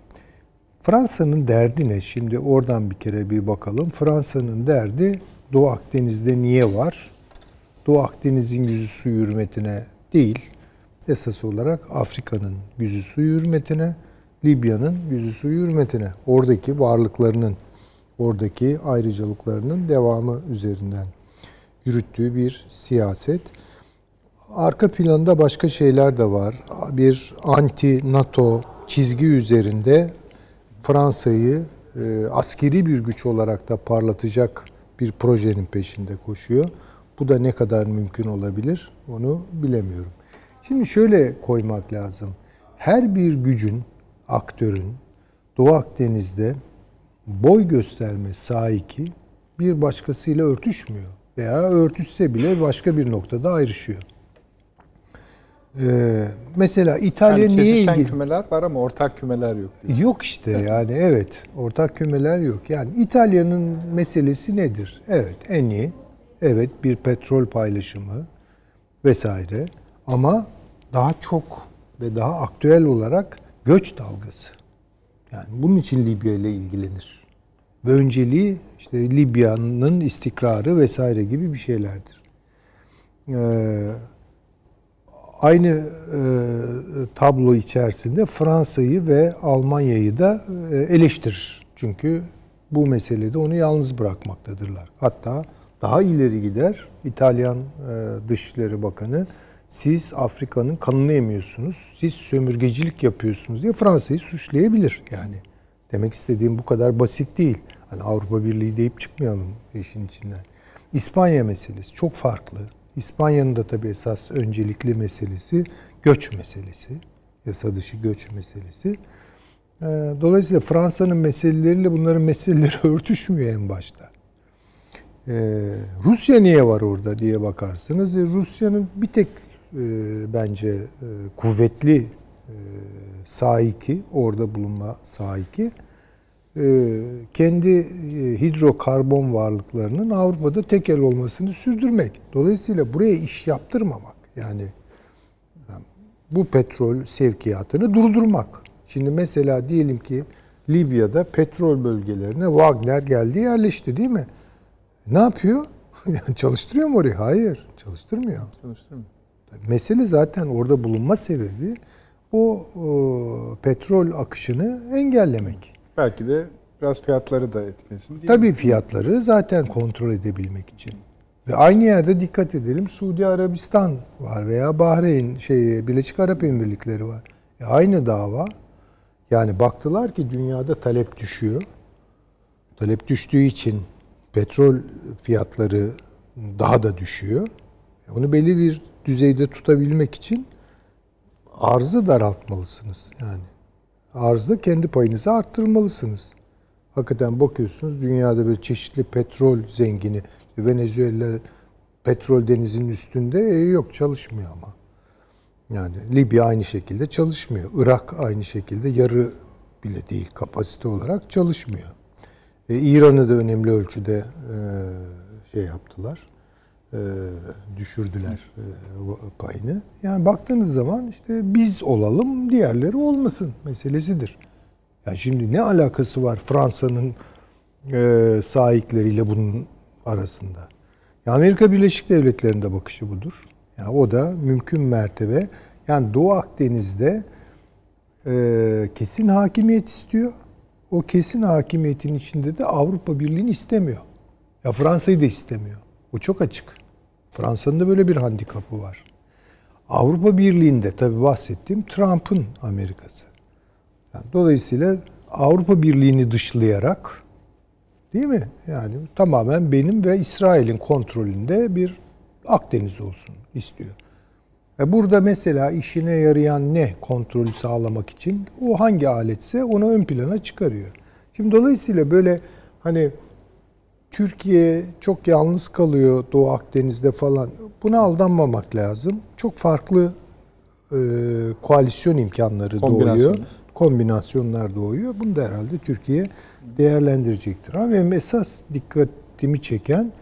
Fransa'nın derdi ne? Şimdi oradan bir kere bir bakalım. Fransa'nın derdi Doğu Akdeniz'de niye var? Doğu Akdeniz'in yüzü su hürmetine değil, esas olarak Afrika'nın yüzü su hürmetine, Libya'nın yüzü su hürmetine, oradaki varlıklarının, oradaki ayrıcalıklarının devamı üzerinden yürüttüğü bir siyaset. Arka planda başka şeyler de var. Bir anti-NATO çizgi üzerinde Fransa'yı e, askeri bir güç olarak da parlatacak bir projenin peşinde koşuyor. Bu da ne kadar mümkün olabilir onu bilemiyorum. Şimdi şöyle koymak lazım. Her bir gücün, aktörün Doğu Akdeniz'de boy gösterme sahiki bir başkasıyla örtüşmüyor. Veya örtüşse bile başka bir noktada ayrışıyor. Ee, mesela İtalya Yani niye ilgili? kümeler var ama ortak kümeler yok. diyor. Yok işte yani evet ortak kümeler yok. Yani İtalya'nın meselesi nedir? Evet en iyi. Evet bir petrol paylaşımı vesaire ama daha çok ve daha aktüel olarak göç dalgası. Yani bunun için Libya ile ilgilenir. Ve önceliği işte Libya'nın istikrarı vesaire gibi bir şeylerdir. Ee, aynı e, tablo içerisinde Fransa'yı ve Almanya'yı da e, eleştirir. Çünkü bu meselede onu yalnız bırakmaktadırlar. Hatta daha ileri gider İtalyan e, Dışişleri Bakanı siz Afrika'nın kanını emiyorsunuz, siz sömürgecilik yapıyorsunuz diye Fransa'yı suçlayabilir yani. Demek istediğim bu kadar basit değil. Hani Avrupa Birliği deyip çıkmayalım işin içinden. İspanya meselesi çok farklı. İspanya'nın da tabii esas öncelikli meselesi göç meselesi. Yasa dışı göç meselesi. Ee, Dolayısıyla Fransa'nın meseleleriyle bunların meseleleri örtüşmüyor en başta. Ee, Rusya niye var orada diye bakarsınız. E, Rusya'nın bir tek e, bence e, kuvvetli e, sahiki, orada bulunma sahiki kendi e, hidrokarbon varlıklarının Avrupa'da tekel olmasını sürdürmek. Dolayısıyla buraya iş yaptırmamak. Yani yani bu petrol sevkiyatını durdurmak. Şimdi mesela diyelim ki Libya'da petrol bölgelerine Wagner geldi yerleşti değil mi? Ne yapıyor? Yani çalıştırıyor mu orayı? Hayır, çalıştırmıyor. Çalıştırmıyor. Mesele zaten orada bulunma sebebi o, o petrol akışını engellemek. Belki de biraz fiyatları da etkilesin değil mi? Tabii fiyatları zaten kontrol edebilmek için. Ve aynı yerde dikkat edelim Suudi Arabistan var veya Bahreyn, şey Birleşik Arap Emirlikleri var. E aynı dava. Yani baktılar ki dünyada talep düşüyor. Talep düştüğü için petrol fiyatları daha da düşüyor. E Onu belli bir düzeyde tutabilmek için arzı daraltmalısınız yani. Arzda kendi payınızı arttırmalısınız. Hakikaten bakıyorsunuz dünyada böyle çeşitli petrol zengini. Venezuela petrol denizinin üstünde e, yok çalışmıyor ama. Yani Libya aynı şekilde çalışmıyor. Irak aynı şekilde yarı bile değil kapasite olarak çalışmıyor. E, İran'ı da önemli ölçüde e, şey yaptılar. E, düşürdüler e, payını. Yani baktığınız zaman işte biz olalım, diğerleri olmasın meselesidir. Yani şimdi ne alakası var Fransa'nın e, sahikleriyle bunun arasında? Ya Amerika Birleşik Devletleri'nde bakışı budur. Yani o da mümkün mertebe yani Doğu Akdeniz'de kesin hakimiyet istiyor. O kesin hakimiyetin içinde de Avrupa Birliği'ni istemiyor. Ya Fransa'yı da istemiyor. Bu çok açık. Fransa'nın da böyle bir handikapı var. Avrupa Birliği'nde tabii bahsettiğim Trump'ın Amerika'sı. Yani dolayısıyla Avrupa Birliği'ni dışlayarak değil mi? Yani tamamen benim ve İsrail'in kontrolünde bir Akdeniz olsun istiyor. E burada mesela işine yarayan ne kontrolü sağlamak için o hangi aletse onu ön plana çıkarıyor. Şimdi dolayısıyla böyle hani Türkiye çok yalnız kalıyor Doğu Akdeniz'de falan. Buna aldanmamak lazım. Çok farklı e, koalisyon imkanları doğuyor. Kombinasyonlar doğuyor. Bunu da herhalde Türkiye değerlendirecektir. Ama benim esas dikkatimi çeken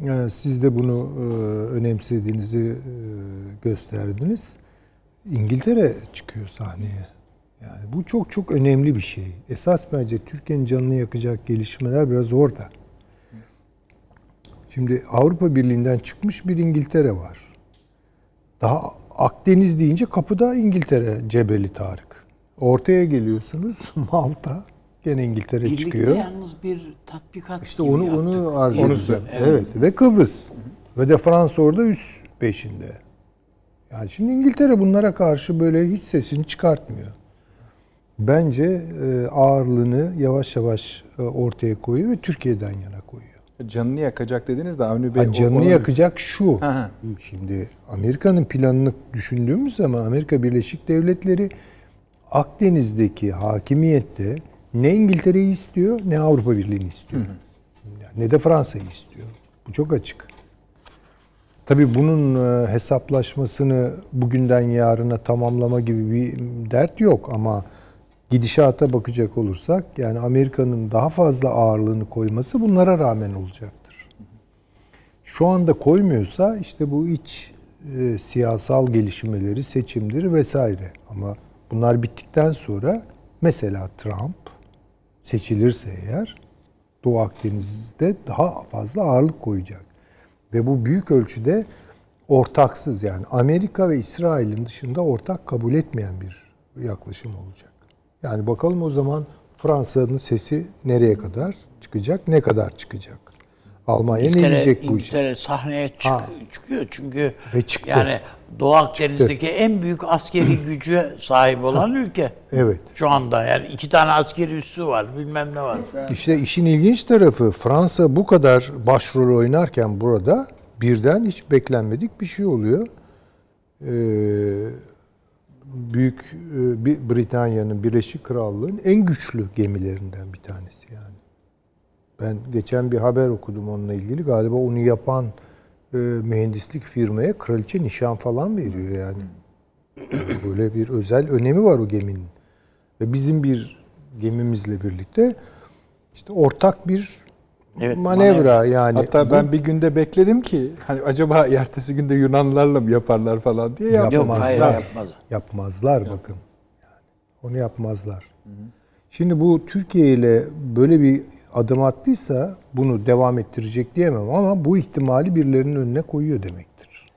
e, siz de bunu e, önemsediğinizi e, gösterdiniz. İngiltere çıkıyor sahneye. Yani bu çok çok önemli bir şey. Esas bence Türkiye'nin canını yakacak gelişmeler biraz orada. Şimdi Avrupa Birliği'nden çıkmış bir İngiltere var. Daha Akdeniz deyince kapıda İngiltere, Cebeli Tarık. Ortaya geliyorsunuz Malta, gene İngiltere Birlikte çıkıyor. yalnız bir tatbikat İşte gibi onu yaptık. onu arz Onu edeceğim. söyle. Evet. ve Kıbrıs. Ve de Fransa orada üst peşinde. Yani şimdi İngiltere bunlara karşı böyle hiç sesini çıkartmıyor. Bence e, ağırlığını yavaş yavaş e, ortaya koyuyor ve Türkiye'den yana koyuyor. Canını yakacak dediniz de Avni Bey. Ha, canını onu- yakacak şu. Hı hı. Şimdi Amerika'nın planını düşündüğümüz zaman Amerika Birleşik Devletleri Akdeniz'deki hakimiyette ne İngiltere'yi istiyor ne Avrupa Birliği'ni istiyor. Yani Ne de Fransa'yı istiyor. Bu çok açık. Tabii bunun e, hesaplaşmasını bugünden yarına tamamlama gibi bir dert yok ama gidişata bakacak olursak yani Amerika'nın daha fazla ağırlığını koyması bunlara rağmen olacaktır. Şu anda koymuyorsa işte bu iç e, siyasal gelişmeleri, seçimdir vesaire. Ama bunlar bittikten sonra mesela Trump seçilirse eğer Doğu Akdeniz'de daha fazla ağırlık koyacak. Ve bu büyük ölçüde ortaksız yani Amerika ve İsrail'in dışında ortak kabul etmeyen bir yaklaşım olacak. Yani bakalım o zaman Fransa'nın sesi nereye kadar çıkacak, ne kadar çıkacak? Almanya ne İngiltere, diyecek bu işe? İngiltere sahneye çık- Ha. çıkıyor çünkü Ve çıktı. yani Doğu Akdeniz'deki en büyük askeri gücü sahip olan ülke. Evet. Şu anda yani iki tane askeri üssü var bilmem ne var. İşte işin ilginç tarafı Fransa bu kadar başrol oynarken burada birden hiç beklenmedik bir şey oluyor. Ee, büyük e, Britanya'nın Birleşik Krallığı'nın en güçlü gemilerinden bir tanesi yani. Ben geçen bir haber okudum onunla ilgili. Galiba onu yapan e, mühendislik firmaya kraliçe nişan falan veriyor yani. Böyle bir özel önemi var o geminin. Ve bizim bir gemimizle birlikte işte ortak bir Evet, manevra, yani. Hatta Bu- ben bir günde bekledim ki hani acaba ertesi günde Yunanlılarla mı yaparlar falan diye Yok, yapmadılar. Yok hayır Yapmazlar. yapmaz. Yapmazlar bakın. Yani onu yapmazlar. Şimdi bu Türkiye ile böyle bir adım attıysa bunu devam ettirecek diyemem ama bu ihtimali birilerinin önüne koyuyor demektir.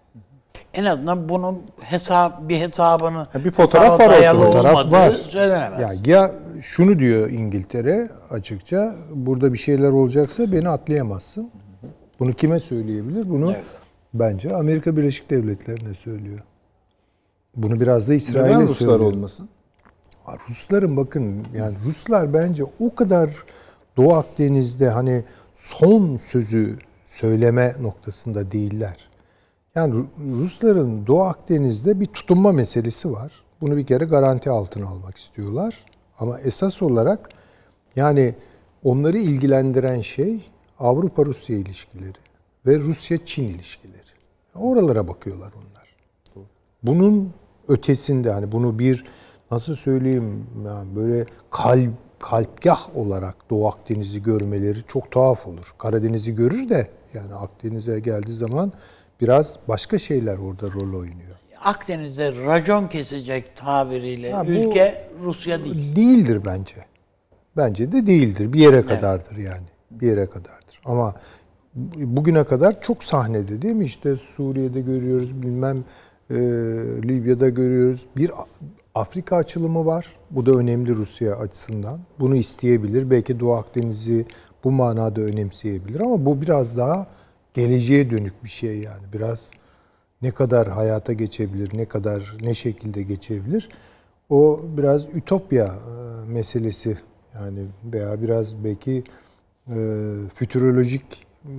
En azından bunun hesap bir hesabını bir fotoğraf var ortada. Fotoğraf var. söylenemez. Ya, ya şunu diyor İngiltere açıkça burada bir şeyler olacaksa beni atlayamazsın. Bunu kime söyleyebilir? Bunu Evet. bence Amerika Birleşik Devletleri'ne söylüyor. Bunu biraz da Neden İsrail'e Ruslar söylüyor. olmasın? Ha, Rusların bakın yani Ruslar bence o kadar Doğu Akdeniz'de hani son sözü söyleme noktasında değiller. Yani Ru- Rusların Doğu Akdeniz'de bir tutunma meselesi var. Bunu bir kere garanti altına almak istiyorlar. Ama esas olarak yani onları ilgilendiren şey Avrupa-Rusya ilişkileri ve Rusya-Çin ilişkileri. Oralara bakıyorlar onlar. Bunun ötesinde hani bunu bir nasıl söyleyeyim yani böyle kalp kalpgah olarak Doğu Akdeniz'i görmeleri çok tuhaf olur. Karadeniz'i görür de yani Akdeniz'e geldiği zaman biraz başka şeyler orada rol oynuyor. Akdeniz'de racon kesecek tabiriyle Ha, ülke Rusya değil. Değildir bence. Bence de değildir. Bir yere kadardır yani. Bir yere kadardır. Ama bugüne kadar çok sahnede değil mi? İşte Suriye'de görüyoruz, bilmem e, Libya'da görüyoruz. Bir Afrika açılımı var. Bu da önemli Rusya açısından. Bunu isteyebilir. Belki Doğu Akdeniz'i bu manada önemseyebilir ama bu biraz daha geleceğe dönük bir şey yani. Biraz ne kadar hayata geçebilir, ne kadar ne şekilde geçebilir? O biraz ütopya e, meselesi yani veya biraz belki e, fütürolojik e,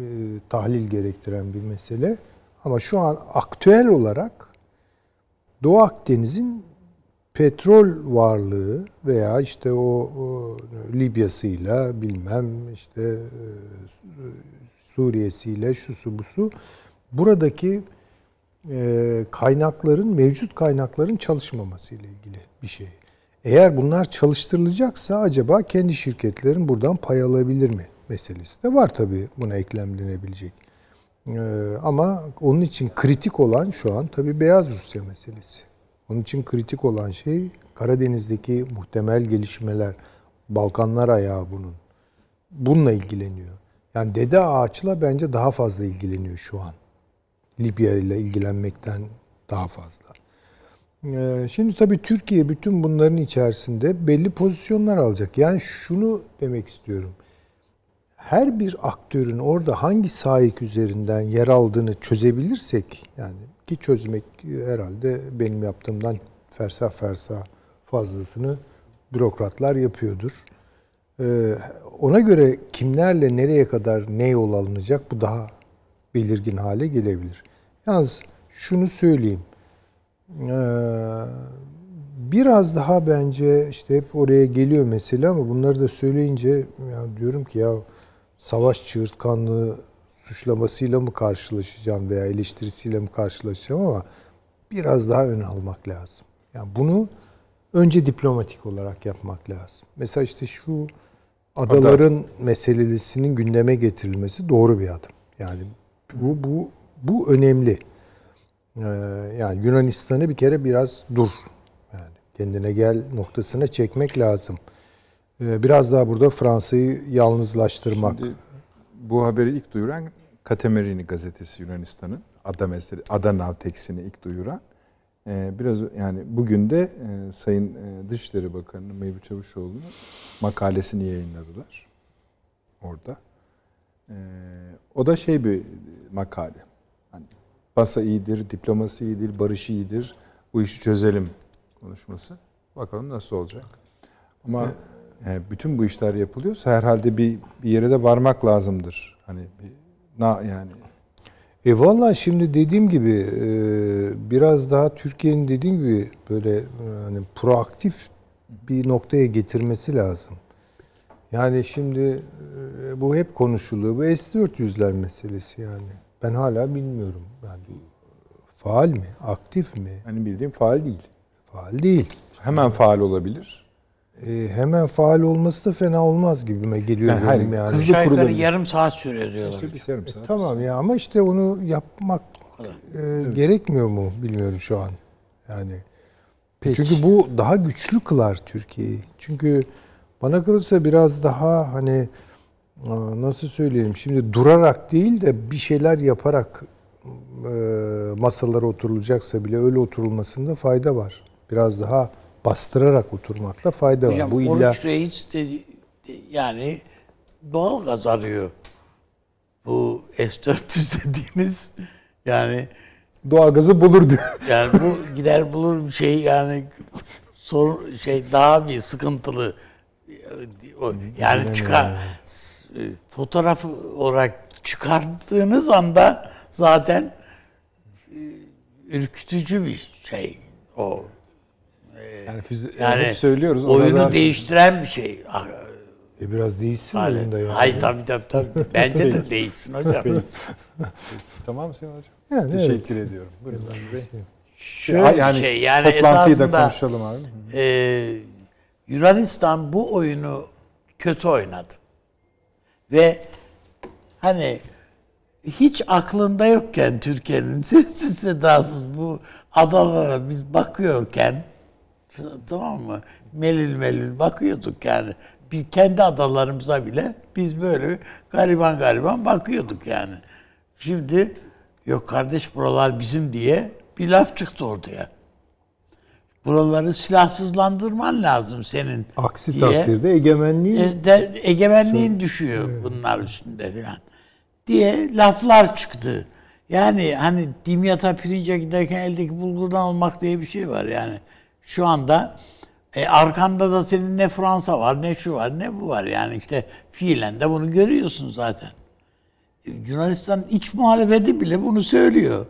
tahlil gerektiren bir mesele. Ama şu an aktüel olarak Doğu Akdeniz'in petrol varlığı veya işte o, o Libya'sıyla bilmem işte e, Suriye'siyle şusu busu buradaki e, kaynakların mevcut kaynakların çalışmaması ile ilgili bir şey. Eğer bunlar çalıştırılacaksa acaba kendi şirketlerin buradan pay alabilir mi meselesi de var tabii buna eklemlenebilecek. E, ama onun için kritik olan şu an tabii Beyaz Rusya meselesi. Onun için kritik olan şey Karadeniz'deki muhtemel gelişmeler, Balkanlar ayağı bunun. Bununla ilgileniyor. Yani Dede Ağaç'la bence daha fazla ilgileniyor şu an. Libya ile ilgilenmekten daha fazla. Ee, Şimdi tabii Türkiye bütün bunların içerisinde belli pozisyonlar alacak. Yani şunu demek istiyorum. Her bir aktörün orada hangi sahik üzerinden yer aldığını çözebilirsek yani ki çözmek herhalde benim yaptığımdan fersah fersah fazlasını bürokratlar yapıyordur. Ee, ona göre kimlerle nereye kadar ne yol alınacak bu daha belirgin hale gelebilir. Yalnız şunu söyleyeyim. Ee, biraz daha bence işte hep oraya geliyor mesele ama bunları da söyleyince ya diyorum ki ya savaş çığırtkanlığı suçlamasıyla mı karşılaşacağım veya eleştirisiyle mi karşılaşacağım ama biraz daha ön almak lazım. Yani bunu önce diplomatik olarak yapmak lazım. Mesela işte şu adaların meselesinin gündeme getirilmesi doğru bir adım. Yani bu bu bu önemli. Ee, yani Yunanistan'ı bir kere biraz dur. Yani kendine gel noktasına çekmek lazım. Ee, biraz daha burada Fransa'yı yalnızlaştırmak. Şimdi bu haberi ilk duyuran Katemerini gazetesi Yunanistan'ın ada mesele ada navteksini ilk duyuran. Ee, biraz yani bugün de e, Sayın e, Dışişleri Bakanı Mevlüt Çavuşoğlu'nun makalesini yayınladılar orada. O da şey bir makale. Basa iyidir, diplomasi iyidir, barış iyidir. Bu işi çözelim konuşması. Bakalım nasıl olacak. Ama e, bütün bu işler yapılıyorsa herhalde bir, bir yere de varmak lazımdır. Hani bir, na yani E valla şimdi dediğim gibi e, biraz daha Türkiye'nin dediğim gibi böyle e, hani proaktif bir noktaya getirmesi lazım. Yani şimdi e, bu hep konuşuluyor. Bu S-400'ler meselesi yani. Ben hala bilmiyorum. Yani faal mi? Aktif mi? hani bildiğim faal değil. Faal değil. Hemen faal olabilir. E, hemen faal olması da fena olmaz gibime geliyor Yani benim yani. hızlı kurulabilir. yarım saat sürüyor diyorlar. İşte bir yarım saat. Tamam ya ama işte onu yapmak e, gerekmiyor mu bilmiyorum şu an. Yani Peki. çünkü bu daha güçlü kılar Türkiye'yi. Çünkü bana kalırsa biraz daha hani aa, nasıl söyleyeyim şimdi durarak değil de bir şeyler yaparak e, masalara oturulacaksa bile öyle oturulmasında fayda var. Biraz daha bastırarak oturmakta fayda var. Hocam Bu illa Oruç Reis de, yani doğal gaz arıyor. Bu S-400 dediğiniz yani Doğalgazı bulur diyor. yani bu gider bulur bir şey yani sorun şey daha bir sıkıntılı yani çıkar s- fotoğraf olarak çıkarttığınız anda zaten e, ürkütücü bir şey o. Yani, füze, Yani hep söylüyoruz. oyunu değiştiren bir şey. E, biraz değişsin alet. oyunda ya. Hayır tabii tabii tabii. Bence de değişsin hocam. Tamam Sayın Hocam. Yani Teşekkür ediyorum. Buyurun. Bey. Şöyle yani şey yani toplantıyı da esasında konuşalım abi. e, Yunanistan bu oyunu kötü oynadı. Ve hani hiç aklında yokken Türkiye'nin sessiz sedasız bu adalara biz bakıyorken tamam mı? Melil melil bakıyorduk yani. Bir kendi adalarımıza bile biz böyle gariban gariban bakıyorduk yani. Şimdi yok kardeş buralar bizim diye bir laf çıktı ortaya. Buraları silahsızlandırman lazım senin Aksi diye. takdirde egemenliği E, de, egemenliğin düşüyor bunlar üstünde filan diye laflar çıktı. Yani hani dimyata pirince giderken eldeki bulgurdan almak diye bir şey var yani. Şu anda e, arkanda da senin ne Fransa var, ne şu var, ne bu var. Yani işte fiilen de bunu görüyorsun zaten. E, Yunanistan iç muhalefeti bile bunu söylüyor.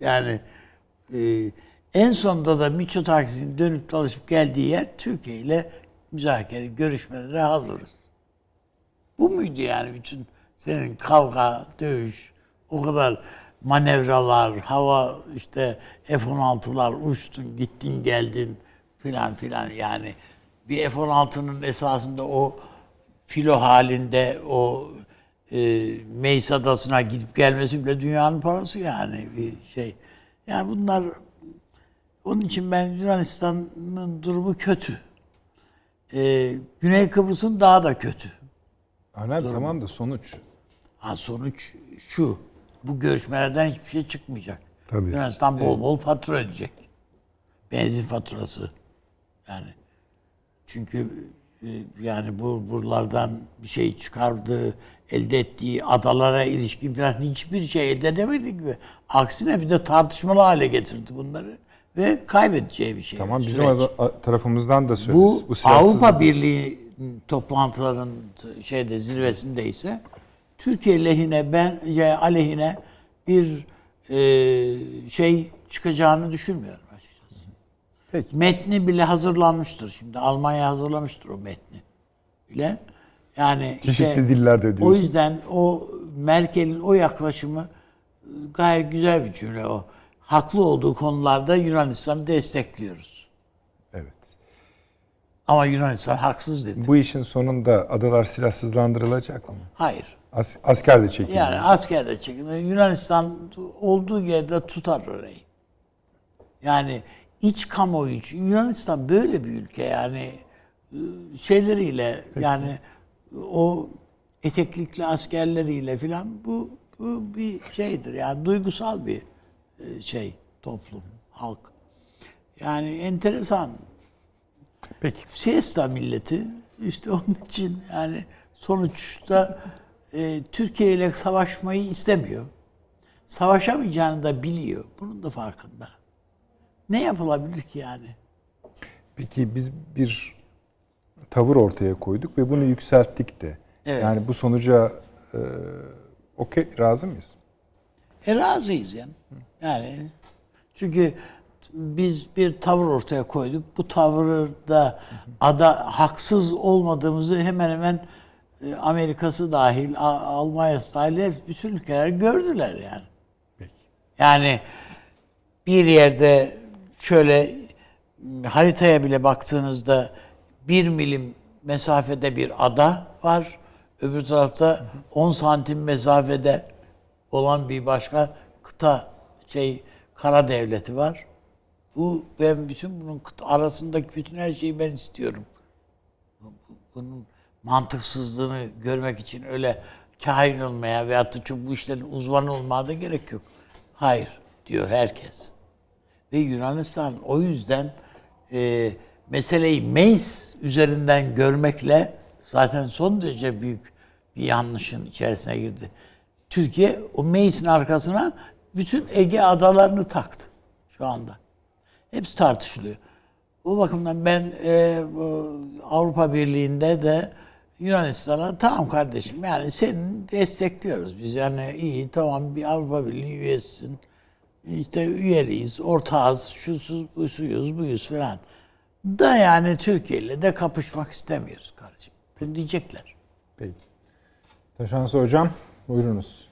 Yani e, en sonunda da Mitsotakis'in dönüp dolaşıp geldiği yer Türkiye ile müzakere, görüşmelere hazırız. Bu muydu yani bütün senin kavga, dövüş, o kadar manevralar, hava işte F-16'lar uçtun, gittin, geldin filan filan yani bir F-16'nın esasında o filo halinde o e, Meis Adası'na gidip gelmesi bile dünyanın parası yani bir şey. Yani bunlar onun için ben Yunanistan'ın durumu kötü. E, Güney Kıbrıs'ın daha da kötü. Ana tamam da sonuç. Ha sonuç şu. Bu görüşmelerden hiçbir şey çıkmayacak. Tabii. Yunanistan bol bol fatura ödeyecek. Benzin faturası. Yani çünkü e, yani bu buralardan bir şey çıkardığı, elde ettiği adalara ilişkin falan hiçbir şey elde edemedi gibi. Aksine bir de tartışmalı hale getirdi bunları ve kaybedeceği bir şey. Tamam bizim süreç. tarafımızdan da söyleriz. Bu, silahsızlık- Avrupa Birliği toplantıların şeyde zirvesinde ise Türkiye lehine ben ya aleyhine bir e, şey çıkacağını düşünmüyorum açıkçası. Peki. Metni bile hazırlanmıştır şimdi. Almanya hazırlamıştır o metni bile. Yani Çeşitli işte dillerde o diyorsun. yüzden o Merkel'in o yaklaşımı gayet güzel bir cümle o. Haklı olduğu konularda Yunanistan'ı destekliyoruz. Evet. Ama Yunanistan haksız dedi. Bu işin sonunda adalar silahsızlandırılacak mı? Hayır. As- asker de çekilir. Yani asker de çekilir. Yunanistan olduğu yerde tutar orayı. Yani iç kamuoyu için Yunanistan böyle bir ülke yani e, şeyleriyle yani o eteklikli askerleriyle filan bu, bu bir şeydir yani duygusal bir şey toplum halk. Yani enteresan Peki. siesta milleti işte onun için yani sonuçta e, Türkiye ile savaşmayı istemiyor. Savaşamayacağını da biliyor. Bunun da farkında. Ne yapılabilir ki yani? Peki biz bir tavır ortaya koyduk ve bunu yükselttik de. Evet. Yani bu sonuca e, okey razı mıyız? E razıyız yani. Yani çünkü biz bir tavır ortaya koyduk. Bu tavırda ada haksız olmadığımızı hemen hemen e, Amerika'sı dahil, Almanya'sı dahil bütün ülkeler gördüler yani. Yani bir yerde şöyle haritaya bile baktığınızda bir milim mesafede bir ada var. Öbür tarafta 10 santim mesafede olan bir başka kıta şey kara devleti var. Bu ben bütün bunun kıta arasındaki bütün her şeyi ben istiyorum. Bunun mantıksızlığını görmek için öyle kahin olmaya veyahut da bu işlerin uzmanı olmaya da gerek yok. Hayır diyor herkes. Ve Yunanistan o yüzden e, meseleyi Meis üzerinden görmekle zaten son derece büyük bir yanlışın içerisine girdi. Türkiye o Meis'in arkasına bütün Ege adalarını taktı şu anda. Hepsi tartışılıyor. Bu bakımdan ben e, Avrupa Birliği'nde de Yunanistan'a tamam kardeşim yani seni destekliyoruz biz yani iyi tamam bir Avrupa Birliği üyesisin işte üyeliyiz ortağız şusuz busuyuz buyuz falan da yani Türkiye ile de kapışmak istemiyoruz kardeşim. Diyecekler. Peki. Taşansı Hocam buyurunuz.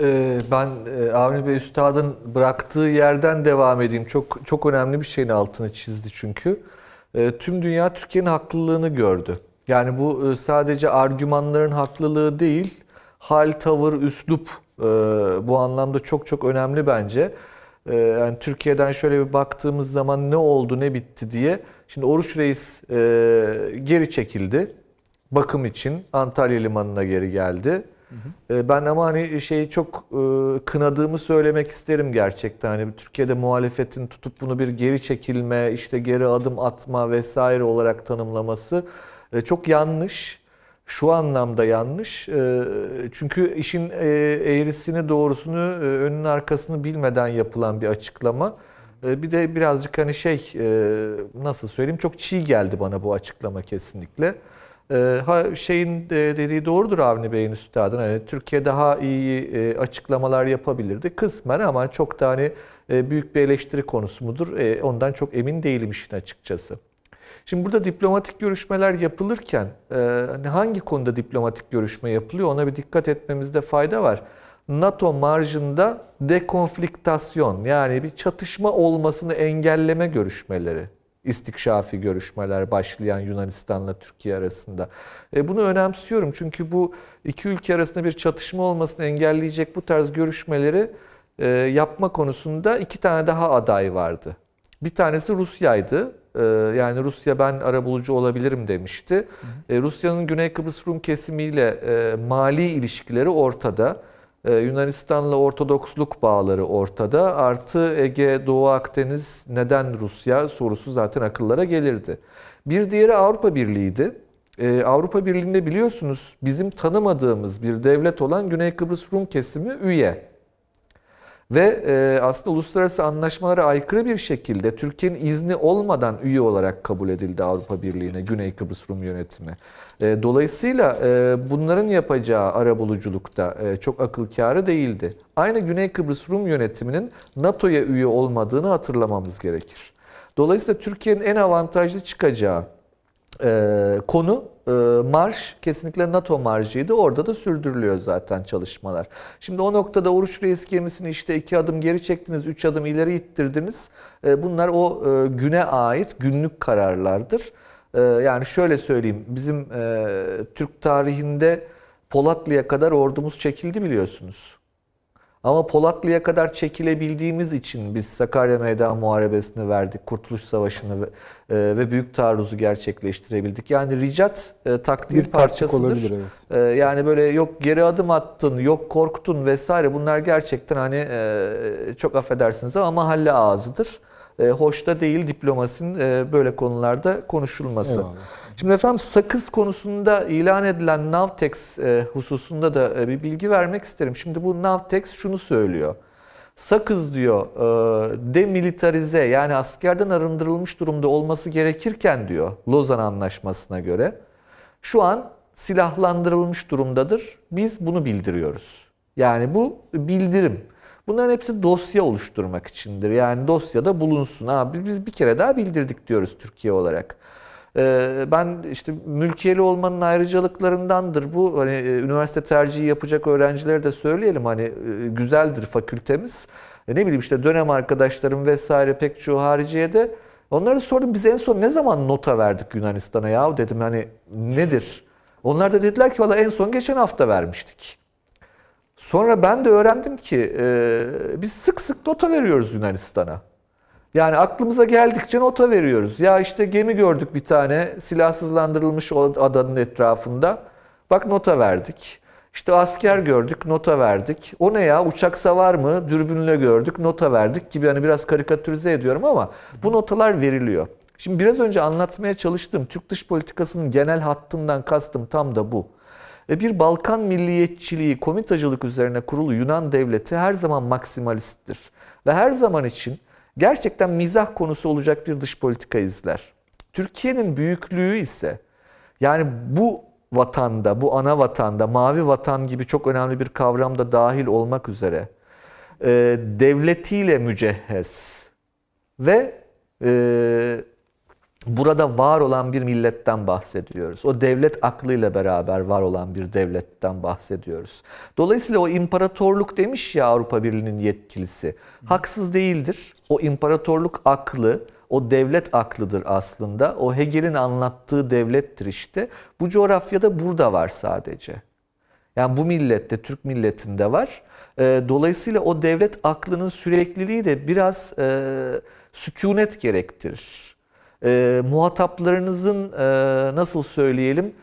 Ee, ben e, Avni Bey Üstad'ın bıraktığı yerden devam edeyim. Çok çok önemli bir şeyin altını çizdi çünkü. Ee, tüm dünya Türkiye'nin haklılığını gördü. Yani bu e, sadece argümanların haklılığı değil, hal, tavır, üslup e, bu anlamda çok çok önemli bence. Ee, yani Türkiye'den şöyle bir baktığımız zaman ne oldu, ne bitti diye. Şimdi Oruç Reis geri çekildi bakım için Antalya Limanı'na geri geldi. E, Ben ama hani şeyi çok e, kınadığımı söylemek isterim gerçekten. Hani Türkiye'de muhalefetin tutup bunu bir geri çekilme, işte geri adım atma vesaire olarak tanımlaması e, çok yanlış. Şu anlamda yanlış. E, Çünkü işin eğrisini, doğrusunu, önünün arkasını bilmeden yapılan bir açıklama. Bir de birazcık hani şey nasıl söyleyeyim çok çiğ geldi bana bu açıklama kesinlikle. Ee, ha, şeyin de dediği doğrudur Avni Bey'in üstadın. Hani Türkiye daha iyi e, açıklamalar yapabilirdi kısmen ama çok da hani e, büyük bir eleştiri konusu mudur? E, ondan çok emin değilim işin açıkçası. Şimdi burada diplomatik görüşmeler yapılırken e, hani hangi konuda diplomatik görüşme yapılıyor ona bir dikkat etmemizde fayda var. NATO marjında dekonfliktasyon yani bir çatışma olmasını engelleme görüşmeleri istikşafi görüşmeler başlayan Yunanistan'la Türkiye arasında. E, bunu önemsiyorum çünkü bu iki ülke arasında bir çatışma olmasını engelleyecek bu tarz görüşmeleri e, yapma konusunda iki tane daha aday vardı. Bir tanesi Rusya'ydı. E, yani Rusya ben arabulucu olabilirim demişti. E, Rusya'nın Güney Kıbrıs Rum kesimiyle e, mali ilişkileri ortada. Ee, Yunanistan'la Ortodoksluk bağları ortada. Artı Ege, Doğu Akdeniz neden Rusya sorusu zaten akıllara gelirdi. Bir diğeri Avrupa Birliği'ydi. Ee, Avrupa Birliği'nde biliyorsunuz bizim tanımadığımız bir devlet olan Güney Kıbrıs Rum kesimi üye. Ve e, aslında uluslararası anlaşmalara aykırı bir şekilde Türkiye'nin izni olmadan üye olarak kabul edildi Avrupa Birliği'ne Güney Kıbrıs Rum yönetimi. E, dolayısıyla e, bunların yapacağı arabuluculukta e, çok akıl kârı değildi. Aynı Güney Kıbrıs Rum yönetiminin NATO'ya üye olmadığını hatırlamamız gerekir. Dolayısıyla Türkiye'nin en avantajlı çıkacağı e, konu marş kesinlikle NATO marjıydı. Orada da sürdürülüyor zaten çalışmalar. Şimdi o noktada Oruç Reis gemisini işte iki adım geri çektiniz, üç adım ileri ittirdiniz. E, bunlar o e, güne ait günlük kararlardır. E, yani şöyle söyleyeyim, bizim e, Türk tarihinde Polatlı'ya kadar ordumuz çekildi biliyorsunuz. Ama Polatlı'ya kadar çekilebildiğimiz için biz Sakarya Meydan Muharebesi'ni verdik, Kurtuluş Savaşı'nı ve, e, ve Büyük Taarruz'u gerçekleştirebildik. Yani ricat e, taktiğin Bir parçasıdır. olabilir, evet. E, yani böyle yok geri adım attın, yok korktun vesaire bunlar gerçekten hani e, çok affedersiniz ama mahalle ağzıdır. E, hoş da değil diplomasinin e, böyle konularda konuşulması. Eyvallah. Şimdi efendim sakız konusunda ilan edilen Navtex e, hususunda da e, bir bilgi vermek isterim. Şimdi bu Navtex şunu söylüyor. Sakız diyor e, demilitarize yani askerden arındırılmış durumda olması gerekirken diyor Lozan Anlaşması'na göre şu an silahlandırılmış durumdadır. Biz bunu bildiriyoruz. Yani bu bildirim. Bunların hepsi dosya oluşturmak içindir. Yani dosyada bulunsun. Ha, biz bir kere daha bildirdik diyoruz Türkiye olarak. Ee, Ben işte mülkiyeli olmanın ayrıcalıklarındandır bu. Hani e, üniversite tercihi yapacak öğrencilere de söyleyelim hani e, güzeldir fakültemiz. E, Ne bileyim işte dönem arkadaşlarım vesaire pek çoğu hariciye de onlara sordum biz en son ne zaman nota verdik Yunanistan'a ya dedim hani nedir? Onlar da dediler ki valla en son geçen hafta vermiştik. Sonra ben de öğrendim ki e, biz sık sık nota veriyoruz Yunanistan'a. Yani aklımıza geldikçe nota veriyoruz. Ya işte gemi gördük bir tane silahsızlandırılmış adanın etrafında. Bak nota verdik. İşte asker gördük, nota verdik. O ne ya uçak savar mı? Dürbünle gördük, nota verdik gibi hani biraz karikatürize ediyorum ama bu notalar veriliyor. Şimdi biraz önce anlatmaya çalıştığım Türk dış politikasının genel hattından kastım tam da bu. E, Bir Balkan milliyetçiliği, komitacılık üzerine kurulu Yunan devleti her zaman maksimalisttir. Ve her zaman için gerçekten mizah konusu olacak bir dış politika izler. Türkiye'nin büyüklüğü ise yani bu vatanda, bu ana vatanda, mavi vatan gibi çok önemli bir kavram da dahil olmak üzere e, devletiyle mücehhez ve e, burada var olan bir milletten bahsediyoruz. O devlet aklıyla beraber var olan bir devletten bahsediyoruz. Dolayısıyla o imparatorluk demiş ya Avrupa Birliği'nin yetkilisi. Haksız değildir. O imparatorluk aklı, o devlet aklıdır aslında. O Hegel'in anlattığı devlettir işte. Bu coğrafyada burada var sadece. Yani bu millette, Türk milletinde var. Ee, Dolayısıyla o devlet aklının sürekliliği de biraz e, sükunet gerektirir. E, muhataplarınızın e, nasıl söyleyelim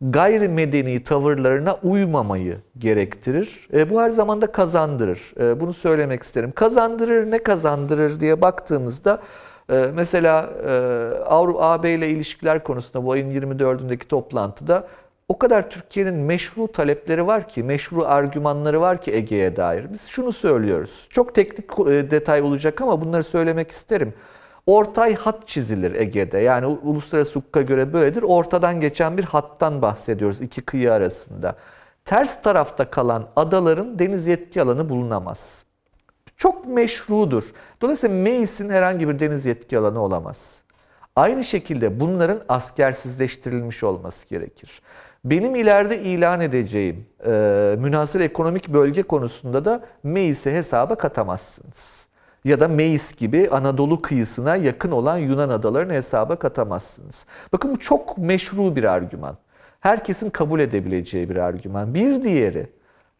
gayrimedeni tavırlarına uymamayı gerektirir. E, bu her zaman da kazandırır. E, bunu söylemek isterim. Kazandırır ne kazandırır diye baktığımızda e, mesela e, Avrupa AB ile ilişkiler konusunda bu ayın 24'ündeki toplantıda o kadar Türkiye'nin meşru talepleri var ki, meşru argümanları var ki Ege'ye dair. Biz şunu söylüyoruz. Çok teknik e, detay olacak ama bunları söylemek isterim. Ortay hat çizilir Ege'de. Yani uluslararası hukuka göre böyledir. Ortadan geçen bir hattan bahsediyoruz iki kıyı arasında. Ters tarafta kalan adaların deniz yetki alanı bulunamaz. Çok meşrudur. Dolayısıyla Meis'in herhangi bir deniz yetki alanı olamaz. Aynı şekilde bunların askersizleştirilmiş olması gerekir. Benim ileride ilan edeceğim e, münhasır ekonomik bölge konusunda da Meis'i hesaba katamazsınız. Ya da Meis gibi Anadolu kıyısına yakın olan Yunan adalarını hesaba katamazsınız. Bakın bu çok meşru bir argüman. Herkesin kabul edebileceği bir argüman. Bir diğeri,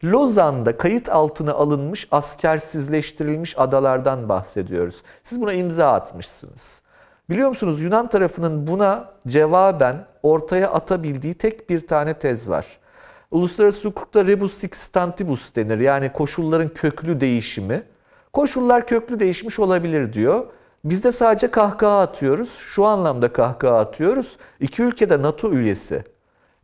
Lozan'da kayıt altına alınmış askersizleştirilmiş adalardan bahsediyoruz. Siz buna imza atmışsınız. Biliyor musunuz Yunan tarafının buna cevaben ortaya atabildiği tek bir tane tez var. Uluslararası hukukta rebus sixtantibus denir. Yani koşulların köklü değişimi. Koşullar köklü değişmiş olabilir diyor. Biz de sadece kahkaha atıyoruz. Şu anlamda kahkaha atıyoruz. İki ülkede NATO üyesi.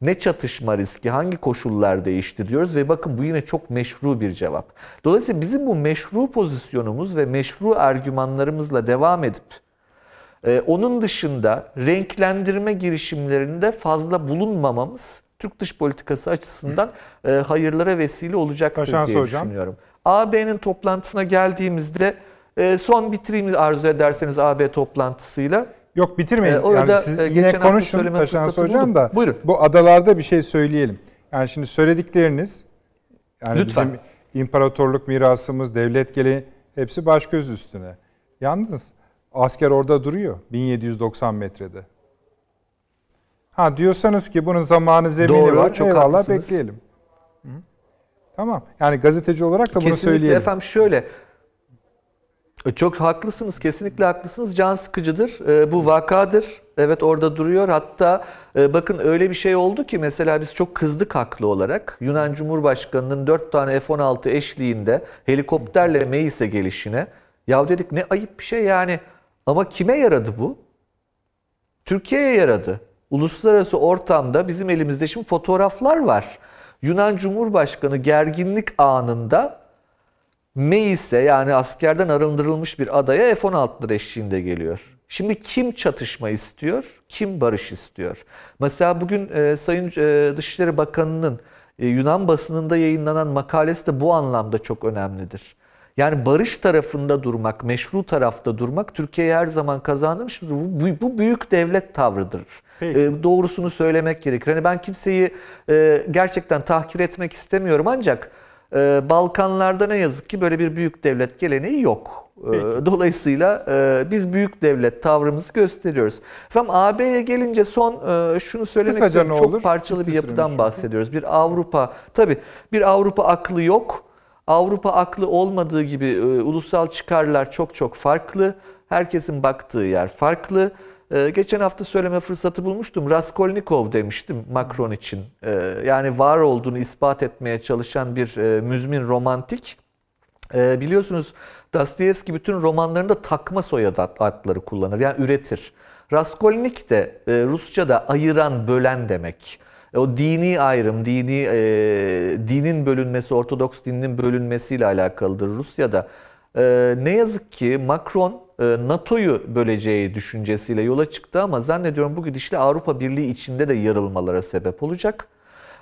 Ne çatışma riski, hangi koşullar değişti diyoruz ve bakın bu yine çok meşru bir cevap. Dolayısıyla bizim bu meşru pozisyonumuz ve meşru argümanlarımızla devam edip ee, onun dışında renklendirme girişimlerinde fazla bulunmamamız Türk dış politikası açısından e, hayırlara vesile olacaktır Taşansı diye hocam. düşünüyorum. AB'nin toplantısına geldiğimizde e, son bitireyim arzu ederseniz AB toplantısıyla. Yok bitirmeyin. Ee, orada, yani siz e, yine geçen hafta konuşun fırsatı Hocam da Buyurun. bu adalarda bir şey söyleyelim. Yani şimdi söyledikleriniz yani Lütfen. bizim imparatorluk mirasımız, devlet geleneği hepsi baş göz üstüne. Yalnız asker orada duruyor 1790 metrede. Ha diyorsanız ki bunun zamanı zemini Doğru, var. çok Eyvallah haklısınız. bekleyelim. Tamam. Yani gazeteci olarak da bunu Kesinlikle söyleyelim. efendim şöyle. E, Çok haklısınız, kesinlikle haklısınız. Can sıkıcıdır. E, bu vakadır. Evet orada duruyor. Hatta e, bakın öyle bir şey oldu ki mesela biz çok kızdık haklı olarak. Yunan Cumhurbaşkanı'nın 4 tane F-16 eşliğinde helikopterle Meis'e gelişine. Ya dedik ne ayıp bir şey yani. Ama kime yaradı bu? Türkiye'ye yaradı. Uluslararası ortamda bizim elimizde şimdi fotoğraflar var. Yunan Cumhurbaşkanı gerginlik anında Meis'e yani askerden arındırılmış bir adaya F-16'lar eşliğinde geliyor. Şimdi kim çatışma istiyor, kim barış istiyor? Mesela bugün e, Sayın e, Dışişleri Bakanı'nın e, Yunan basınında yayınlanan makalesi de bu anlamda çok önemlidir. Yani barış tarafında durmak, meşru tarafta durmak Türkiye'ye her zaman kazandırmıştır. Bu, bu, büyük devlet tavrıdır. Peki. E, doğrusunu söylemek gerekir. Hani ben kimseyi e, gerçekten tahkir etmek istemiyorum ancak e, Balkanlarda ne yazık ki böyle bir büyük devlet geleneği yok. E, Dolayısıyla e, biz büyük devlet tavrımızı gösteriyoruz. Efendim AB'ye gelince son e, şunu söylemek Kısaca istiyorum. Çok olur? parçalı bir yapıdan bahsediyoruz. Bir Avrupa, tabii bir Avrupa aklı yok. Avrupa aklı olmadığı gibi e, ulusal çıkarlar çok çok farklı. Herkesin baktığı yer farklı. E, geçen hafta söyleme fırsatı bulmuştum. Raskolnikov demiştim Macron için. E, yani var olduğunu ispat etmeye çalışan bir e, müzmin romantik. E, biliyorsunuz Dostoyevski bütün romanlarında takma soyadı ad- adları kullanır. Yani üretir. Raskolnik de e, Rusça'da ayıran, bölen demek. E, O dini ayrım, dini e, dinin bölünmesi, Ortodoks dininin bölünmesiyle alakalıdır Rusya'da. E, ne yazık ki Macron e, NATO'yu böleceği düşüncesiyle yola çıktı ama zannediyorum bu gidişle Avrupa Birliği içinde de yarılmalara sebep olacak.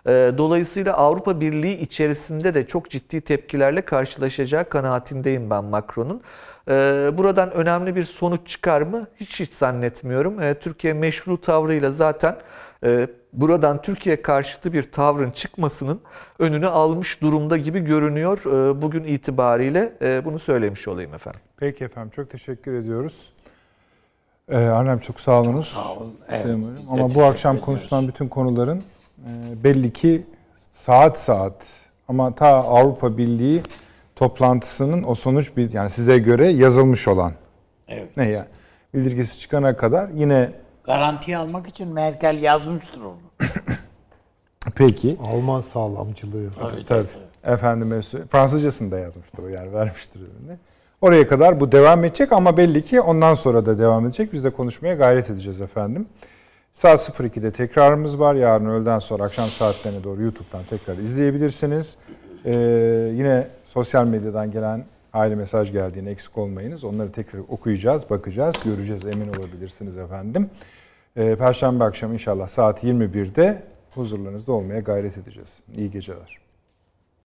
E, Dolayısıyla Avrupa Birliği içerisinde de çok ciddi tepkilerle karşılaşacağı kanaatindeyim ben Macron'un. E, Buradan önemli bir sonuç çıkar mı? Hiç hiç zannetmiyorum. Türkiye meşru tavrıyla zaten buradan Türkiye karşıtı bir tavrın çıkmasının önünü almış durumda gibi görünüyor. E, Bugün itibariyle e, bunu söylemiş olayım efendim. Peki efendim çok teşekkür ediyoruz. Ee, Arnem çok sağ olunuz. Sağ olun. Evet, de Ama bu akşam ediyoruz. konuşulan bütün konuların e, belli ki saat saat ama ta Avrupa Birliği toplantısının o sonuç bir yani size göre yazılmış olan Evet. ne ya bildirgesi çıkana kadar yine Garanti almak için Merkel yazmıştır onu. peki Alman sağlamcılığı. Tabii, tabii efendime söyle Fransızcasını da yazmıştır o yani vermiştir önüne. Oraya kadar bu devam edecek ama belli ki ondan sonra da devam edecek. Biz de konuşmaya gayret edeceğiz efendim. Saat 02'de tekrarımız var. Yarın öğleden sonra akşam saatlerine doğru YouTube'dan tekrar izleyebilirsiniz. Ee, yine sosyal medyadan gelen aile mesaj geldiğini eksik olmayınız. Onları tekrar okuyacağız, bakacağız, göreceğiz emin olabilirsiniz efendim. Ee, Perşembe akşamı inşallah saat 21'de huzurlarınızda olmaya gayret edeceğiz. İyi geceler.